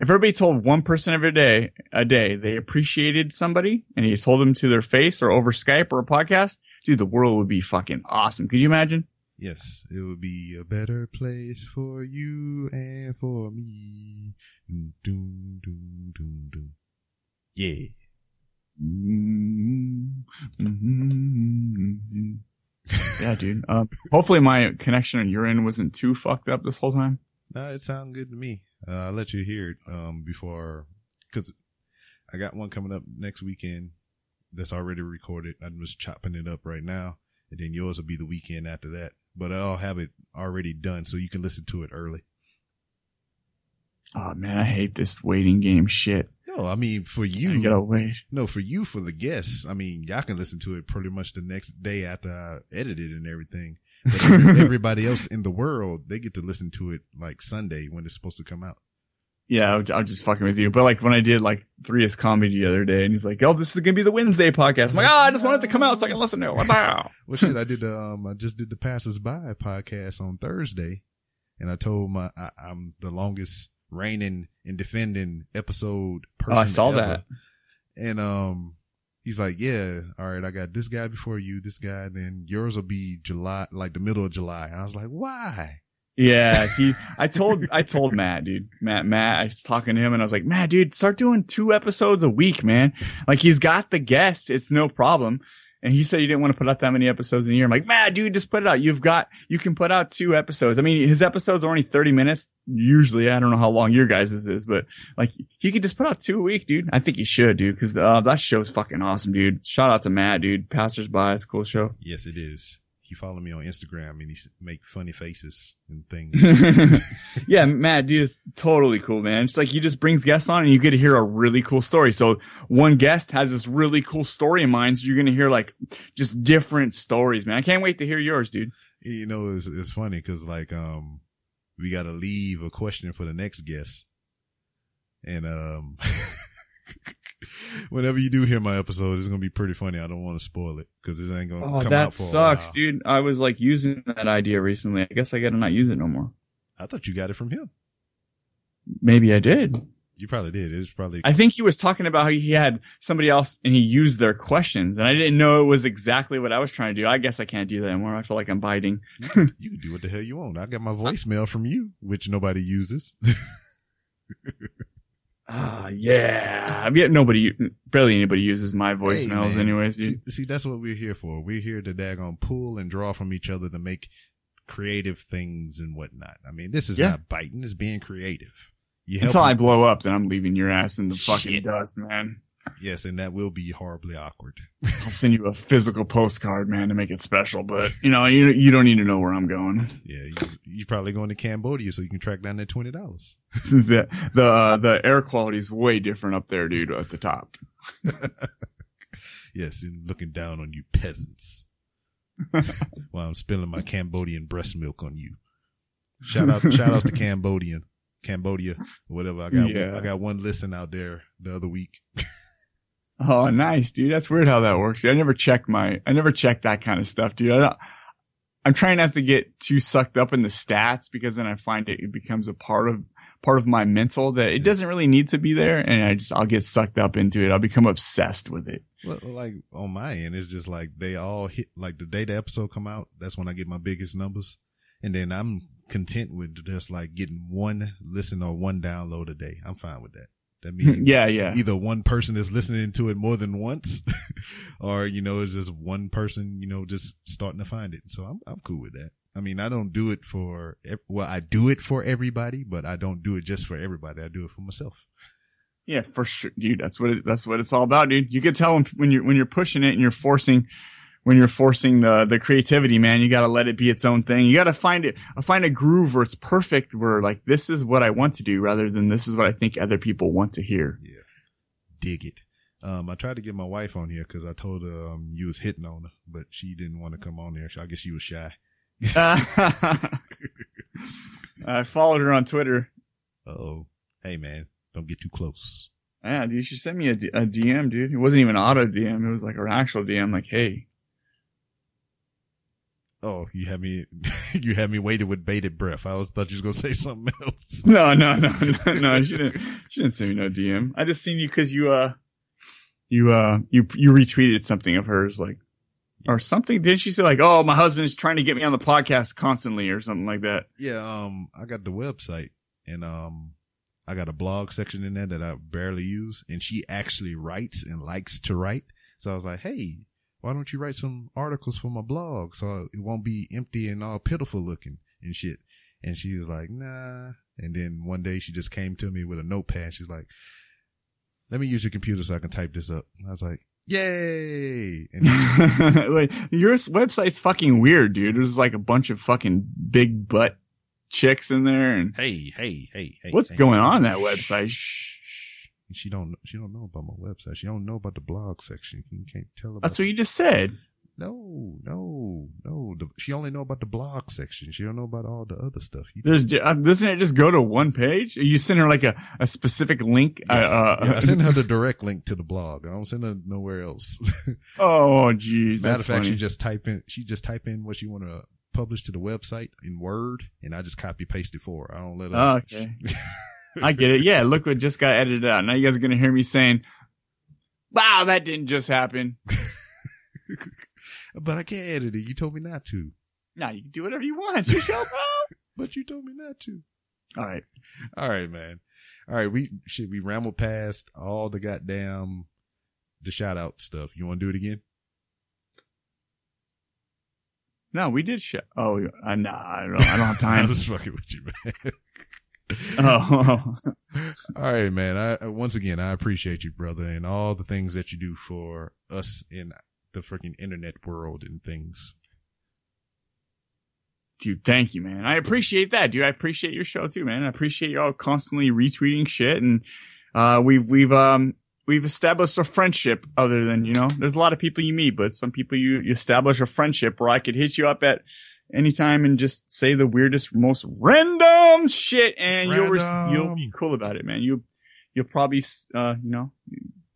Speaker 3: if everybody told one person every day, a day, they appreciated somebody and you told them to their face or over Skype or a podcast, dude, the world would be fucking awesome. Could you imagine?
Speaker 2: Yes, it would be a better place for you and for me. Doom, doom, doom, doom. Yeah. Mm-hmm. Mm-hmm. Mm-hmm.
Speaker 3: yeah, dude. Uh, hopefully my connection on your end wasn't too fucked up this whole time.
Speaker 2: No, it sounded good to me. Uh, I'll let you hear it um, before, because I got one coming up next weekend that's already recorded. I'm just chopping it up right now, and then yours will be the weekend after that. But I'll have it already done so you can listen to it early.
Speaker 3: Oh man, I hate this waiting game shit.
Speaker 2: No, I mean for you,
Speaker 3: you gotta wait.
Speaker 2: No, for you, for the guests. I mean, y'all can listen to it pretty much the next day after I edited it and everything. But everybody else in the world, they get to listen to it like Sunday when it's supposed to come out.
Speaker 3: Yeah, I'm just fucking with you. But like when I did like Three comedy the other day, and he's like, "Oh, this is gonna be the Wednesday podcast." I'm like, "Oh, I just wanted to come out so I can listen to it." Wow.
Speaker 2: well, shit, I did. Um, I just did the Passers By podcast on Thursday, and I told my I, am the longest reigning and defending episode person.
Speaker 3: Oh, I saw
Speaker 2: ever.
Speaker 3: that.
Speaker 2: And um, he's like, yeah, all right, I got this guy before you, this guy, then yours will be July, like the middle of July. And I was like, why?
Speaker 3: Yeah, he, I told, I told Matt, dude, Matt, Matt, I was talking to him and I was like, Matt, dude, start doing two episodes a week, man. Like he's got the guest. It's no problem. And he said he didn't want to put out that many episodes in a year. I'm like, man, dude, just put it out. You've got, you can put out two episodes. I mean, his episodes are only 30 minutes. Usually, I don't know how long your guys' is, but like, he could just put out two a week, dude. I think he should, dude, cause, uh, that show's fucking awesome, dude. Shout out to Matt, dude. Passers by. It's a cool show.
Speaker 2: Yes, it is he followed me on Instagram and he make funny faces and things.
Speaker 3: yeah, Matt, dude, is totally cool, man. It's like he just brings guests on and you get to hear a really cool story. So one guest has this really cool story in mind. So you're going to hear like just different stories, man. I can't wait to hear yours, dude.
Speaker 2: You know, it's, it's funny because like, um, we got to leave a question for the next guest. And, um, whenever you do hear my episode, it's gonna be pretty funny. I don't want to spoil it because this ain't gonna. Oh, come
Speaker 3: that
Speaker 2: out for
Speaker 3: sucks, dude. I was like using that idea recently. I guess I gotta not use it no more.
Speaker 2: I thought you got it from him.
Speaker 3: Maybe I did.
Speaker 2: You probably did. It was probably.
Speaker 3: I think he was talking about how he had somebody else and he used their questions, and I didn't know it was exactly what I was trying to do. I guess I can't do that anymore. I feel like I'm biting.
Speaker 2: you can do what the hell you want. I got my voicemail from you, which nobody uses.
Speaker 3: Ah, yeah. I mean, nobody, barely anybody uses my voicemails hey, anyways.
Speaker 2: See, see, that's what we're here for. We're here to daggone pull and draw from each other to make creative things and whatnot. I mean, this is yeah. not biting. It's being creative.
Speaker 3: You Until I blow up, then I'm leaving your ass in the fucking Shit. dust, man.
Speaker 2: Yes, and that will be horribly awkward.
Speaker 3: I'll send you a physical postcard, man, to make it special. But you know, you you don't need to know where I'm going.
Speaker 2: Yeah, you, you're probably going to Cambodia, so you can track down that twenty dollars.
Speaker 3: the the uh, the air quality is way different up there, dude. At the top.
Speaker 2: yes, and looking down on you peasants while I'm spilling my Cambodian breast milk on you. Shout out, shout outs to Cambodian, Cambodia, whatever. I got, yeah. I got one listen out there the other week.
Speaker 3: Oh, nice, dude. That's weird how that works. I never check my, I never check that kind of stuff, dude. I don't, I'm trying not to get too sucked up in the stats because then I find it, it becomes a part of, part of my mental that it doesn't really need to be there. And I just, I'll get sucked up into it. I'll become obsessed with it.
Speaker 2: Well, like on my end, it's just like they all hit, like the day the episode come out, that's when I get my biggest numbers. And then I'm content with just like getting one listen or one download a day. I'm fine with that. That means
Speaker 3: yeah, yeah.
Speaker 2: either one person is listening to it more than once, or you know, it's just one person, you know, just starting to find it. So I'm I'm cool with that. I mean, I don't do it for well, I do it for everybody, but I don't do it just for everybody. I do it for myself.
Speaker 3: Yeah, for sure, dude. That's what it, that's what it's all about, dude. You can tell when, when you're when you're pushing it and you're forcing when you're forcing the the creativity, man. You got to let it be its own thing. You got to find it find a groove where it's perfect, where like this is what I want to do, rather than this is what I think other people want to hear.
Speaker 2: Yeah, dig it. Um, I tried to get my wife on here because I told her um you was hitting on her, but she didn't want to come on there. So I guess she was shy.
Speaker 3: I followed her on Twitter.
Speaker 2: Oh, hey man, don't get too close.
Speaker 3: Yeah, dude, she sent me a, D- a DM, dude. It wasn't even auto DM. It was like an actual DM. Like, hey,
Speaker 2: Oh, you had me, you had me waited with bated breath. I was thought you was gonna say something else.
Speaker 3: no, no, no, no, no. She didn't. She didn't send me no DM. I just seen you because you uh, you uh, you you retweeted something of hers, like or something. Didn't she say like, oh, my husband is trying to get me on the podcast constantly or something like that?
Speaker 2: Yeah, um, I got the website and um, I got a blog section in there that I barely use, and she actually writes and likes to write. So I was like, hey, why don't you write some articles for my blog so it won't be empty and all pitiful looking and shit? And she was like, nah. And then one day she just came to me with a notepad. She's like, let me use your computer so I can type this up. I was like, yay. And
Speaker 3: like your website's fucking weird, dude. There's like a bunch of fucking big butt chicks in there, and
Speaker 2: hey, hey, hey, hey.
Speaker 3: what's
Speaker 2: hey.
Speaker 3: going on in that website?
Speaker 2: Shh, shh. She don't. She don't know about my website. She don't know about the blog section. You can't tell her.
Speaker 3: That's what you just said.
Speaker 2: No, no, no. The, she only know about the blog section. She don't know about all the other stuff. You
Speaker 3: There's uh, doesn't it just go to one page? You send her like a, a specific link.
Speaker 2: Yes.
Speaker 3: Uh, uh,
Speaker 2: Yeah, I send her the direct link to the blog. I don't send her nowhere else.
Speaker 3: oh, jeez.
Speaker 2: Matter
Speaker 3: That's
Speaker 2: of fact,
Speaker 3: funny.
Speaker 2: she just type in. She just type in what she want to publish to the website in Word, and I just copy paste it for her. I don't let her.
Speaker 3: Oh, okay. I get it. Yeah, look what just got edited out. Now you guys are gonna hear me saying, "Wow, that didn't just happen."
Speaker 2: but I can't edit it. You told me not to.
Speaker 3: Now you can do whatever you want. It's your show, bro.
Speaker 2: But you told me not to.
Speaker 3: All right.
Speaker 2: All right, man. All right, we should we ramble past all the goddamn the shout out stuff. You want to do it again?
Speaker 3: No, we did show. Oh, uh, nah, I don't. I don't have time.
Speaker 2: I was fucking with you, man.
Speaker 3: Oh,
Speaker 2: all right, man. I once again I appreciate you, brother, and all the things that you do for us in the freaking internet world and things.
Speaker 3: dude, thank you, man. I appreciate that, dude. I appreciate your show too, man. I appreciate y'all constantly retweeting shit, and uh, we've we've um we've established a friendship. Other than you know, there's a lot of people you meet, but some people you, you establish a friendship where I could hit you up at any time and just say the weirdest, most random shit, and you'll res- you'll be cool about it, man. You you'll probably uh you know,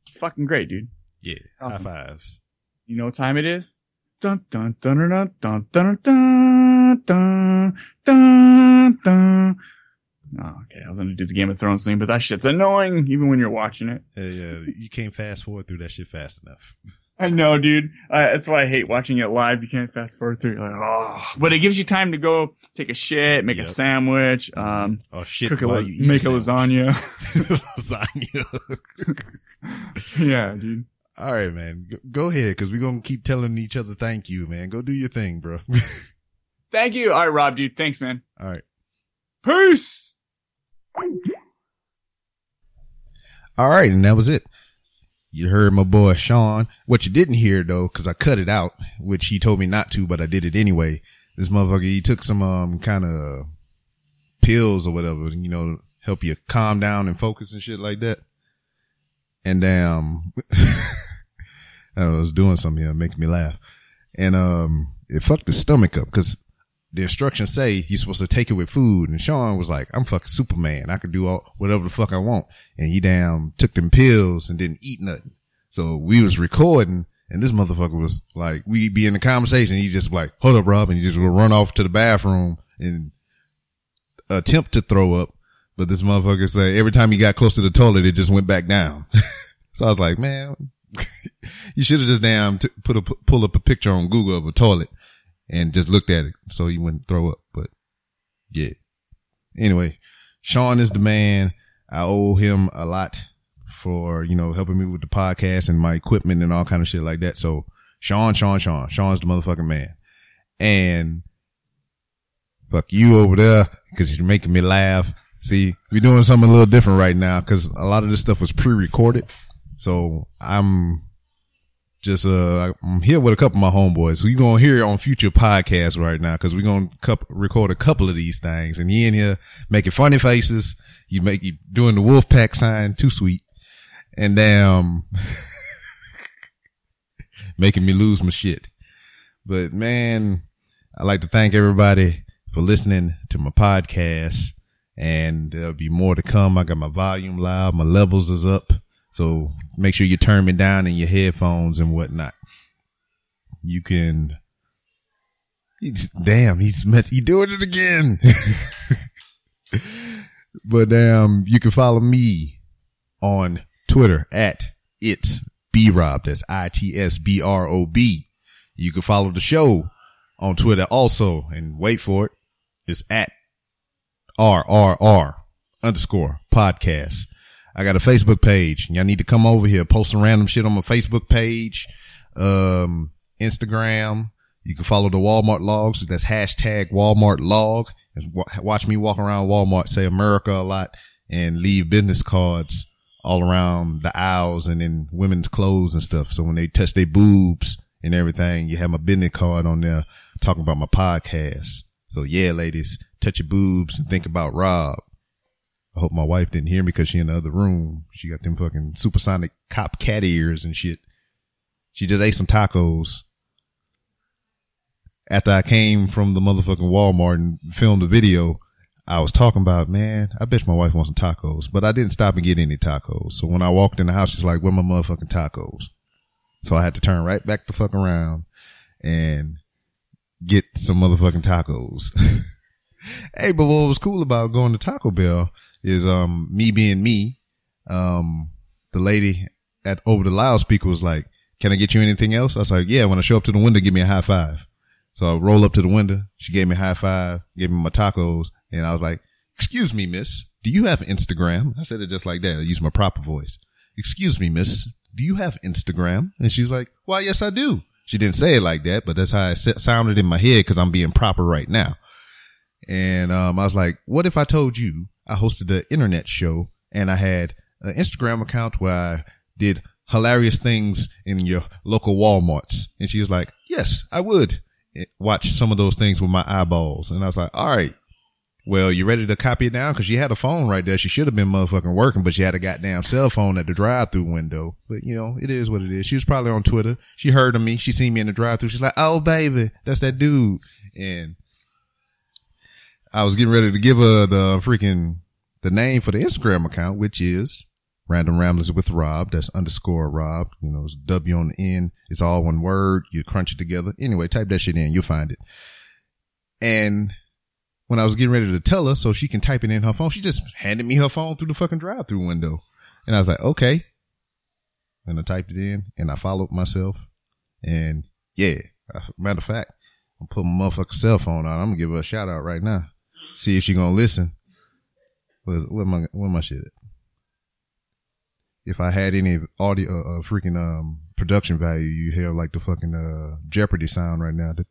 Speaker 3: it's fucking great, dude.
Speaker 2: Yeah,
Speaker 3: Awesome.
Speaker 2: high fives.
Speaker 3: You know what time it is? Dun dun dun dun dun dun dun dun dun dun. Oh, okay. I was gonna do the Game of Thrones thing, but that shit's annoying even when you're watching it.
Speaker 2: Yeah, yeah. you can't fast forward through that shit fast enough.
Speaker 3: I know, dude. Uh, that's why I hate watching it live. You can't fast forward through. Like, oh, but it gives you time to go take a shit, make
Speaker 2: Yep.
Speaker 3: a sandwich, um,
Speaker 2: Oh shit!
Speaker 3: cook a, la- make a
Speaker 2: your
Speaker 3: lasagna.
Speaker 2: lasagna.
Speaker 3: yeah, dude.
Speaker 2: All right, man. Go, ahead, cause we're gonna keep telling each other thank you, man. Go do your thing, bro.
Speaker 3: Thank you. All right, Rob, dude. Thanks, man.
Speaker 2: All right.
Speaker 3: Peace.
Speaker 2: All right, and that was it. You heard my boy Sean. What you didn't hear though, cause I cut it out, which he told me not to, but I did it anyway. This motherfucker, he took some, um, kind of pills or whatever, you know, help you calm down and focus and shit like that. And, um, I was doing something here, making me laugh. And, um, it fucked his stomach up cause the instructions say you're supposed to take it with food. And Sean was like, I'm fucking Superman. I can do all, whatever the fuck I want. And he damn took them pills and didn't eat nothing. So we was recording and this motherfucker was like, we be in the conversation. He just like, hold up, Rob. And he just would run off to the bathroom and attempt to throw up. But this motherfucker say every time he got close to the toilet, it just went back down. so I was like, man, you should have just damn t- put a, pull up a picture on Google of a toilet and just looked at it so you wouldn't throw up. But yeah. Anyway, Sean is the man. I owe him a lot for, you know, helping me with the podcast and my equipment and all kind of shit like that. So Sean, Sean, Sean, Sean's the motherfucking man. And fuck you over there because you're making me laugh. See, we're doing something a little different right now because a lot of this stuff was pre-recorded. So I'm just, uh, I'm here with a couple of my homeboys. You're going to hear on future podcasts right now because we're to cup, record a couple of these things and you in here making funny faces. You make, you doing the wolf pack sign, too sweet. And damn, making me lose my shit. But man, I'd like to thank everybody for listening to my podcast. And there'll be more to come. I got my volume loud. My levels is up. So make sure you turn me down in your headphones and whatnot. You can. He's, damn, he's he doing it again. but um, you can follow me on Twitter at it's B Rob. That's I T S B R O B. You can follow the show on Twitter also, and wait for it. It's at RRR underscore podcast. I got a Facebook page. Y'all need to come over here, post some random shit on my Facebook page, um, Instagram. You can follow the Walmart logs. That's hashtag Walmart log. Watch me walk around Walmart, say America a lot and leave business cards all around the aisles and in women's clothes and stuff. So when they touch their boobs and everything, you have my business card on there talking about my podcast. So yeah, ladies, touch your boobs and think about Rob. I hope my wife didn't hear me because she in the other room. She got them fucking supersonic cop cat ears and shit. She just ate some tacos. After I came from the motherfucking Walmart and filmed the video, I was talking about, man, I bet my wife wants some tacos, but I didn't stop and get any tacos. So when I walked in the house, she's like, where my motherfucking tacos? So I had to turn right back the fuck around and get some motherfucking tacos. hey, but what was cool about going to Taco Bell is, um, me being me, um, the lady at over the loudspeaker was like, can I get you anything else? I was like, yeah, when I show up to the window, give me a high five. So I roll up to the window. She gave me a high five, gave me my tacos. And I was like, excuse me, miss, do you have Instagram? I said it just like that. I used my proper voice. Excuse me, miss, do you have Instagram? And she was like, why, yes, I do. She didn't say it like that, but that's how it sounded in my head because I'm being proper right now. And um, I was like, what if I told you I hosted an internet show and I had an Instagram account where I did hilarious things in your local Walmarts? And she was like, yes, I would eh, watch some of those things with my eyeballs. And I was like, all right, well, you ready to copy it down? Cause she had a phone right there. She should have been motherfucking working, but she had a goddamn cell phone at the drive through window. But you know, it is what it is. She was probably on Twitter. She heard of me. She seen me in the drive through. She's like, Oh baby, that's that dude. And I was getting ready to give her the freaking, the name for the Instagram account, which is Random Ramblers with Rob. That's underscore Rob. You know, it's W on the end. It's all one word. You crunch it together. Anyway, type that shit in. You'll find it. And when I was getting ready to tell her so she can type it in her phone, she just handed me her phone through the fucking drive through window. And I was like, okay. And I typed it in and I followed myself. And yeah, matter of fact, I'm putting my motherfucking cell phone on. I'm gonna give her a shout out right now. See if she gonna listen. Where's, where my where my shit at? If I had any audio, uh, uh, freaking um production value, you hear like the fucking uh Jeopardy sound right now. The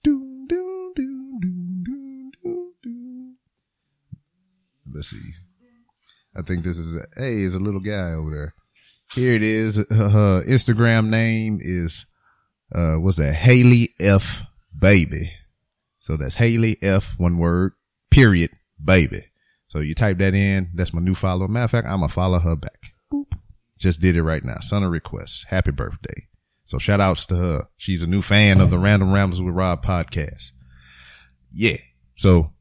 Speaker 2: Let's see. I think this is a, hey, is a little guy over there. Here it is. Her Instagram name is uh what's that? Haley F Baby. So that's Haley F one word period baby. So you type that in. That's my new follower. Matter of fact, I'm gonna follow her back. Boop. Just did it right now. Son of request. Happy birthday. So shout outs to her. She's a new fan of the Random Ramblers with Rob podcast. Yeah. So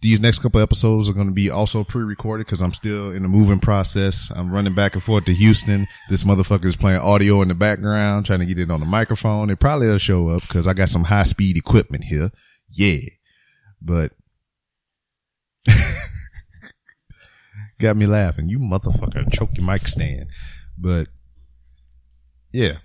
Speaker 2: these next couple episodes are going to be also pre-recorded because I'm still in the moving process. I'm running back and forth to Houston. This motherfucker is playing audio in the background, trying to get it on the microphone. It probably will show up because I got some high speed equipment here. Yeah, but got me laughing. You motherfucker, choke your mic stand. But yeah,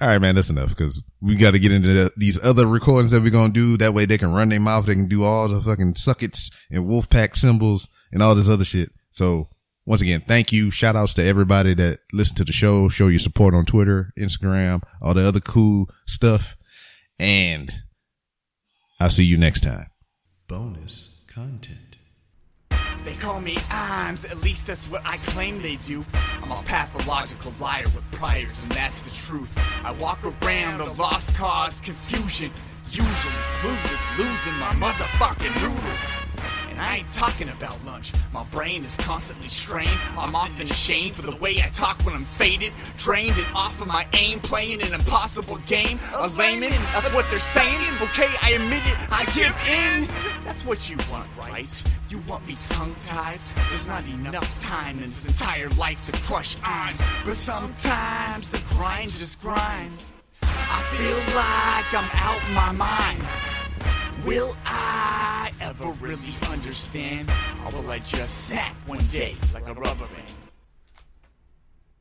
Speaker 2: all right, man, that's enough because we got to get into the, these other recordings that we're going to do. That way they can run their mouth. They can do all the fucking suckets and wolf pack symbols and all this other shit. So once again, thank you. Shout outs to everybody that listen to the show, show your support on Twitter, Instagram, all the other cool stuff. And I'll see you next time. Bonus content.
Speaker 3: They call me Iams, at least that's what I claim they do. I'm a pathological liar with priors, and that's the truth. I walk around a lost cause confusion, usually clueless, losing my motherfucking noodles. I ain't talking about lunch. My brain is constantly strained. I'm often ashamed for the way I talk when I'm faded, drained, and off of my aim, playing an impossible game. A oh, layman, that's what they're saying. Okay, I admit it, I give in. That's what you want, right? You want me tongue tied? There's not enough time in this entire life to crush on. But sometimes the grind just grinds. I feel like I'm out of my mind. Will I ever really understand? Or will I just snap one day like a rubber band?